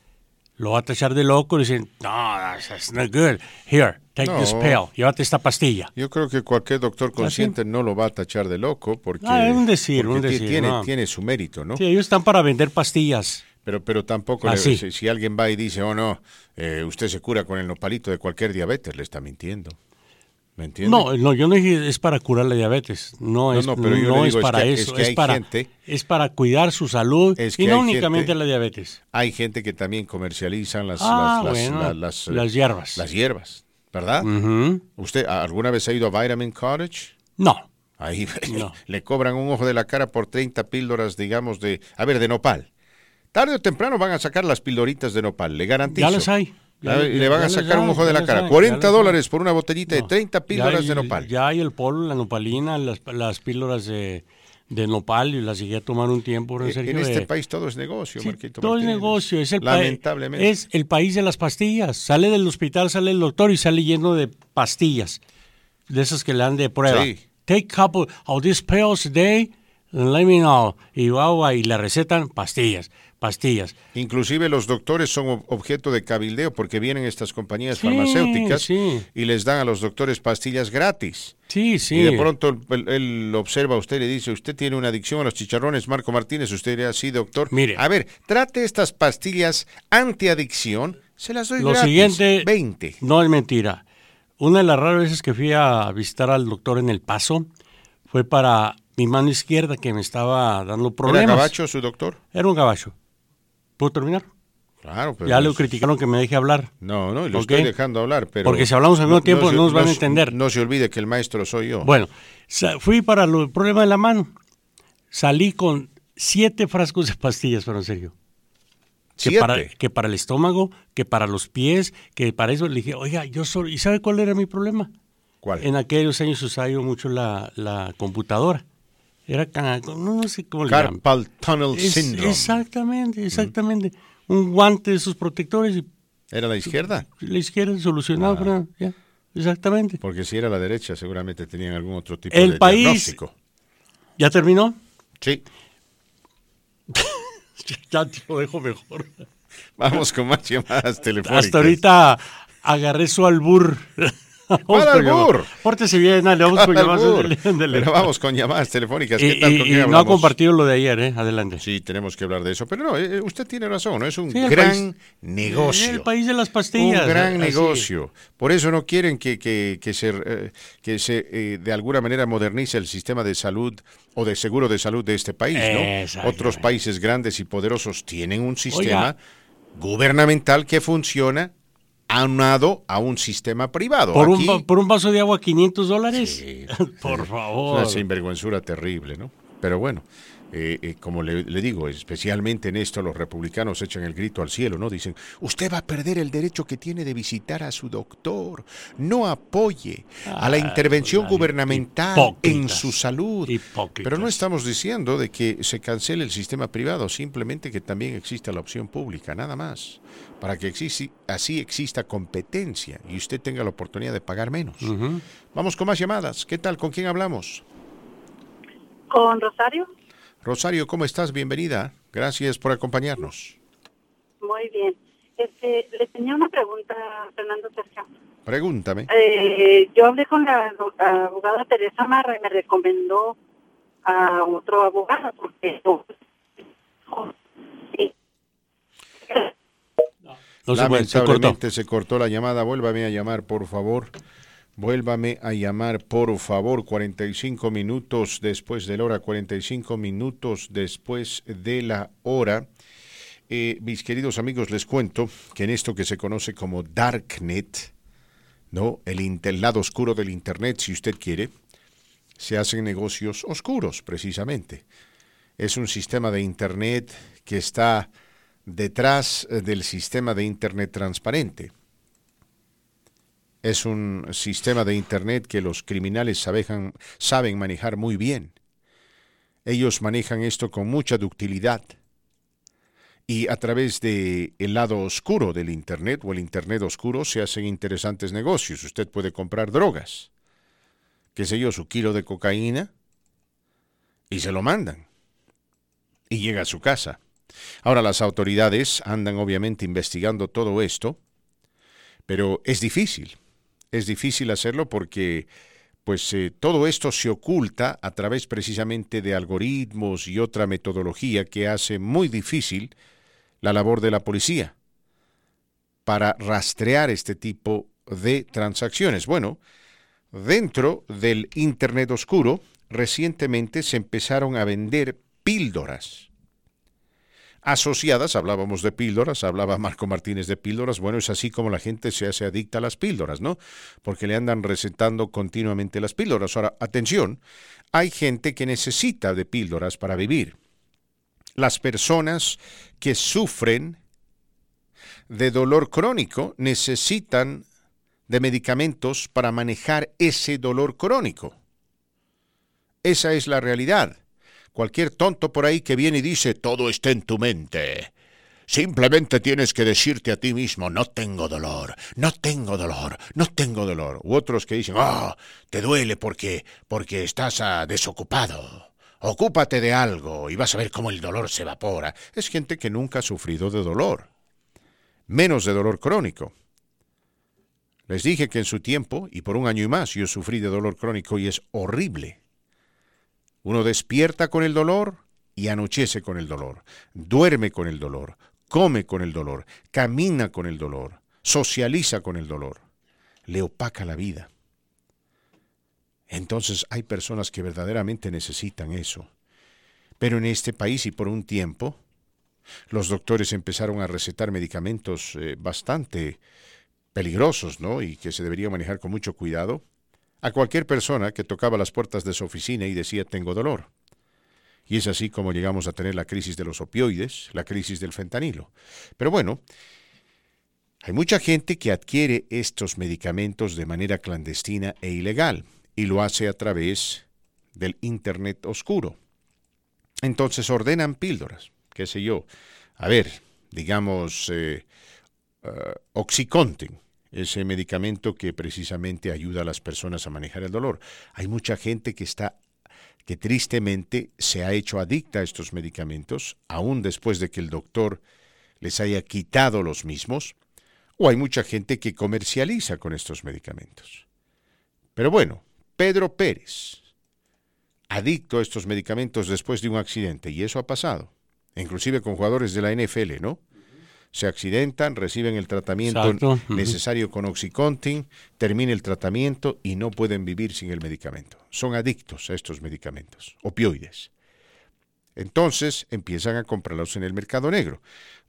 Speaker 1: Lo va a tachar de loco y dicen, no, that's not good. Here, Take this pill, llévate esta pastilla.
Speaker 2: Yo creo que cualquier doctor consciente no lo va a tachar de loco porque,
Speaker 1: ah, un decir, un decir,
Speaker 2: tiene, tiene su mérito, ¿no?
Speaker 1: Sí, ellos están para vender pastillas.
Speaker 2: Pero, pero tampoco, le, si, si, alguien va y dice, oh no, eh, usted se cura con el nopalito de cualquier diabetes, le está mintiendo. ¿Me entiende?
Speaker 1: No, no, yo no dije es para curar la diabetes, no, es, no, es para eso, es, para, es para cuidar su salud y no únicamente la diabetes.
Speaker 2: Hay gente que también comercializan las, ah,
Speaker 1: las, las, hierbas.
Speaker 2: Las hierbas. ¿verdad? ¿Usted alguna vez ha ido a Vitamin Cottage?
Speaker 1: No.
Speaker 2: Ahí le cobran un ojo de la cara por 30 píldoras, digamos, de, a ver, de nopal. Tarde o temprano van a sacar las píldoritas de nopal, le garantizo.
Speaker 1: Ya las hay.
Speaker 2: le van a sacar un ojo de la cara. 40 dólares por una botellita de 30 píldoras de nopal.
Speaker 1: Ya hay el polo, la nopalina, las, las píldoras de de nopal y las llegué a tomar un tiempo.
Speaker 2: En, en este país todo es negocio,
Speaker 1: Todo es negocio, es el,
Speaker 2: Lamentablemente.
Speaker 1: es el país de las pastillas. Sale del hospital, sale el doctor y sale lleno de pastillas, de esas que le dan de prueba. Take couple of these pills a day, and let me know. Y, y le recetan pastillas pastillas.
Speaker 2: Inclusive los doctores son objeto de cabildeo porque vienen estas compañías farmacéuticas y les dan a los doctores pastillas gratis.
Speaker 1: Sí, sí.
Speaker 2: Y de pronto él, observa a usted y le dice, usted tiene una adicción a los chicharrones, Marco Martínez, usted diría, sí, doctor.
Speaker 1: Mire.
Speaker 2: A ver, trate estas pastillas antiadicción, se las doy
Speaker 1: Lo
Speaker 2: gratis.
Speaker 1: siguiente,
Speaker 2: 20.
Speaker 1: No es mentira. Una de las raras veces que fui a visitar al doctor en El Paso fue para mi mano izquierda que me estaba dando problemas.
Speaker 2: ¿Era gabacho su doctor?
Speaker 1: Era un gabacho. ¿Puedo terminar?
Speaker 2: Claro, pero
Speaker 1: ya le criticaron que me deje hablar.
Speaker 2: No, no, lo estoy dejando hablar, pero...
Speaker 1: Porque si hablamos al mismo tiempo no, nos van a entender.
Speaker 2: No se olvide que el maestro soy yo.
Speaker 1: Bueno, fui para el problema de la mano. Salí con siete frascos de pastillas, pero en serio. Que para, que para el estómago, que para los pies, que para eso le dije, oiga, yo soy... ¿Y sabe cuál era mi problema?
Speaker 2: ¿Cuál?
Speaker 1: En aquellos años usaba yo mucho la, la computadora. Era no, sé cómo
Speaker 2: Carpal tunnel syndrome.
Speaker 1: Exactamente, exactamente. Un guante de esos protectores. Y,
Speaker 2: ¿Era la izquierda?
Speaker 1: La izquierda solucionado, ya, exactamente.
Speaker 2: Porque si era la derecha, seguramente tenían algún otro tipo
Speaker 1: El
Speaker 2: de
Speaker 1: país,
Speaker 2: diagnóstico.
Speaker 1: ¿Ya terminó?
Speaker 2: Sí.
Speaker 1: ya te lo dejo mejor.
Speaker 2: Vamos con más llamadas telefónicas.
Speaker 1: Hasta ahorita agarré su albur.
Speaker 2: ¿Cuál albur?
Speaker 1: Pórtese bien, dale, vamos con llamadas.
Speaker 2: Pero vamos con llamadas telefónicas. ¿Qué
Speaker 1: tal, y, no ha compartido lo de ayer, ¿eh? Adelante.
Speaker 2: Sí, tenemos que hablar de eso. Pero no, eh, usted tiene razón, ¿no? Es un gran negocio.
Speaker 1: El país de las pastillas.
Speaker 2: Un gran negocio. Por eso no quieren que, que, que se, eh, que se eh, de alguna manera modernice el sistema de salud o de seguro de salud de este país, ¿no? Otros países grandes y poderosos tienen un sistema gubernamental que funciona aunado a un sistema privado.
Speaker 1: ¿Por, un, por un vaso de agua 500 dólares? por favor.
Speaker 2: una sinvergüenzura terrible, ¿no? Pero bueno, eh, eh, como le, digo, especialmente en esto los republicanos echan el grito al cielo, ¿no? Dicen, usted va a perder el derecho que tiene de visitar a su doctor, no apoye a la ah, intervención gubernamental en su salud. Pero no estamos diciendo de que se cancele el sistema privado, simplemente que también exista la opción pública, nada más, para que así exista competencia y usted tenga la oportunidad de pagar menos. Vamos con más llamadas. ¿Qué tal? ¿Con quién hablamos?
Speaker 14: Con Rosario.
Speaker 2: Rosario, ¿cómo estás? Bienvenida. Gracias por acompañarnos.
Speaker 14: Muy bien. Este, le tenía una pregunta Fernando Sergio.
Speaker 2: Pregúntame.
Speaker 14: Eh, yo hablé con la, abogada Teresa Marra y me recomendó a otro abogado porque
Speaker 2: Lamentablemente se cortó la llamada. Vuélvame a llamar, por favor. Vuélvame a llamar, por favor, 45 minutos después de la hora, 45 minutos después de la hora. Eh, mis queridos amigos, les cuento que en esto que se conoce como Darknet, ¿no? El, el lado oscuro del Internet, si usted quiere, se hacen negocios oscuros, precisamente. Es un sistema de Internet que está detrás eh, del sistema de Internet transparente es un sistema de Internet que los criminales saben, manejar muy bien. Ellos manejan esto con mucha ductilidad. Y a través del el lado oscuro del Internet o el Internet oscuro se hacen interesantes negocios. Usted puede comprar drogas, qué sé yo, su kilo de cocaína, y se lo mandan. Y llega a su casa. Ahora las autoridades andan obviamente investigando todo esto, pero es difícil es difícil hacerlo porque pues eh, todo esto se oculta a través precisamente de algoritmos y otra metodología que hace muy difícil la labor de la policía para rastrear este tipo de transacciones. Bueno, dentro del Internet oscuro, recientemente se empezaron a vender píldoras asociadas, hablábamos de píldoras, hablaba Marco Martínez de píldoras, bueno, es así como la gente se hace adicta a las píldoras, ¿no? Porque le andan recetando continuamente las píldoras. Ahora, atención, hay gente que necesita de píldoras para vivir. Las personas que sufren de dolor crónico necesitan de medicamentos para manejar ese dolor crónico. Esa es la realidad. Cualquier tonto por ahí que viene y dice, todo está en tu mente. Simplemente tienes que decirte a ti mismo, no tengo dolor, no tengo dolor, no tengo dolor. U otros que dicen, oh, te duele porque, porque estás ah, desocupado. Ocúpate de algo y vas a ver cómo el dolor se evapora. Es gente que nunca ha sufrido de dolor, menos de dolor crónico. Les dije que en su tiempo, y por un año y más, yo sufrí de dolor crónico y es horrible. Uno despierta con el dolor y anochece con el dolor, duerme con el dolor, come con el dolor, camina con el dolor, socializa con el dolor, le opaca la vida. Entonces hay personas que verdaderamente necesitan eso. Pero en este país y por un tiempo, los doctores empezaron a recetar medicamentos eh, bastante peligrosos, ¿no? Y que se deberían manejar con mucho cuidado a cualquier persona que tocaba las puertas de su oficina y decía tengo dolor. Y es así como llegamos a tener la crisis de los opioides, la crisis del fentanilo. Pero bueno, hay mucha gente que adquiere estos medicamentos de manera clandestina e ilegal y lo hace a través del Internet oscuro. Entonces ordenan píldoras, qué sé yo. A ver, digamos, eh, uh, Oxycontin ese medicamento que precisamente ayuda a las personas a manejar el dolor. Hay mucha gente que está que tristemente se ha hecho adicta a estos medicamentos, aún después de que el doctor les haya quitado los mismos, o hay mucha gente que comercializa con estos medicamentos. Pero bueno, Pedro Pérez, adicto a estos medicamentos después de un accidente, y eso ha pasado, inclusive con jugadores de la NFL, ¿no? Se accidentan, reciben el tratamiento necesario con Oxycontin, termina el tratamiento y no pueden vivir sin el medicamento. Son adictos a estos medicamentos, opioides. Entonces empiezan a comprarlos en el mercado negro.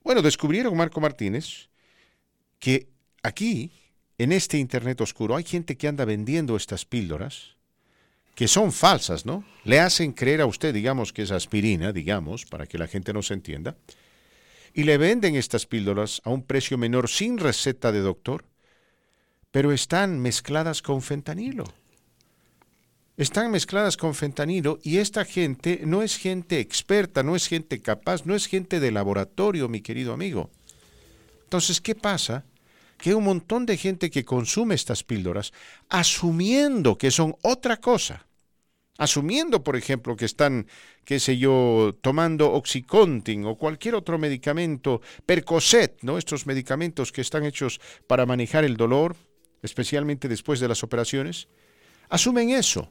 Speaker 2: Bueno, descubrieron, Marco Martínez, que aquí, en este Internet oscuro, hay gente que anda vendiendo estas píldoras que son falsas, ¿no? Le hacen creer a usted, digamos, que es aspirina, digamos, para que la gente no se entienda, y le venden estas píldoras a un precio menor sin receta de doctor, pero están mezcladas con fentanilo. Están mezcladas con fentanilo y esta gente no es gente experta, no es gente capaz, no es gente de laboratorio, mi querido amigo. Entonces, ¿qué pasa? Que un montón de gente que consume estas píldoras asumiendo que son otra cosa. Asumiendo, por ejemplo, que están, qué sé yo, tomando Oxycontin o cualquier otro medicamento, Percocet, ¿no? Estos medicamentos que están hechos para manejar el dolor, especialmente después de las operaciones, asumen eso,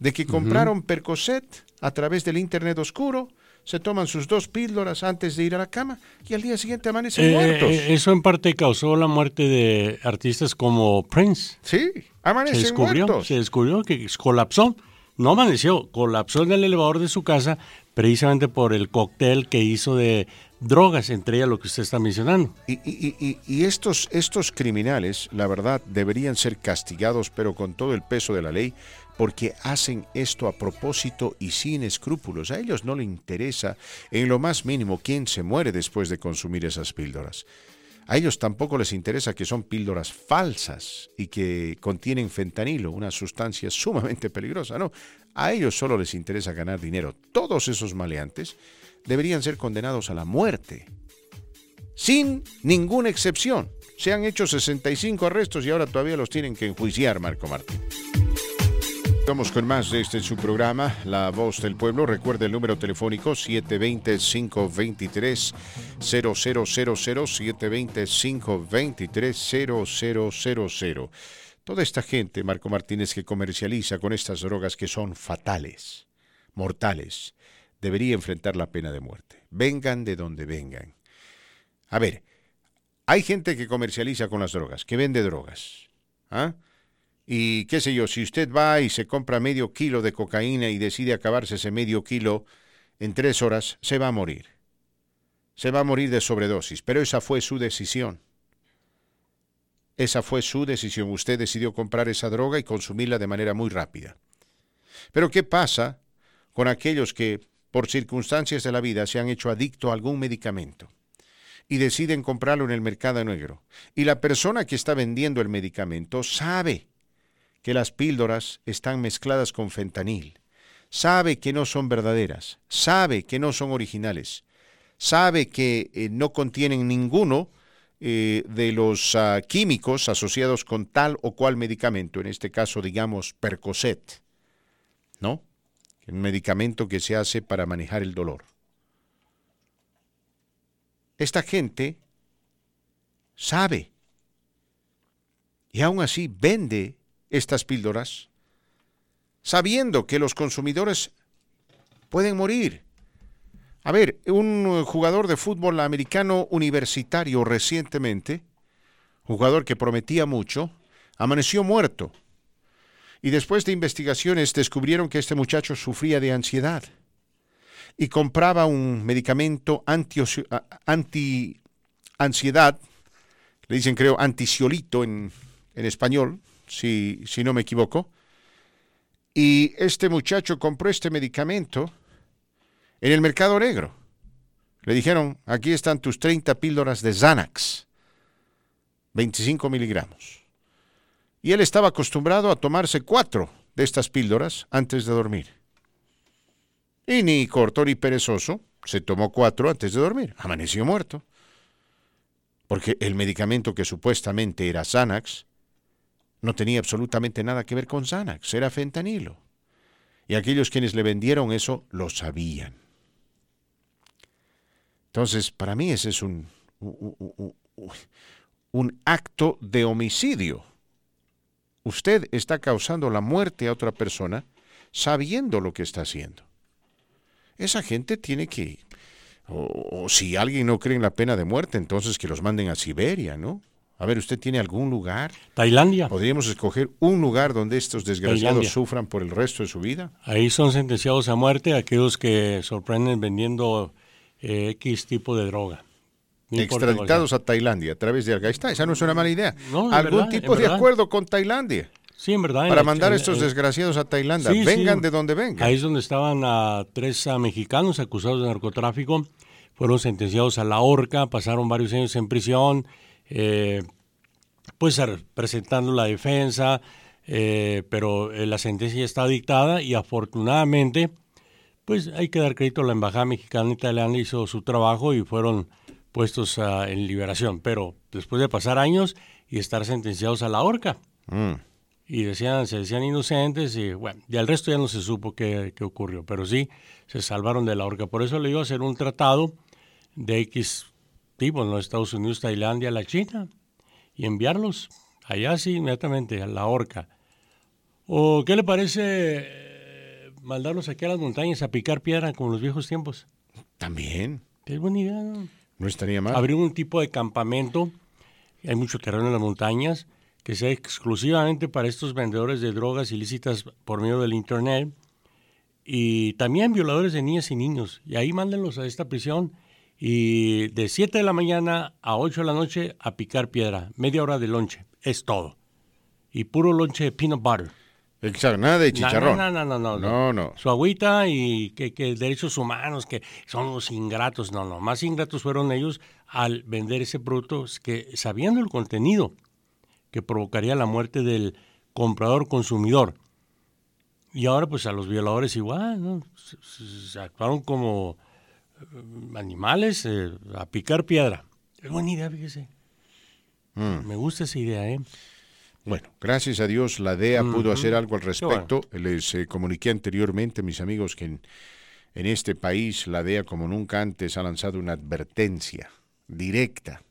Speaker 2: de que compraron Percocet a través del Internet oscuro, se toman sus dos píldoras antes de ir a la cama y al día siguiente amanecen eh, muertos.
Speaker 1: Eh, eso en parte causó la muerte de artistas como Prince.
Speaker 2: Sí, amanecen
Speaker 1: se descubrió,
Speaker 2: muertos.
Speaker 1: Se descubrió que colapsó. No amaneció, colapsó en el elevador de su casa precisamente por el cóctel que hizo de drogas, entre ellas lo que usted está mencionando.
Speaker 2: Y, estos, estos criminales, la verdad, deberían ser castigados, pero con todo el peso de la ley, porque hacen esto a propósito y sin escrúpulos. A ellos no les interesa en lo más mínimo quién se muere después de consumir esas píldoras. A ellos tampoco les interesa que son píldoras falsas y que contienen fentanilo, una sustancia sumamente peligrosa. No, a ellos solo les interesa ganar dinero. Todos esos maleantes deberían ser condenados a la muerte, sin ninguna excepción. Se han hecho 65 arrestos y ahora todavía los tienen que enjuiciar, Marco Martín. Vamos con más de este su programa, La Voz del Pueblo. Recuerde el número telefónico 720-523-0000, 720-523-0000. Toda esta gente, Marco Martínez, que comercializa con estas drogas que son fatales, mortales, debería enfrentar la pena de muerte. Vengan de donde vengan. A ver, hay gente que comercializa con las drogas, que vende drogas. ¿Ah? Y qué sé yo, si usted va y se compra medio kilo de cocaína y decide acabarse ese medio kilo en tres horas, se va a morir. Se va a morir de sobredosis, pero esa fue su decisión. Esa fue su decisión. Usted decidió comprar esa droga y consumirla de manera muy rápida. Pero ¿qué pasa con aquellos que, por circunstancias de la vida, se han hecho adicto a algún medicamento? y deciden comprarlo en el mercado negro. Y la persona que está vendiendo el medicamento sabe que las píldoras están mezcladas con fentanil, sabe que no son verdaderas, sabe que no son originales, sabe que eh, no contienen ninguno eh, de los ah, químicos asociados con tal o cual medicamento, en este caso digamos Percocet, ¿no? Un medicamento que se hace para manejar el dolor. Esta gente sabe y aún así vende estas píldoras, sabiendo que los consumidores pueden morir. A ver, un jugador de fútbol americano universitario recientemente, jugador que prometía mucho, amaneció muerto. Y después de investigaciones descubrieron que este muchacho sufría de ansiedad y compraba un medicamento anti-ansiedad, le dicen creo anticiolito en, en español, si, si no me equivoco. Y este muchacho compró este medicamento en el mercado negro. Le dijeron, aquí están tus 30 píldoras de Xanax, 25 miligramos. Y él estaba acostumbrado a tomarse cuatro de estas píldoras antes de dormir. Y ni corto ni perezoso se tomó cuatro antes de dormir. Amaneció muerto. Porque el medicamento que supuestamente era Xanax no tenía absolutamente nada que ver con Xanax, era fentanilo. Y aquellos quienes le vendieron eso lo sabían. Entonces, para mí ese es un, un, acto de homicidio. usted está causando la muerte a otra persona sabiendo lo que está haciendo. Esa gente tiene que, o, si alguien no cree en la pena de muerte, entonces que los manden a Siberia, ¿no? A ver, ¿usted tiene algún lugar?
Speaker 1: Tailandia.
Speaker 2: ¿Podríamos escoger un lugar donde estos desgraciados sufran por el resto de su vida?
Speaker 1: Ahí son sentenciados a muerte aquellos que sorprenden vendiendo eh, X tipo de droga.
Speaker 2: Extraditados a Tailandia a través de está, esa no es una mala idea. ¿Algún tipo de acuerdo con Tailandia?
Speaker 1: Sí, en verdad.
Speaker 2: Para mandar a estos desgraciados a Tailandia. vengan de donde vengan.
Speaker 1: Ahí es donde estaban a tres mexicanos acusados de narcotráfico. Fueron sentenciados a la horca, pasaron varios años en prisión, eh, pues presentando la defensa, eh, pero eh, la sentencia ya está dictada y afortunadamente, pues hay que dar crédito a la Embajada Mexicana Tailandia, hizo su trabajo y fueron puestos en liberación. Pero después de pasar años y estar sentenciados a la horca. Mm y decían, se decían inocentes y bueno, y al resto ya no se supo qué, ocurrió, pero sí se salvaron de la horca. Por eso le iba a hacer un tratado de X tipo, los Estados Unidos, Tailandia, la China, y enviarlos allá sí, inmediatamente, a la horca. ¿O qué le parece eh, mandarlos aquí a las montañas a picar piedra como en los viejos tiempos?
Speaker 2: También.
Speaker 1: Es buena idea, ¿no?
Speaker 2: No estaría mal.
Speaker 1: Abrir un tipo de campamento, hay mucho terreno en las montañas, que sea exclusivamente para estos vendedores de drogas ilícitas por medio del Internet y también violadores de niñas y niños. Y ahí mándenlos a esta prisión y de 7 de la mañana a 8 de la noche a picar piedra, media hora de lonche, es todo. Y puro lonche de peanut butter.
Speaker 2: Exacto, nada de chicharrón.
Speaker 1: No, no, no, no. no, no. Su agüita y que, que, derechos humanos, que son los ingratos. No, no, más ingratos fueron ellos al vender ese producto que sabiendo el contenido que provocaría la muerte del comprador consumidor. Y ahora pues a los violadores igual, ¿no? Se, actuaron como animales eh, a picar piedra. Es buena idea, fíjese. Mm. Me gusta esa idea, ¿eh?
Speaker 2: Bueno, gracias a Dios la DEA pudo hacer algo al respecto. Les eh, comuniqué anteriormente, mis amigos, que en, en este país la DEA como nunca antes ha lanzado una advertencia directa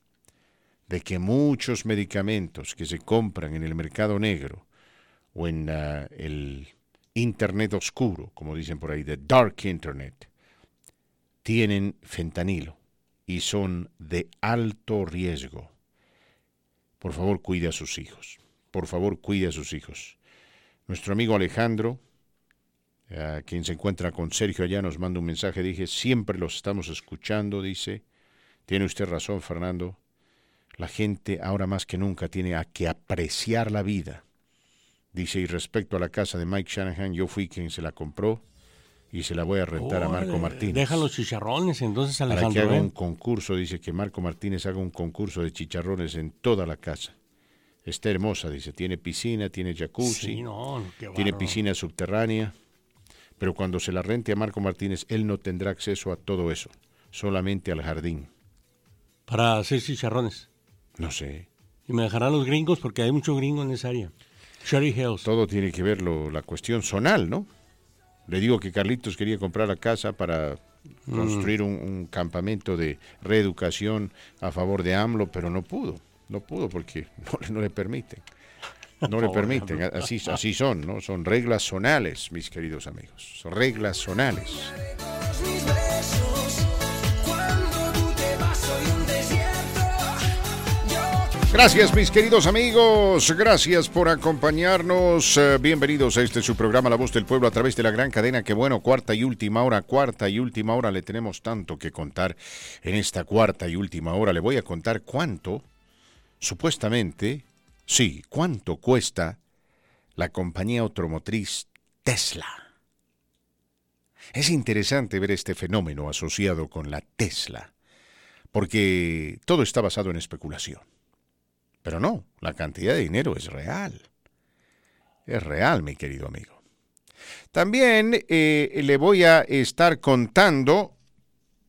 Speaker 2: de que muchos medicamentos que se compran en el mercado negro o en ah, el Internet oscuro, como dicen por ahí, the dark Internet, tienen fentanilo y son de alto riesgo. Por favor, cuide a sus hijos. Por favor, cuide a sus hijos. Nuestro amigo Alejandro, quien se encuentra con Sergio allá, nos manda un mensaje. Dije, siempre los estamos escuchando, dice. Tiene usted razón, Fernando. La gente ahora más que nunca tiene a que apreciar la vida. Dice, y respecto a la casa de Mike Shanahan, yo fui quien se la compró y se la voy a rentar a Marco Martínez.
Speaker 1: Deja los chicharrones entonces, Alejandro.
Speaker 2: Para que haga un concurso, dice que Marco Martínez haga un concurso de chicharrones en toda la casa. Está hermosa, dice, tiene piscina, tiene jacuzzi, tiene piscina subterránea, pero cuando se la rente a Marco Martínez, él no tendrá acceso a todo eso, solamente al jardín.
Speaker 1: Para hacer chicharrones.
Speaker 2: No sé.
Speaker 1: Y me dejarán los gringos porque hay mucho gringo en esa área. Cherry Hills.
Speaker 2: Todo tiene que ver lo, la cuestión zonal, ¿no? Le digo que Carlitos quería comprar la casa para construir un, campamento de reeducación a favor de AMLO, pero no pudo. No pudo porque no, le permiten. No le permiten. Así, así son, ¿no? Son reglas zonales, mis queridos amigos. Son reglas zonales. Gracias mis queridos amigos, gracias por acompañarnos. Eh, bienvenidos a este su programa La Voz del Pueblo a través de la gran cadena. Que bueno, cuarta y última hora, cuarta y última hora. Le tenemos tanto que contar en esta cuarta y última hora. Le voy a contar cuánto, supuestamente, sí, cuánto cuesta la compañía automotriz Tesla. Es interesante ver este fenómeno asociado con la Tesla, porque todo está basado en especulación. Pero no, la cantidad de dinero es real. Es real, mi querido amigo. También eh, le voy a estar contando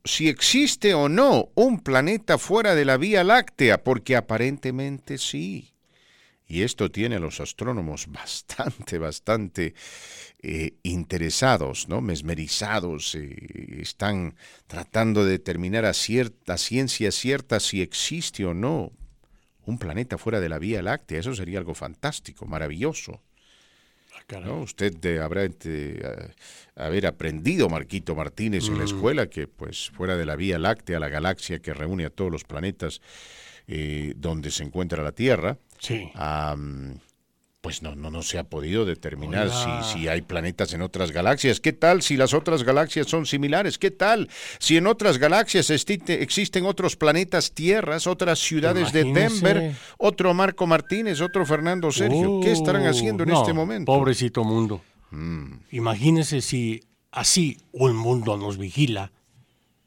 Speaker 2: si existe o no un planeta fuera de la Vía Láctea, porque aparentemente sí. Y esto tiene a los astrónomos bastante, bastante eh, interesados, ¿no? mesmerizados. Eh, están tratando de determinar a cierta ciencia cierta si existe o no un planeta fuera de la Vía Láctea. Eso sería algo fantástico, maravilloso. Ah, Usted habrá haber aprendido, Marquito Martínez, en la mm. escuela que pues fuera de la Vía Láctea, la galaxia que reúne a todos los planetas eh, donde se encuentra la Tierra,
Speaker 1: sí
Speaker 2: pues no, no, no se ha podido determinar si, si hay planetas en otras galaxias. ¿Qué tal si las otras galaxias son similares? ¿Qué tal si en otras galaxias existen otros planetas tierras, otras ciudades de Denver, otro Marco Martínez, otro Fernando Sergio? ¿Qué estarán uh, haciendo en este momento?
Speaker 1: Pobrecito mundo. Mm. Imagínese si así un mundo nos vigila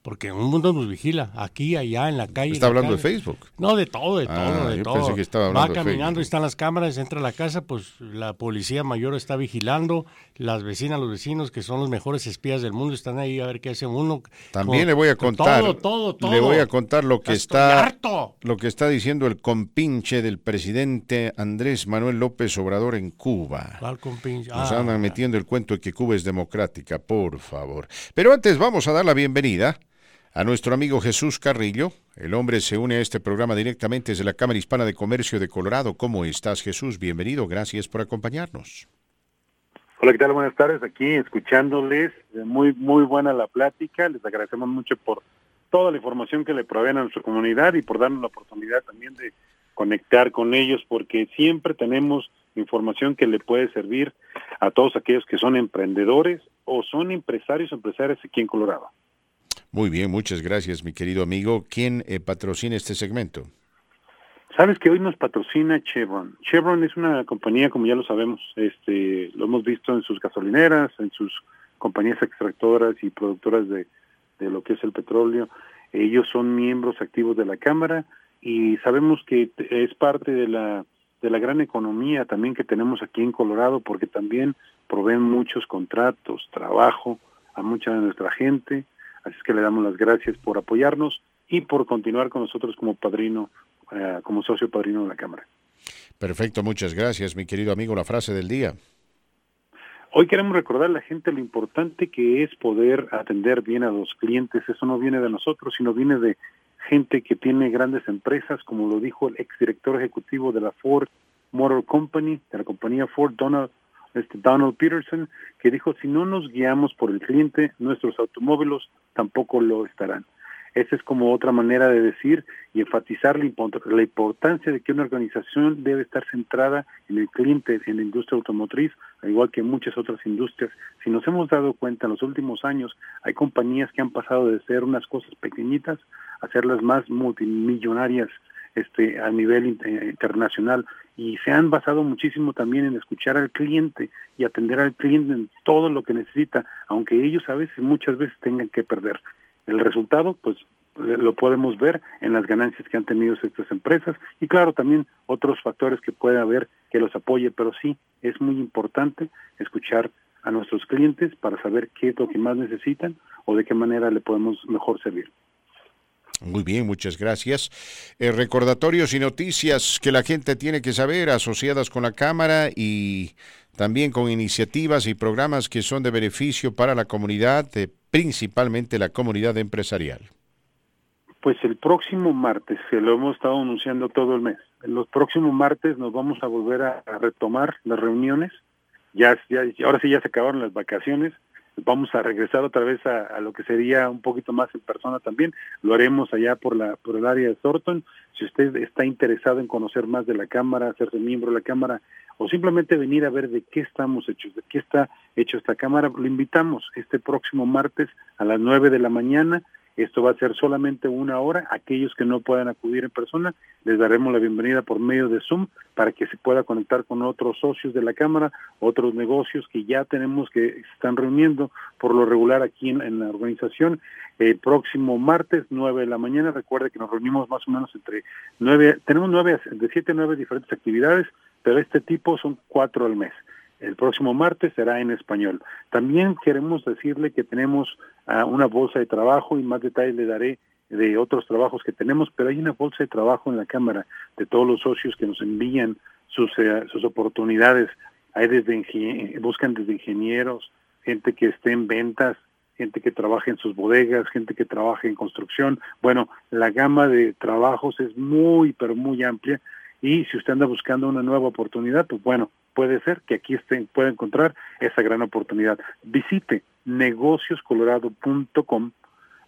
Speaker 1: porque un mundo nos vigila, aquí, allá, en la calle.
Speaker 2: ¿Está hablando de Facebook?
Speaker 1: No, de todo, de todo, ah, de todo. Va caminando, están las cámaras, entra a la casa, pues la policía mayor está vigilando, las vecinas, los vecinos, que son los mejores espías del mundo, están ahí a ver qué hace uno.
Speaker 2: También le voy a contar. Todo, todo, todo. Le voy a contar lo que está. Lo que está diciendo el compinche del presidente Andrés Manuel López Obrador en Cuba.
Speaker 1: ¿Cuál compinche?
Speaker 2: Nos ah, andan metiendo el cuento de que Cuba es democrática, por favor. Pero antes vamos a dar la bienvenida a nuestro amigo Jesús Carrillo. El hombre se une a este programa directamente desde la Cámara Hispana de Comercio de Colorado. ¿Cómo estás, Jesús? Bienvenido. Gracias por acompañarnos.
Speaker 15: Hola, ¿qué tal? Buenas tardes. Aquí escuchándoles. Muy, muy buena la plática. Les agradecemos mucho por toda la información que le proveen a nuestra comunidad y por darnos la oportunidad también de conectar con ellos porque siempre tenemos información que le puede servir a todos aquellos que son emprendedores o son empresarios empresarios aquí en Colorado.
Speaker 2: Muy bien, muchas gracias, mi querido amigo. ¿Quién eh, patrocina este segmento?
Speaker 15: Sabes que hoy nos patrocina Chevron. Chevron es una compañía, como ya lo sabemos, este, lo hemos visto en sus gasolineras, en sus compañías extractoras y productoras de, de lo que es el petróleo. Ellos son miembros activos de la Cámara y sabemos que es parte de la de la gran economía también que tenemos aquí en Colorado porque también proveen muchos contratos, trabajo a mucha de nuestra gente Así es que le damos las gracias por apoyarnos y por continuar con nosotros como padrino, eh, como socio padrino de la Cámara.
Speaker 2: Perfecto, muchas gracias, mi querido amigo. La frase del día.
Speaker 15: Hoy queremos recordar a la gente lo importante que es poder atender bien a los clientes. Eso no viene de nosotros, sino viene de gente que tiene grandes empresas, como lo dijo el exdirector ejecutivo de la Ford Motor Company, de la compañía Ford, Donald este Donald Peterson, que dijo, si no nos guiamos por el cliente, nuestros automóviles tampoco lo estarán. Esa es como otra manera de decir y enfatizar la, importancia de que una organización debe estar centrada en el cliente, en la industria automotriz, al igual que muchas otras industrias. Si nos hemos dado cuenta en los últimos años, hay compañías que han pasado de ser unas cosas pequeñitas a ser las más multimillonarias este, a nivel internacional y se han basado muchísimo también en escuchar al cliente y atender al cliente en todo lo que necesita, aunque ellos a veces, muchas veces tengan que perder. El resultado, pues lo podemos ver en las ganancias que han tenido estas empresas y claro también otros factores que puede haber que los apoye, pero sí es muy importante escuchar a nuestros clientes para saber qué es lo que más necesitan o de qué manera le podemos mejor servir.
Speaker 2: Muy bien, muchas gracias. Eh, recordatorios y noticias que la gente tiene que saber asociadas con la Cámara y también con iniciativas y programas que son de beneficio para la comunidad, principalmente la comunidad empresarial.
Speaker 15: Pues el próximo martes, que lo hemos estado anunciando todo el mes, los próximos martes nos vamos a volver a, retomar las reuniones. Ya, ya, ahora sí ya se acabaron las vacaciones vamos a regresar otra vez a, lo que sería un poquito más en persona también. Lo haremos allá por la por el área de Thornton. Si usted está interesado en conocer más de la Cámara, hacerse miembro de la Cámara o simplemente venir a ver de qué estamos hechos, de qué está hecho esta Cámara, lo invitamos este próximo martes a las nueve de la mañana esto va a ser solamente una hora. Aquellos que no puedan acudir en persona, les daremos la bienvenida por medio de Zoom para que se pueda conectar con otros socios de la Cámara, otros negocios que ya tenemos que se están reuniendo por lo regular aquí en, la organización. El próximo martes, nueve de la mañana, recuerde que nos reunimos más o menos entre nueve, tenemos nueve, de siete a nueve diferentes actividades, pero este tipo son cuatro al mes. El próximo martes será en español. También queremos decirle que tenemos uh, una bolsa de trabajo y más detalles le daré de otros trabajos que tenemos, pero hay una bolsa de trabajo en la Cámara de todos los socios que nos envían sus, eh, sus oportunidades. Hay desde buscan desde ingenieros, gente que esté en ventas, gente que trabaja en sus bodegas, gente que trabaja en construcción. Bueno, la gama de trabajos es muy, pero muy amplia y si usted anda buscando una nueva oportunidad, pues bueno, puede ser que aquí esté, pueda encontrar esa gran oportunidad. Visite negocioscolorado.com.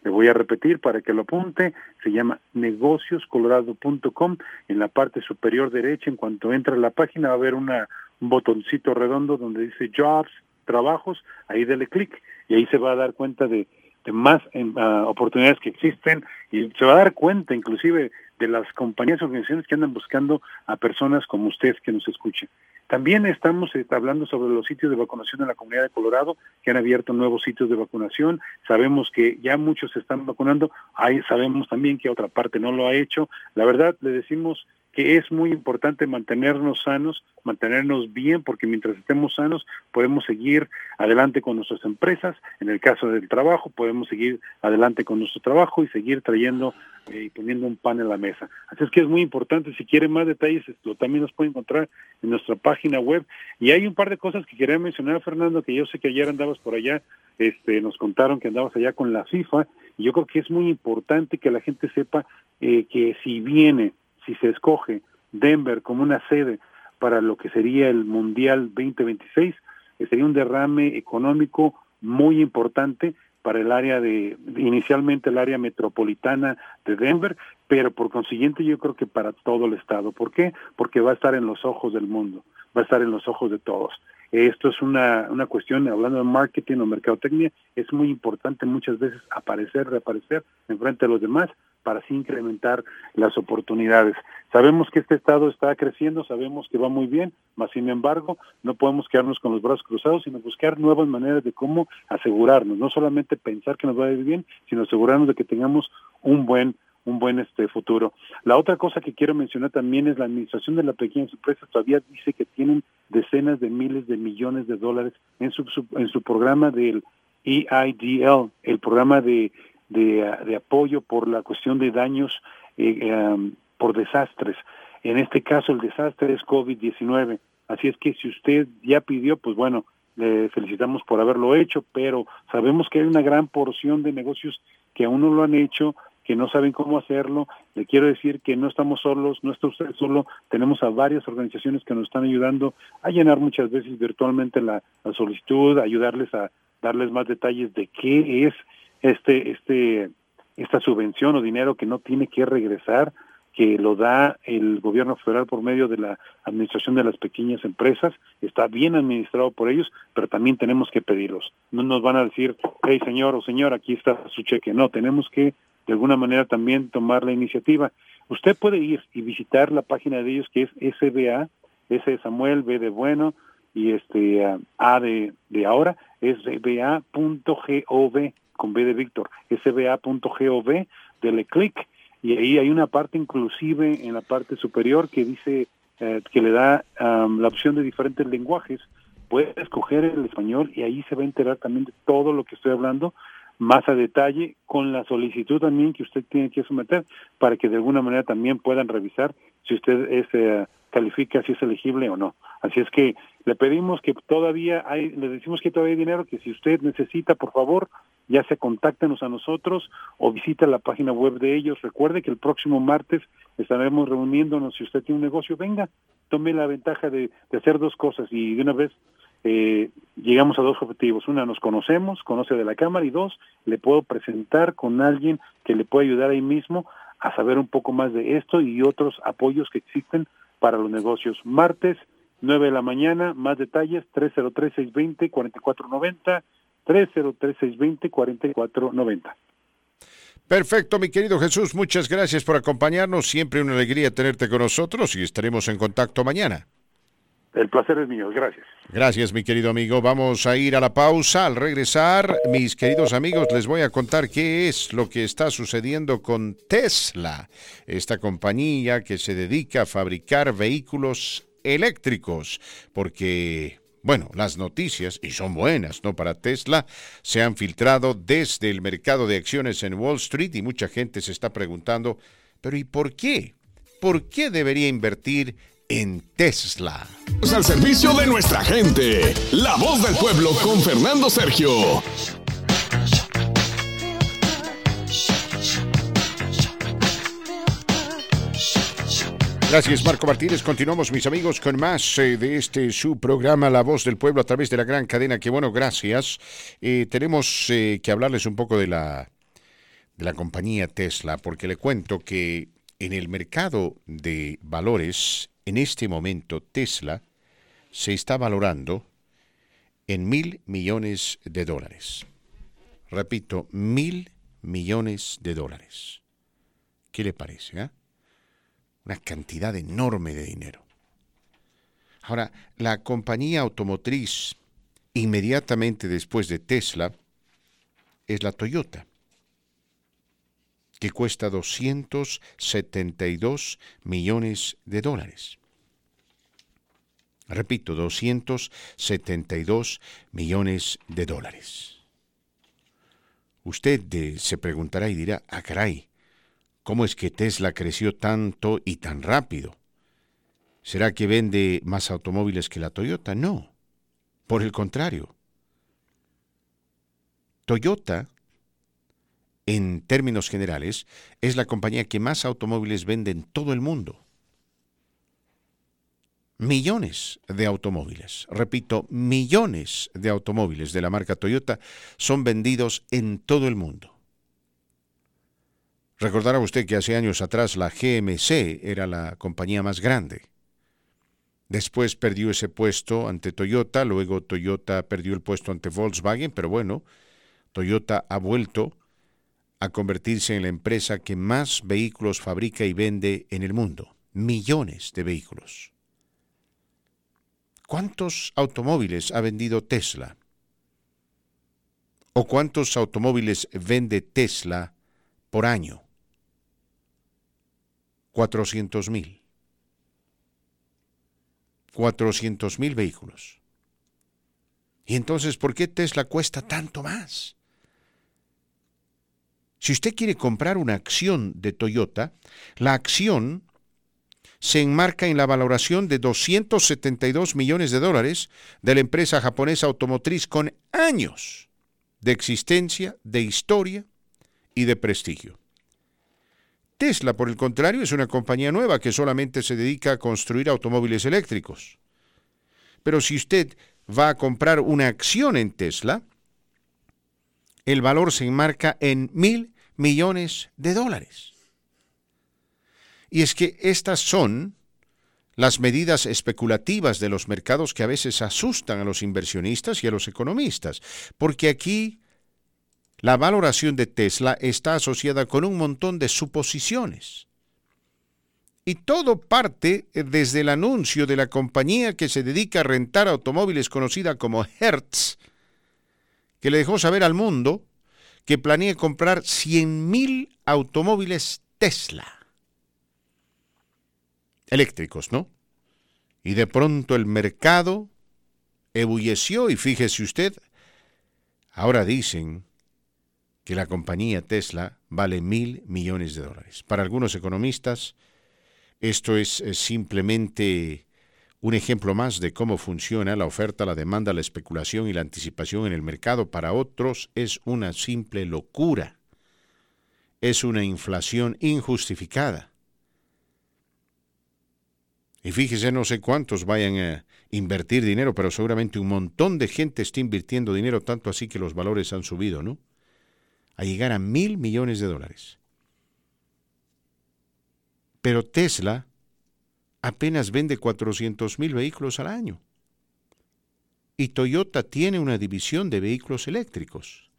Speaker 15: Le voy a repetir para que lo apunte. Se llama negocioscolorado.com. En la parte superior derecha, en cuanto entra a la página, va a haber una, un botoncito redondo donde dice Jobs, Trabajos. Ahí dele clic y ahí se va a dar cuenta de, más ah, oportunidades que existen y se va a dar cuenta inclusive de las compañías y organizaciones que andan buscando a personas como usted que nos escuchen. También estamos eh, hablando sobre los sitios de vacunación en la comunidad de Colorado, que han abierto nuevos sitios de vacunación. Sabemos que ya muchos se están vacunando, Hay, sabemos también que otra parte no lo ha hecho. La verdad, le decimos que es muy importante mantenernos sanos, mantenernos bien, porque mientras estemos sanos podemos seguir adelante con nuestras empresas, en el caso del trabajo podemos seguir adelante con nuestro trabajo y seguir trayendo eh, y poniendo un pan en la mesa. Así es que es muy importante, si quieren más detalles, lo también los pueden encontrar en nuestra página web. Y hay un par de cosas que quería mencionar, Fernando, que yo sé que ayer andabas por allá, este, nos contaron que andabas allá con la FIFA, y yo creo que es muy importante que la gente sepa eh, que si viene si se escoge Denver como una sede para lo que sería el Mundial 2026, eh, sería un derrame económico muy importante para el área de, inicialmente el área metropolitana de Denver, pero por consiguiente yo creo que para todo el estado. ¿Por qué? Porque va a estar en los ojos del mundo, va a estar en los ojos de todos. Esto es una, una cuestión, hablando de marketing o mercadotecnia, es muy importante muchas veces aparecer, reaparecer en frente de los demás para así incrementar las oportunidades. Sabemos que este estado está creciendo, sabemos que va muy bien, mas sin embargo no podemos quedarnos con los brazos cruzados, sino buscar nuevas maneras de cómo asegurarnos, no solamente pensar que nos va a ir bien, sino asegurarnos de que tengamos un buen un buen este futuro. La otra cosa que quiero mencionar también es la administración de las pequeñas empresas todavía dice que tienen decenas de miles de millones de dólares en su, en su programa del EIDL, el programa de, de, apoyo por la cuestión de daños eh, em, por desastres. En este caso el desastre es COVID-19. Así es que si usted ya pidió, pues bueno, le felicitamos por haberlo hecho, pero sabemos que hay una gran porción de negocios que aún no lo han hecho, que no saben cómo hacerlo. Le quiero decir que no estamos solos, no está usted solo, tenemos a varias organizaciones que nos están ayudando a llenar muchas veces virtualmente la, solicitud, ayudarles a darles más detalles de qué es este, este, esta subvención o dinero que no tiene que regresar, que lo da el gobierno federal por medio de la administración de las pequeñas empresas, está bien administrado por ellos, pero también tenemos que pedirlos. No nos van a decir, hey señor o señor, aquí está su cheque. No, tenemos que de alguna manera también tomar la iniciativa. Usted puede ir y visitar la página de ellos que es SBA, S de Samuel, B de Bueno y este A de, de ahora, sba.gov con B de Víctor, sba.gov, dele clic y ahí hay una parte inclusive en la parte superior que dice eh, que le da la opción de diferentes lenguajes. Puede escoger el español y ahí se va a enterar también de todo lo que estoy hablando más a detalle con la solicitud también que usted tiene que someter para que de alguna manera también puedan revisar si usted es, eh, califica, si es elegible o no. Así es que le pedimos que todavía hay, le decimos que todavía hay dinero, que si usted necesita, por favor, ya se contáctenos a nosotros o visita la página web de ellos. Recuerde que el próximo martes estaremos reuniéndonos. Si usted tiene un negocio, venga, tome la ventaja de, de hacer dos cosas y de una vez eh, llegamos a dos objetivos. Una, nos conocemos, conoce de la Cámara, y dos, le puedo presentar con alguien que le pueda ayudar ahí mismo a saber un poco más de esto y otros apoyos que existen para los negocios. Martes, 9 de la mañana, más detalles, 303-620-4490, 303-620-4490.
Speaker 2: Perfecto, mi querido Jesús, muchas gracias por acompañarnos. Siempre una alegría tenerte con nosotros y estaremos en contacto mañana.
Speaker 15: El placer es mío, gracias.
Speaker 2: Gracias, mi querido amigo. Vamos a ir a la pausa. Al regresar, mis queridos amigos, les voy a contar qué es lo que está sucediendo con Tesla, esta compañía que se dedica a fabricar vehículos eléctricos, porque bueno, las noticias, y son buenas, ¿no? Para Tesla, se han filtrado desde el mercado de acciones en Wall Street y mucha gente se está preguntando, pero ¿y por qué? ¿Por qué debería invertir en Tesla.
Speaker 11: Al servicio de nuestra gente, la voz del pueblo con Fernando Sergio.
Speaker 2: Gracias, Marco Martínez. Continuamos, mis amigos, con más eh, de este su programa La Voz del Pueblo a través de la gran cadena. Que bueno, gracias. Eh, tenemos eh, que hablarles un poco de la, de la compañía Tesla, porque le cuento que en el mercado de valores, en este momento, Tesla se está valorando en mil millones de dólares. Repito, mil millones de dólares. ¿Qué le parece? Eh? Una cantidad enorme de dinero. Ahora, la compañía automotriz inmediatamente después de Tesla es la Toyota, que cuesta 272 millones de dólares. Repito, 272 millones de dólares. Usted se preguntará y dirá, ah, caray, ¿cómo es que Tesla creció tanto y tan rápido? ¿Será que vende más automóviles que la Toyota? No, por el contrario. Toyota, en términos generales, es la compañía que más automóviles vende en todo el mundo millones de automóviles, repito, millones de automóviles de la marca Toyota son vendidos en todo el mundo. Recordará usted que hace años atrás la GMC era la compañía más grande. Después perdió ese puesto ante Toyota, luego Toyota perdió el puesto ante Volkswagen, pero bueno, Toyota ha vuelto a convertirse en la empresa que más vehículos fabrica y vende en el mundo. Millones de vehículos. ¿Cuántos automóviles ha vendido Tesla? ¿O cuántos automóviles vende Tesla por año? 400 mil. 400 mil vehículos. ¿Y entonces por qué Tesla cuesta tanto más? Si usted quiere comprar una acción de Toyota, la acción se enmarca en la valoración de 272 millones de dólares de la empresa japonesa automotriz con años de existencia, de historia y de prestigio. Tesla, por el contrario, es una compañía nueva que solamente se dedica a construir automóviles eléctricos. Pero si usted va a comprar una acción en Tesla, el valor se enmarca en mil millones de dólares. Y es que estas son las medidas especulativas de los mercados que a veces asustan a los inversionistas y a los economistas, porque aquí la valoración de Tesla está asociada con un montón de suposiciones. Y todo parte desde el anuncio de la compañía que se dedica a rentar automóviles conocida como Hertz, que le dejó saber al mundo que planea comprar 100.000 automóviles Tesla eléctricos, ¿no? Y de pronto el mercado ebulleció y fíjese usted, ahora dicen que la compañía Tesla vale mil millones de dólares. Para algunos economistas, esto es simplemente un ejemplo más de cómo funciona la oferta, la demanda, la especulación y la anticipación en el mercado. Para otros es una simple locura. Es una inflación injustificada. Y fíjese, no sé cuántos vayan a invertir dinero, pero seguramente un montón de gente está invirtiendo dinero, tanto así que los valores han subido, ¿no? A llegar a mil millones de dólares. Pero Tesla apenas vende 400 mil vehículos al año. Y Toyota tiene una división de vehículos eléctricos.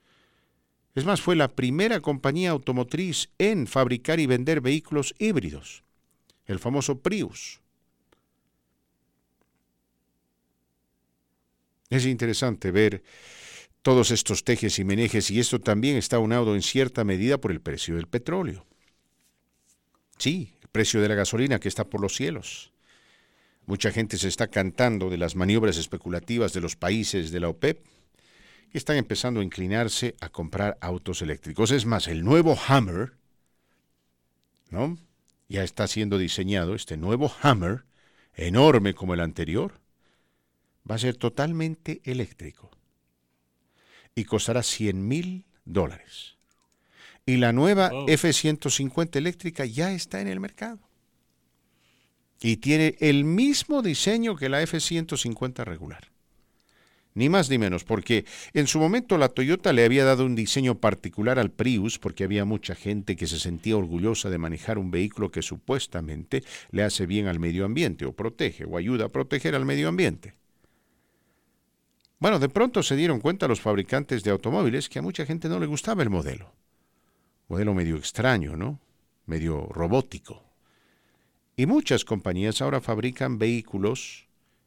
Speaker 2: Es más, fue la primera compañía automotriz en fabricar y vender vehículos híbridos, el famoso Prius. Es interesante ver todos estos tejes y menejes y esto también está unado en cierta medida por el precio del petróleo. Sí, el precio de la gasolina que está por los cielos. Mucha gente se está cantando de las maniobras especulativas de los países de la OPEP y están empezando a inclinarse a comprar autos eléctricos. Es más, el nuevo Hammer, ¿no? Ya está siendo diseñado este nuevo Hammer, enorme como el anterior, va a ser totalmente eléctrico y costará 100 mil dólares. Y la nueva F-150 eléctrica ya está en el mercado. Y tiene el mismo diseño que la F-150 regular. Ni más ni menos, porque en su momento la Toyota le había dado un diseño particular al Prius, porque había mucha gente que se sentía orgullosa de manejar un vehículo que supuestamente le hace bien al medio ambiente, o protege, o ayuda a proteger al medio ambiente. Bueno, de pronto se dieron cuenta los fabricantes de automóviles que a mucha gente no le gustaba el modelo. Modelo medio extraño, ¿no? Medio robótico. Y muchas compañías ahora fabrican vehículos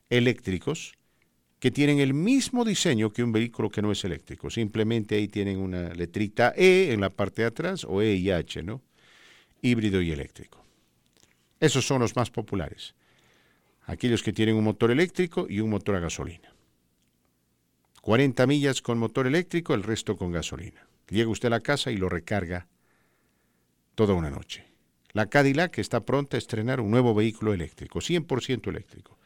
Speaker 2: eléctricos que tienen el mismo diseño que un vehículo que no es eléctrico. Simplemente ahí tienen una letrita E en la parte de atrás o E y H, ¿no? Híbrido y eléctrico. Esos son los más populares. Aquellos que tienen un motor eléctrico y un motor a gasolina. 40 millas con motor eléctrico, el resto con gasolina. Llega usted a la casa y lo recarga toda una noche. La Cadillac está pronta a estrenar un nuevo vehículo eléctrico, 100% eléctrico.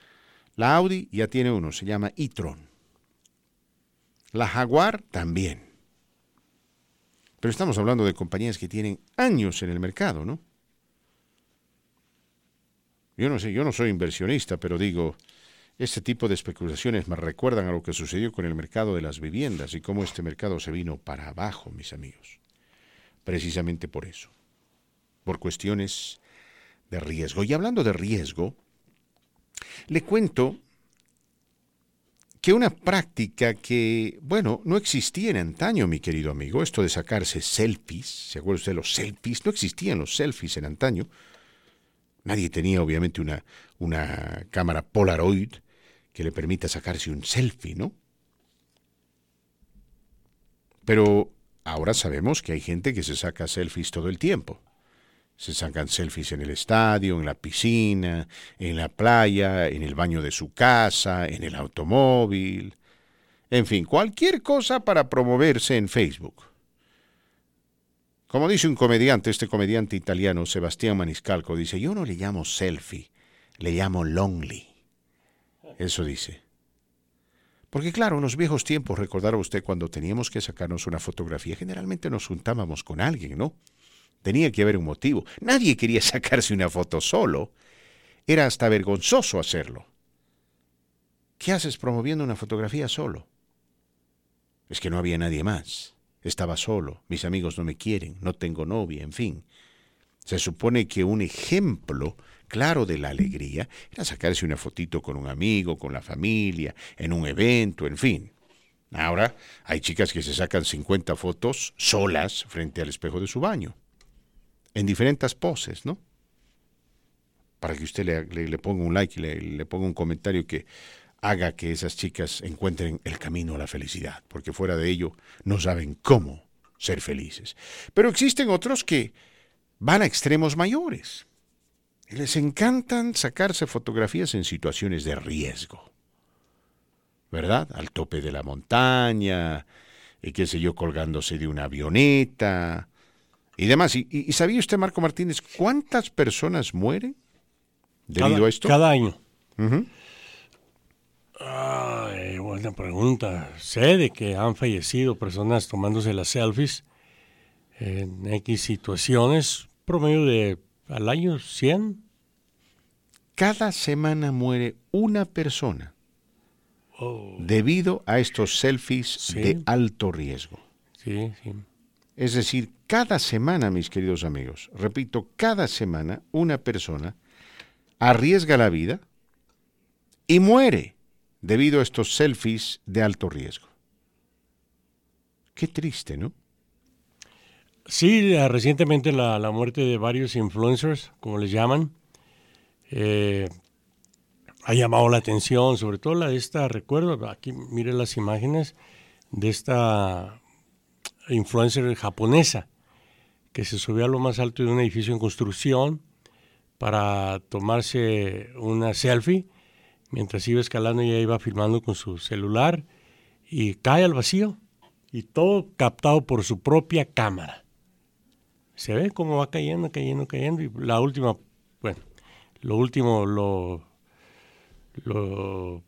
Speaker 2: La Audi ya tiene uno, se llama e-tron. La Jaguar también. Pero estamos hablando de compañías que tienen años en el mercado, ¿no? Yo no sé, yo no soy inversionista, pero digo, este tipo de especulaciones me recuerdan a lo que sucedió con el mercado de las viviendas y cómo este mercado se vino para abajo, mis amigos. Precisamente por eso por cuestiones de riesgo. Y hablando de riesgo, le cuento que una práctica que, bueno, no existía en antaño, mi querido amigo, esto de sacarse selfies, ¿se acuerda usted de los selfies? No existían los selfies en antaño. Nadie tenía, obviamente, una, una cámara Polaroid que le permita sacarse un selfie, ¿no? Pero ahora sabemos que hay gente que se saca selfies todo el tiempo. Se sacan selfies en el estadio, en la piscina, en la playa, en el baño de su casa, en el automóvil. En fin, cualquier cosa para promoverse en Facebook. Como dice un comediante, este comediante italiano, Sebastián Maniscalco, dice, yo no le llamo selfie, le llamo lonely. Eso dice. Porque claro, en los viejos tiempos, recordará usted cuando teníamos que sacarnos una fotografía, generalmente nos juntábamos con alguien, ¿no? Tenía que haber un motivo. Nadie quería sacarse una foto solo. Era hasta vergonzoso hacerlo. ¿Qué haces promoviendo una fotografía solo? Es que no había nadie más. Estaba solo, mis amigos no me quieren, no tengo novia, en fin. Se supone que un ejemplo claro de la alegría era sacarse una fotito con un amigo, con la familia, en un evento, en fin. Ahora hay chicas que se sacan 50 fotos solas frente al espejo de su baño en diferentes poses, ¿no? Para que usted le, ponga un like y le, le ponga un comentario que haga que esas chicas encuentren el camino a la felicidad, porque fuera de ello no saben cómo ser felices. Pero existen otros que van a extremos mayores. Les encantan sacarse fotografías en situaciones de riesgo. ¿Verdad? Al tope de la montaña, y qué sé yo, colgándose de una avioneta, y demás. ¿Y, sabía usted, Marco Martínez, cuántas personas mueren debido a esto?
Speaker 1: Cada año. Ay, buena pregunta. Sé de que han fallecido personas tomándose las selfies en X situaciones, promedio de al año 100.
Speaker 2: Cada semana muere una persona oh. debido a estos selfies de alto riesgo.
Speaker 1: Sí, sí.
Speaker 2: Es decir, cada semana, mis queridos amigos, repito, cada semana una persona arriesga la vida y muere debido a estos selfies de alto riesgo. Qué triste, ¿no?
Speaker 1: Sí, recientemente la, muerte de varios influencers, como les llaman, eh, ha llamado la atención, sobre todo la de esta, recuerdo, aquí mire las imágenes de esta influencer japonesa que se subió a lo más alto de un edificio en construcción para tomarse una selfie. Mientras iba escalando ella iba filmando con su celular y cae al vacío y todo captado por su propia cámara. Se ve cómo va cayendo, cayendo, cayendo y la última, bueno, lo último lo, lo,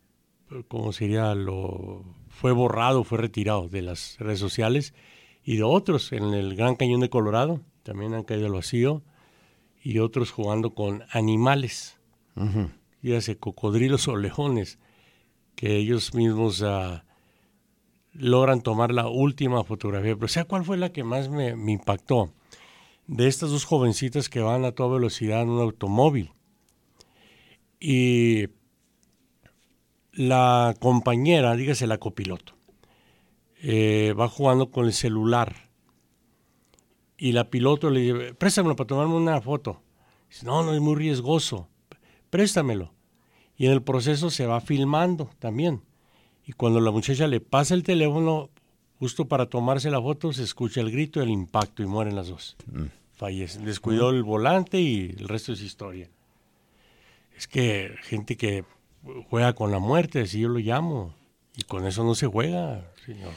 Speaker 1: ¿cómo sería? Lo fue borrado, fue retirado de las redes sociales y de otros en el Gran Cañón de Colorado, también han caído al vacío, y otros jugando con animales. y hace cocodrilos o leones, que ellos mismos uh, logran tomar la última fotografía. Pero ¿sabes cuál fue la que más me, me impactó? De estas dos jovencitas que van a toda velocidad en un automóvil. Y la compañera, dígase la copiloto, eh, va jugando con el celular. Y la piloto le dice, préstamelo para tomarme una foto. Dice, no, no es muy riesgoso, préstamelo. Y en el proceso se va filmando también. Y cuando la muchacha le pasa el teléfono, justo para tomarse la foto, se escucha el grito, el impacto y mueren las dos. Mm. Fallecen. Descuidó el volante y el resto es historia. Es que gente que juega con la muerte, así yo lo llamo. Y con eso no se juega, señor.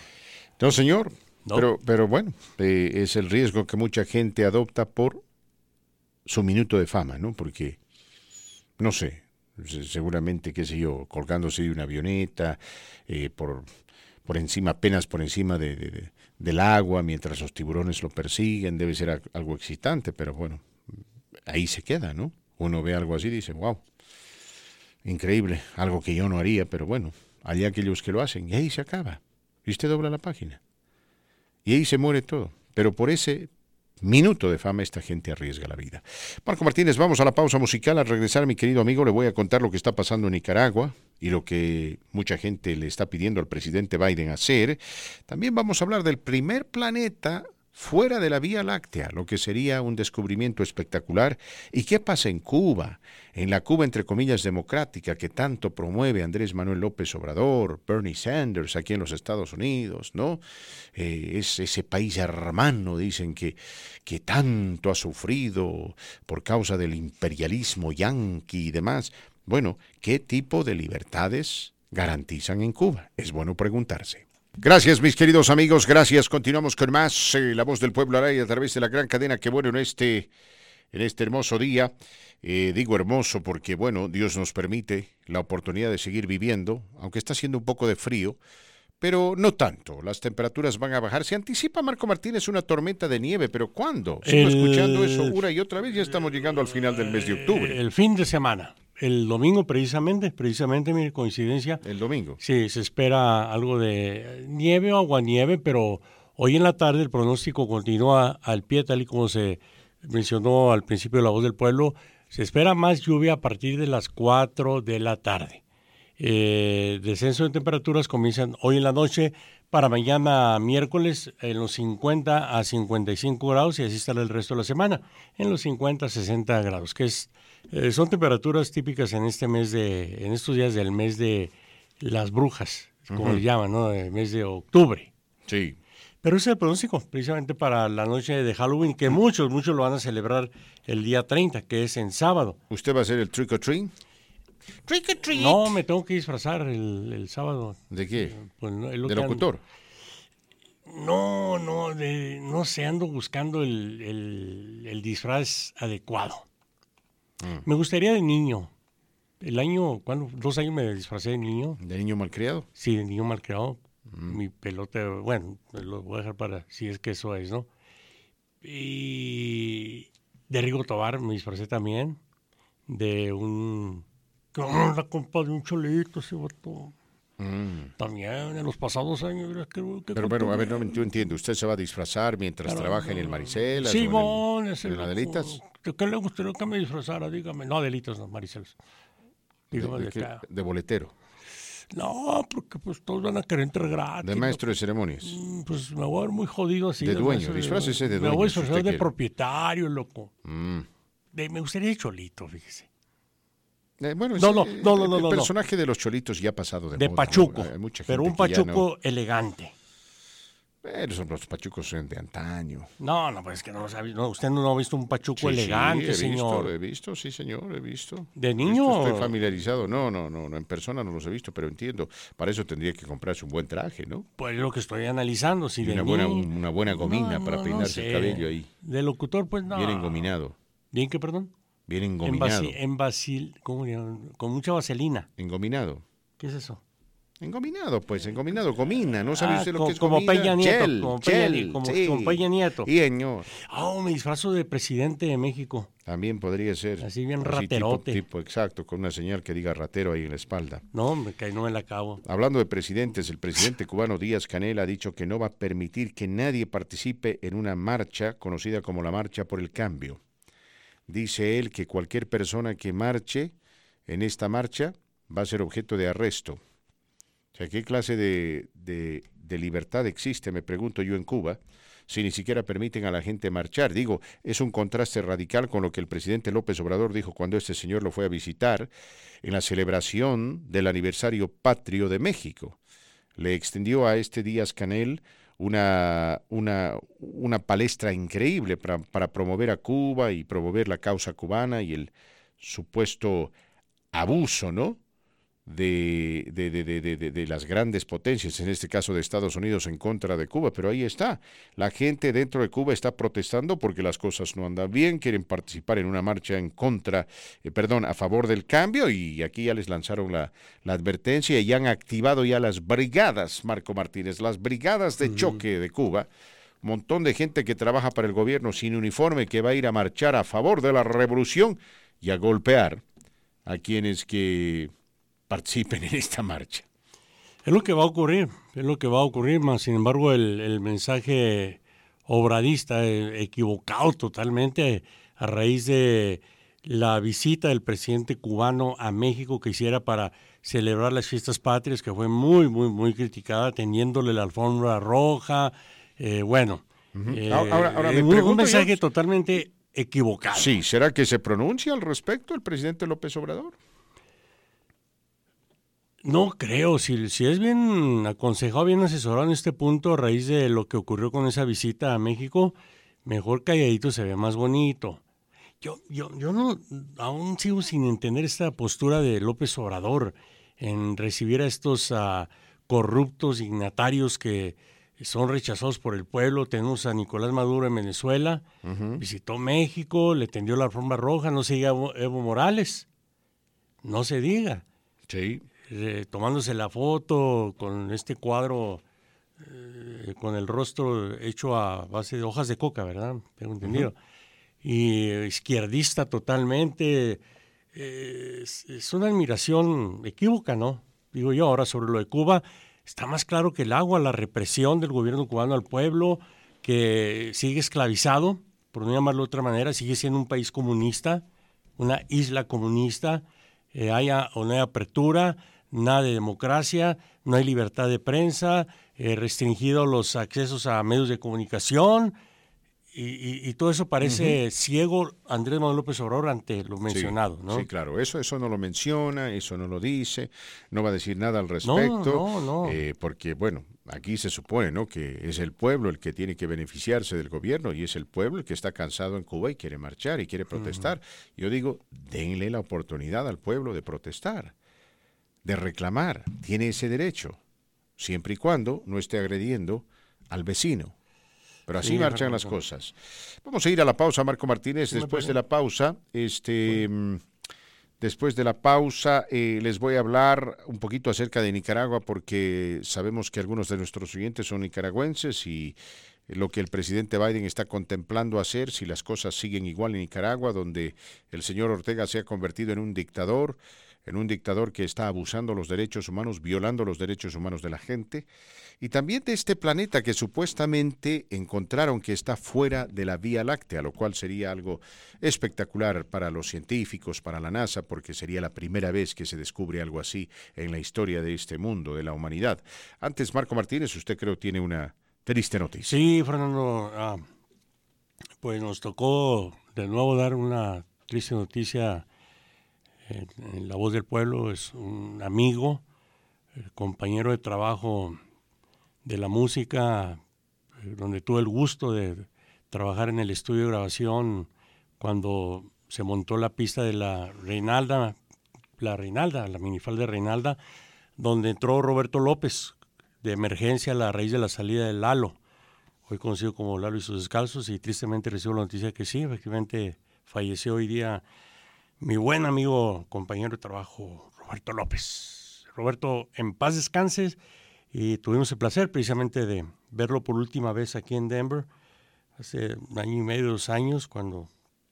Speaker 2: No, señor. Pero, pero bueno, eh, es el riesgo que mucha gente adopta por su minuto de fama, ¿no? Porque, no sé, seguramente, qué sé yo, colgándose de una avioneta, eh, por, por encima, apenas por encima de, del agua, mientras los tiburones lo persiguen, debe ser algo excitante, pero bueno, ahí se queda, ¿no? Uno ve algo así y dice, wow, increíble, algo que yo no haría, pero bueno, hay aquellos que lo hacen, y ahí se acaba y usted dobla la página. Y ahí se muere todo. Pero por ese minuto de fama esta gente arriesga la vida. Marco Martínez, vamos a la pausa musical. Al regresar, mi querido amigo, le voy a contar lo que está pasando en Nicaragua y lo que mucha gente le está pidiendo al presidente Biden hacer. También vamos a hablar del primer planeta fuera de la Vía Láctea, lo que sería un descubrimiento espectacular. ¿Y qué pasa en Cuba? En la Cuba, entre comillas, democrática que tanto promueve Andrés Manuel López Obrador, Bernie Sanders aquí en los Estados Unidos, ¿no? Eh, es ese país hermano, dicen, que, que tanto ha sufrido por causa del imperialismo yanqui y demás. Bueno, ¿qué tipo de libertades garantizan en Cuba? Es bueno preguntarse. Gracias, mis queridos amigos. Gracias. Continuamos con más eh, La Voz del Pueblo al a través de la gran cadena. Que bueno en este, en este hermoso día. Eh, digo hermoso porque, bueno, Dios nos permite la oportunidad de seguir viviendo, aunque está haciendo un poco de frío, pero no tanto. Las temperaturas van a bajar. Se anticipa, Marco Martínez, una tormenta de nieve, pero ¿cuándo? Sigo escuchando eso una y otra vez. Ya estamos llegando al final del mes de octubre.
Speaker 1: El fin de semana. El domingo precisamente, precisamente mi coincidencia.
Speaker 2: El domingo.
Speaker 1: Sí, se espera algo de nieve o aguanieve, pero hoy en la tarde el pronóstico continúa al pie, tal y como se mencionó al principio de la voz del pueblo. Se espera más lluvia a partir de las 4 de la tarde. Eh, descenso de temperaturas comienzan hoy en la noche para mañana miércoles en los 50 a 55 grados y así estará el resto de la semana en los 50 a 60 grados, que es eh, son temperaturas típicas en este mes de, en estos días del mes de las brujas, como le llaman, ¿no? El mes de octubre.
Speaker 2: Sí.
Speaker 1: Pero ese es el pronóstico, precisamente para la noche de Halloween, que muchos, muchos lo van a celebrar el día 30, que es en sábado.
Speaker 2: ¿Usted va a hacer el trick or treat?
Speaker 1: Trick or treat. No, me tengo que disfrazar el, sábado.
Speaker 2: ¿De qué? Pues, ¿De locutor?
Speaker 1: No, no, no sé, ando buscando el disfraz adecuado. Mm. Me gustaría de niño. El año, cuando dos años me disfracé de niño.
Speaker 2: ¿De niño malcriado?
Speaker 1: Sí, de niño malcriado. Mm. Mi pelota, bueno, lo voy a dejar para si es que eso es, ¿no? Y de Rigo Tobar me disfracé también. De un. La compa de un cholito, ese vato. Mm. También en los pasados años.
Speaker 2: Pero bueno, a ver, no entiendo. ¿Usted se va a disfrazar mientras trabaja en el Maricel?
Speaker 1: Sí, en, el,
Speaker 2: en Adelitas?
Speaker 1: ¿Qué le gustaría que me disfrazara? Dígame. No, Adelitas, no, Maricelos.
Speaker 2: Dígame de, de, boletero.
Speaker 1: No, porque pues todos van a querer entrar gratis.
Speaker 2: De maestro de ceremonias.
Speaker 1: Mm, pues me voy a ver muy jodido así.
Speaker 2: De, dueño, disfrácese de dueño.
Speaker 1: Me voy a disfrazar de propietario, loco. Mm. me gustaría de cholito, fíjese.
Speaker 2: Eh, bueno, no, no, no, no, el, personaje de los cholitos ya ha pasado de,
Speaker 1: de Pachuco, pero un Pachuco elegante.
Speaker 2: Pero son los pachucos de antaño.
Speaker 1: No, no, pues es que no, no usted no ha visto un pachuco elegante,
Speaker 2: he
Speaker 1: señor.
Speaker 2: Visto, he visto, sí, señor, he visto.
Speaker 1: ¿De niño?
Speaker 2: estoy familiarizado. No, no, no, no, en persona no los he visto, pero entiendo. Para eso tendría que comprarse un buen traje, ¿no?
Speaker 1: Pues es lo que estoy analizando. Si de
Speaker 2: una, buena, una buena gomina para peinarse el cabello ahí.
Speaker 1: De locutor, pues no.
Speaker 2: Bien engominado.
Speaker 1: ¿Bien qué, perdón?
Speaker 2: Bien engominado.
Speaker 1: En, ¿cómo Con mucha vaselina.
Speaker 2: Engominado.
Speaker 1: ¿Qué es eso?
Speaker 2: Engominado, pues, engominado, gomina, ¿no sabe ah, usted lo que es
Speaker 1: como Peña Nieto, como,
Speaker 2: Peña,
Speaker 1: como, como, Peña Nieto.
Speaker 2: Y señor.
Speaker 1: Oh, me disfrazo de presidente de México.
Speaker 2: También podría ser.
Speaker 1: Así bien raterote.
Speaker 2: Tipo, exacto, con una señal que diga ratero ahí en la espalda.
Speaker 1: No, me cae, no me la acabo.
Speaker 2: Hablando de presidentes, el presidente cubano Díaz Canel ha dicho que no va a permitir que nadie participe en una marcha conocida como la Marcha por el Cambio. Dice él que cualquier persona que marche en esta marcha va a ser objeto de arresto. O sea, ¿qué clase de, libertad existe, me pregunto yo, en Cuba, si ni siquiera permiten a la gente marchar? Digo, es un contraste radical con lo que el presidente López Obrador dijo cuando este señor lo fue a visitar en la celebración del aniversario patrio de México. Le extendió a este Díaz Canel una, una, una palestra increíble para, para promover a Cuba y promover la causa cubana y el supuesto abuso, ¿no? De, de, de, de, las grandes potencias, en este caso de Estados Unidos en contra de Cuba, pero ahí está. La gente dentro de Cuba está protestando porque las cosas no andan bien, quieren participar en una marcha en contra, eh, perdón, a favor del cambio y aquí ya les lanzaron la, la, advertencia y han activado ya las brigadas, Marco Martínez, las brigadas de choque de Cuba. Montón de gente que trabaja para el gobierno sin uniforme que va a ir a marchar a favor de la revolución y a golpear a quienes que participen en esta marcha.
Speaker 1: Es lo que va a ocurrir, es lo que va a ocurrir, más sin embargo el, mensaje obradista, eh, equivocado totalmente a raíz de la visita del presidente cubano a México que hiciera para celebrar las fiestas patrias, que fue muy, muy, muy criticada, teniéndole la alfombra roja, eh, bueno, eh, ahora, un, mensaje totalmente equivocado.
Speaker 2: Sí, ¿será que se pronuncia al respecto el presidente López Obrador?
Speaker 1: No creo, si, si es bien aconsejado, bien asesorado en este punto a raíz de lo que ocurrió con esa visita a México, mejor calladito se ve más bonito. Yo, yo, yo no, aún sigo sin entender esta postura de López Obrador en recibir a estos uh, corruptos dignatarios que son rechazados por el pueblo. Tenemos a Nicolás Maduro en Venezuela, visitó México, le tendió la forma roja, no se diga Evo Morales, no se diga.
Speaker 2: Sí.
Speaker 1: Eh, tomándose la foto con este cuadro, eh, con el rostro hecho a base de hojas de coca, ¿verdad? Tengo entendido. Y izquierdista totalmente. Eh, es, una admiración equívoca, ¿no? Digo yo, ahora sobre lo de Cuba, está más claro que el agua, la represión del gobierno cubano al pueblo, que sigue esclavizado, por no llamarlo de otra manera, sigue siendo un país comunista, una isla comunista, haya o no hay apertura, nada de democracia, no hay libertad de prensa, eh, restringido los accesos a medios de comunicación, y, todo eso parece ciego Andrés Manuel López Obrador ante lo mencionado,
Speaker 2: sí,
Speaker 1: ¿no?
Speaker 2: Sí, claro, eso, eso no lo menciona, eso no lo dice, no va a decir nada al respecto,
Speaker 1: no, no,
Speaker 2: eh, porque, bueno, aquí se supone, ¿no?, que es el pueblo el que tiene que beneficiarse del gobierno y es el pueblo el que está cansado en Cuba y quiere marchar y quiere protestar. Yo digo, denle la oportunidad al pueblo de protestar de reclamar, tiene ese derecho, siempre y cuando no esté agrediendo al vecino. Pero así marchan las cosas. Vamos a ir a la pausa, Marco Martínez. Después de la pausa, este, mm, después de la pausa, eh, les voy a hablar un poquito acerca de Nicaragua, porque sabemos que algunos de nuestros oyentes son nicaragüenses y lo que el presidente Biden está contemplando hacer si las cosas siguen igual en Nicaragua, donde el señor Ortega se ha convertido en un dictador en un dictador que está abusando los derechos humanos, violando los derechos humanos de la gente, y también de este planeta que supuestamente encontraron que está fuera de la Vía Láctea, lo cual sería algo espectacular para los científicos, para la NASA, porque sería la primera vez que se descubre algo así en la historia de este mundo, de la humanidad. Antes, Marco Martínez, usted creo tiene una triste noticia.
Speaker 1: Sí, Fernando, ah, pues nos tocó de nuevo dar una triste noticia La Voz del Pueblo, es un amigo, compañero de trabajo de la música, eh, donde tuve el gusto de trabajar en el estudio de grabación cuando se montó la pista de la Reinalda, la Reinalda, la minifal de Reinalda, donde entró Roberto López de emergencia a la raíz de la salida del Lalo, hoy conocido como Lalo y sus descalzos, y tristemente recibo la noticia que sí, efectivamente falleció hoy día mi buen amigo, compañero de trabajo, Roberto López. Roberto, en paz descanses y tuvimos el placer precisamente de verlo por última vez aquí en Denver, hace un año y medio, dos años, cuando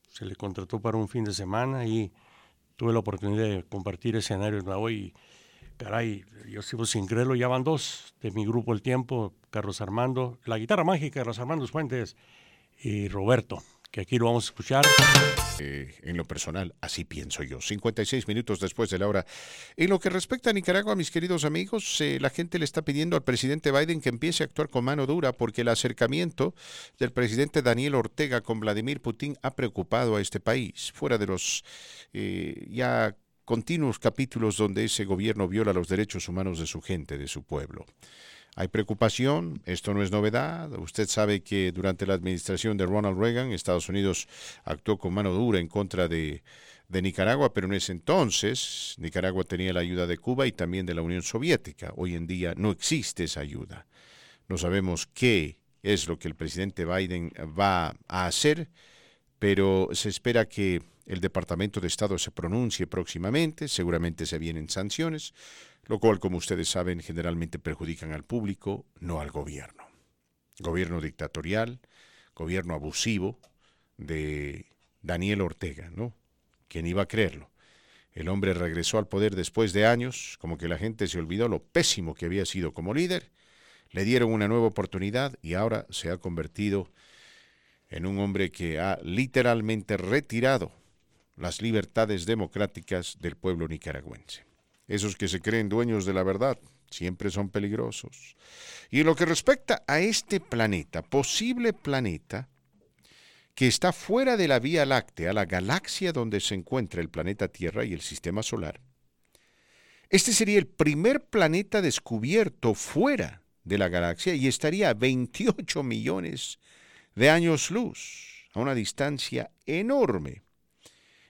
Speaker 1: se le contrató para un fin de semana y tuve la oportunidad de compartir escenarios nuevo y caray, yo sigo sin creerlo, ya van dos de mi grupo El Tiempo, Carlos Armando, la guitarra mágica, Carlos Armando Fuentes y Roberto que aquí lo vamos a escuchar.
Speaker 2: Eh, en lo personal, así pienso yo. 56 minutos después de la hora. En lo que respecta a Nicaragua, mis queridos amigos, eh, la gente le está pidiendo al presidente Biden que empiece a actuar con mano dura porque el acercamiento del presidente Daniel Ortega con Vladimir Putin ha preocupado a este país. Fuera de los eh, ya continuos capítulos donde ese gobierno viola los derechos humanos de su gente, de su pueblo. Hay preocupación, esto no es novedad. Usted sabe que durante la administración de Ronald Reagan, Estados Unidos actuó con mano dura en contra de, Nicaragua, pero en ese entonces Nicaragua tenía la ayuda de Cuba y también de la Unión Soviética. Hoy en día no existe esa ayuda. No sabemos qué es lo que el presidente Biden va a hacer, pero se espera que el Departamento de Estado se pronuncie próximamente, seguramente se vienen sanciones lo cual, como ustedes saben, generalmente perjudican al público, no al gobierno. Gobierno dictatorial, gobierno abusivo de Daniel Ortega, ¿no? ¿Quién iba a creerlo? El hombre regresó al poder después de años, como que la gente se olvidó lo pésimo que había sido como líder, le dieron una nueva oportunidad y ahora se ha convertido en un hombre que ha literalmente retirado las libertades democráticas del pueblo nicaragüense. Esos que se creen dueños de la verdad siempre son peligrosos. Y en lo que respecta a este planeta, posible planeta, que está fuera de la Vía Láctea, la galaxia donde se encuentra el planeta Tierra y el sistema solar, este sería el primer planeta descubierto fuera de la galaxia y estaría a 28 millones de años luz, a una distancia enorme.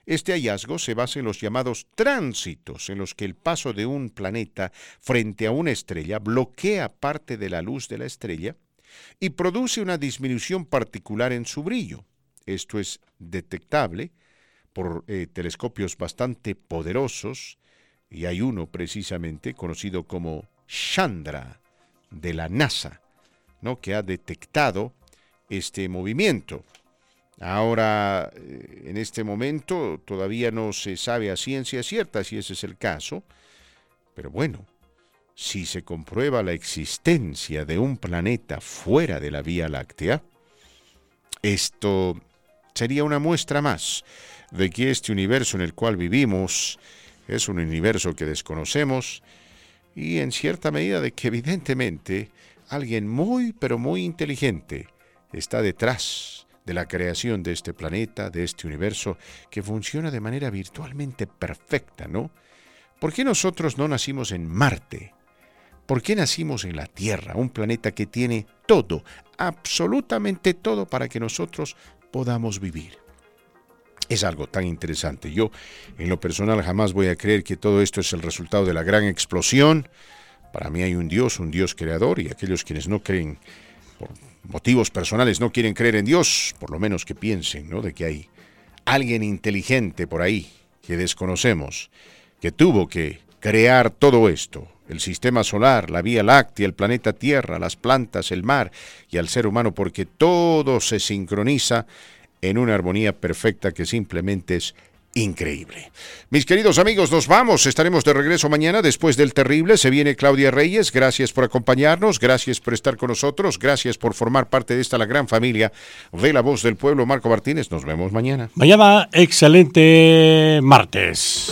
Speaker 2: Este hallazgo se basa en los llamados tránsitos, en los que el paso de un planeta frente a una estrella bloquea parte de la luz de la estrella y produce una disminución particular en su brillo. Esto es detectable por eh, telescopios bastante poderosos, y hay uno precisamente conocido como Chandra de la NASA, ¿no? que ha detectado este movimiento. Ahora, eh, en este momento, todavía no se sabe a ciencia cierta si ese es el caso, pero bueno, si se comprueba la existencia de un planeta fuera de la Vía Láctea, esto sería una muestra más de que este universo en el cual vivimos es un universo que desconocemos y en cierta medida de que evidentemente alguien muy pero muy inteligente está detrás de la creación de este planeta, de este universo, que funciona de manera virtualmente perfecta, ¿no? ¿Por qué nosotros no nacimos en Marte? ¿Por qué nacimos en la Tierra, un planeta que tiene todo, absolutamente todo para que nosotros podamos vivir? Es algo tan interesante. Yo, en lo personal, jamás voy a creer que todo esto es el resultado de la gran explosión. Para mí hay un Dios, un Dios creador, y aquellos quienes no creen por motivos personales no quieren creer en Dios, por lo menos que piensen, ¿no? De que hay alguien inteligente por ahí que desconocemos, que tuvo que crear todo esto, el sistema solar, la Vía Láctea, el planeta Tierra, las plantas, el mar y al ser humano, porque todo se sincroniza en una armonía perfecta que simplemente es increíble. Mis queridos amigos, nos vamos. Estaremos de regreso mañana después del terrible. Se viene Claudia Reyes. Gracias por acompañarnos. Gracias por estar con nosotros. Gracias por formar parte de esta la gran familia de la voz del pueblo. Marco Martínez. Nos vemos mañana.
Speaker 1: Mañana, excelente martes.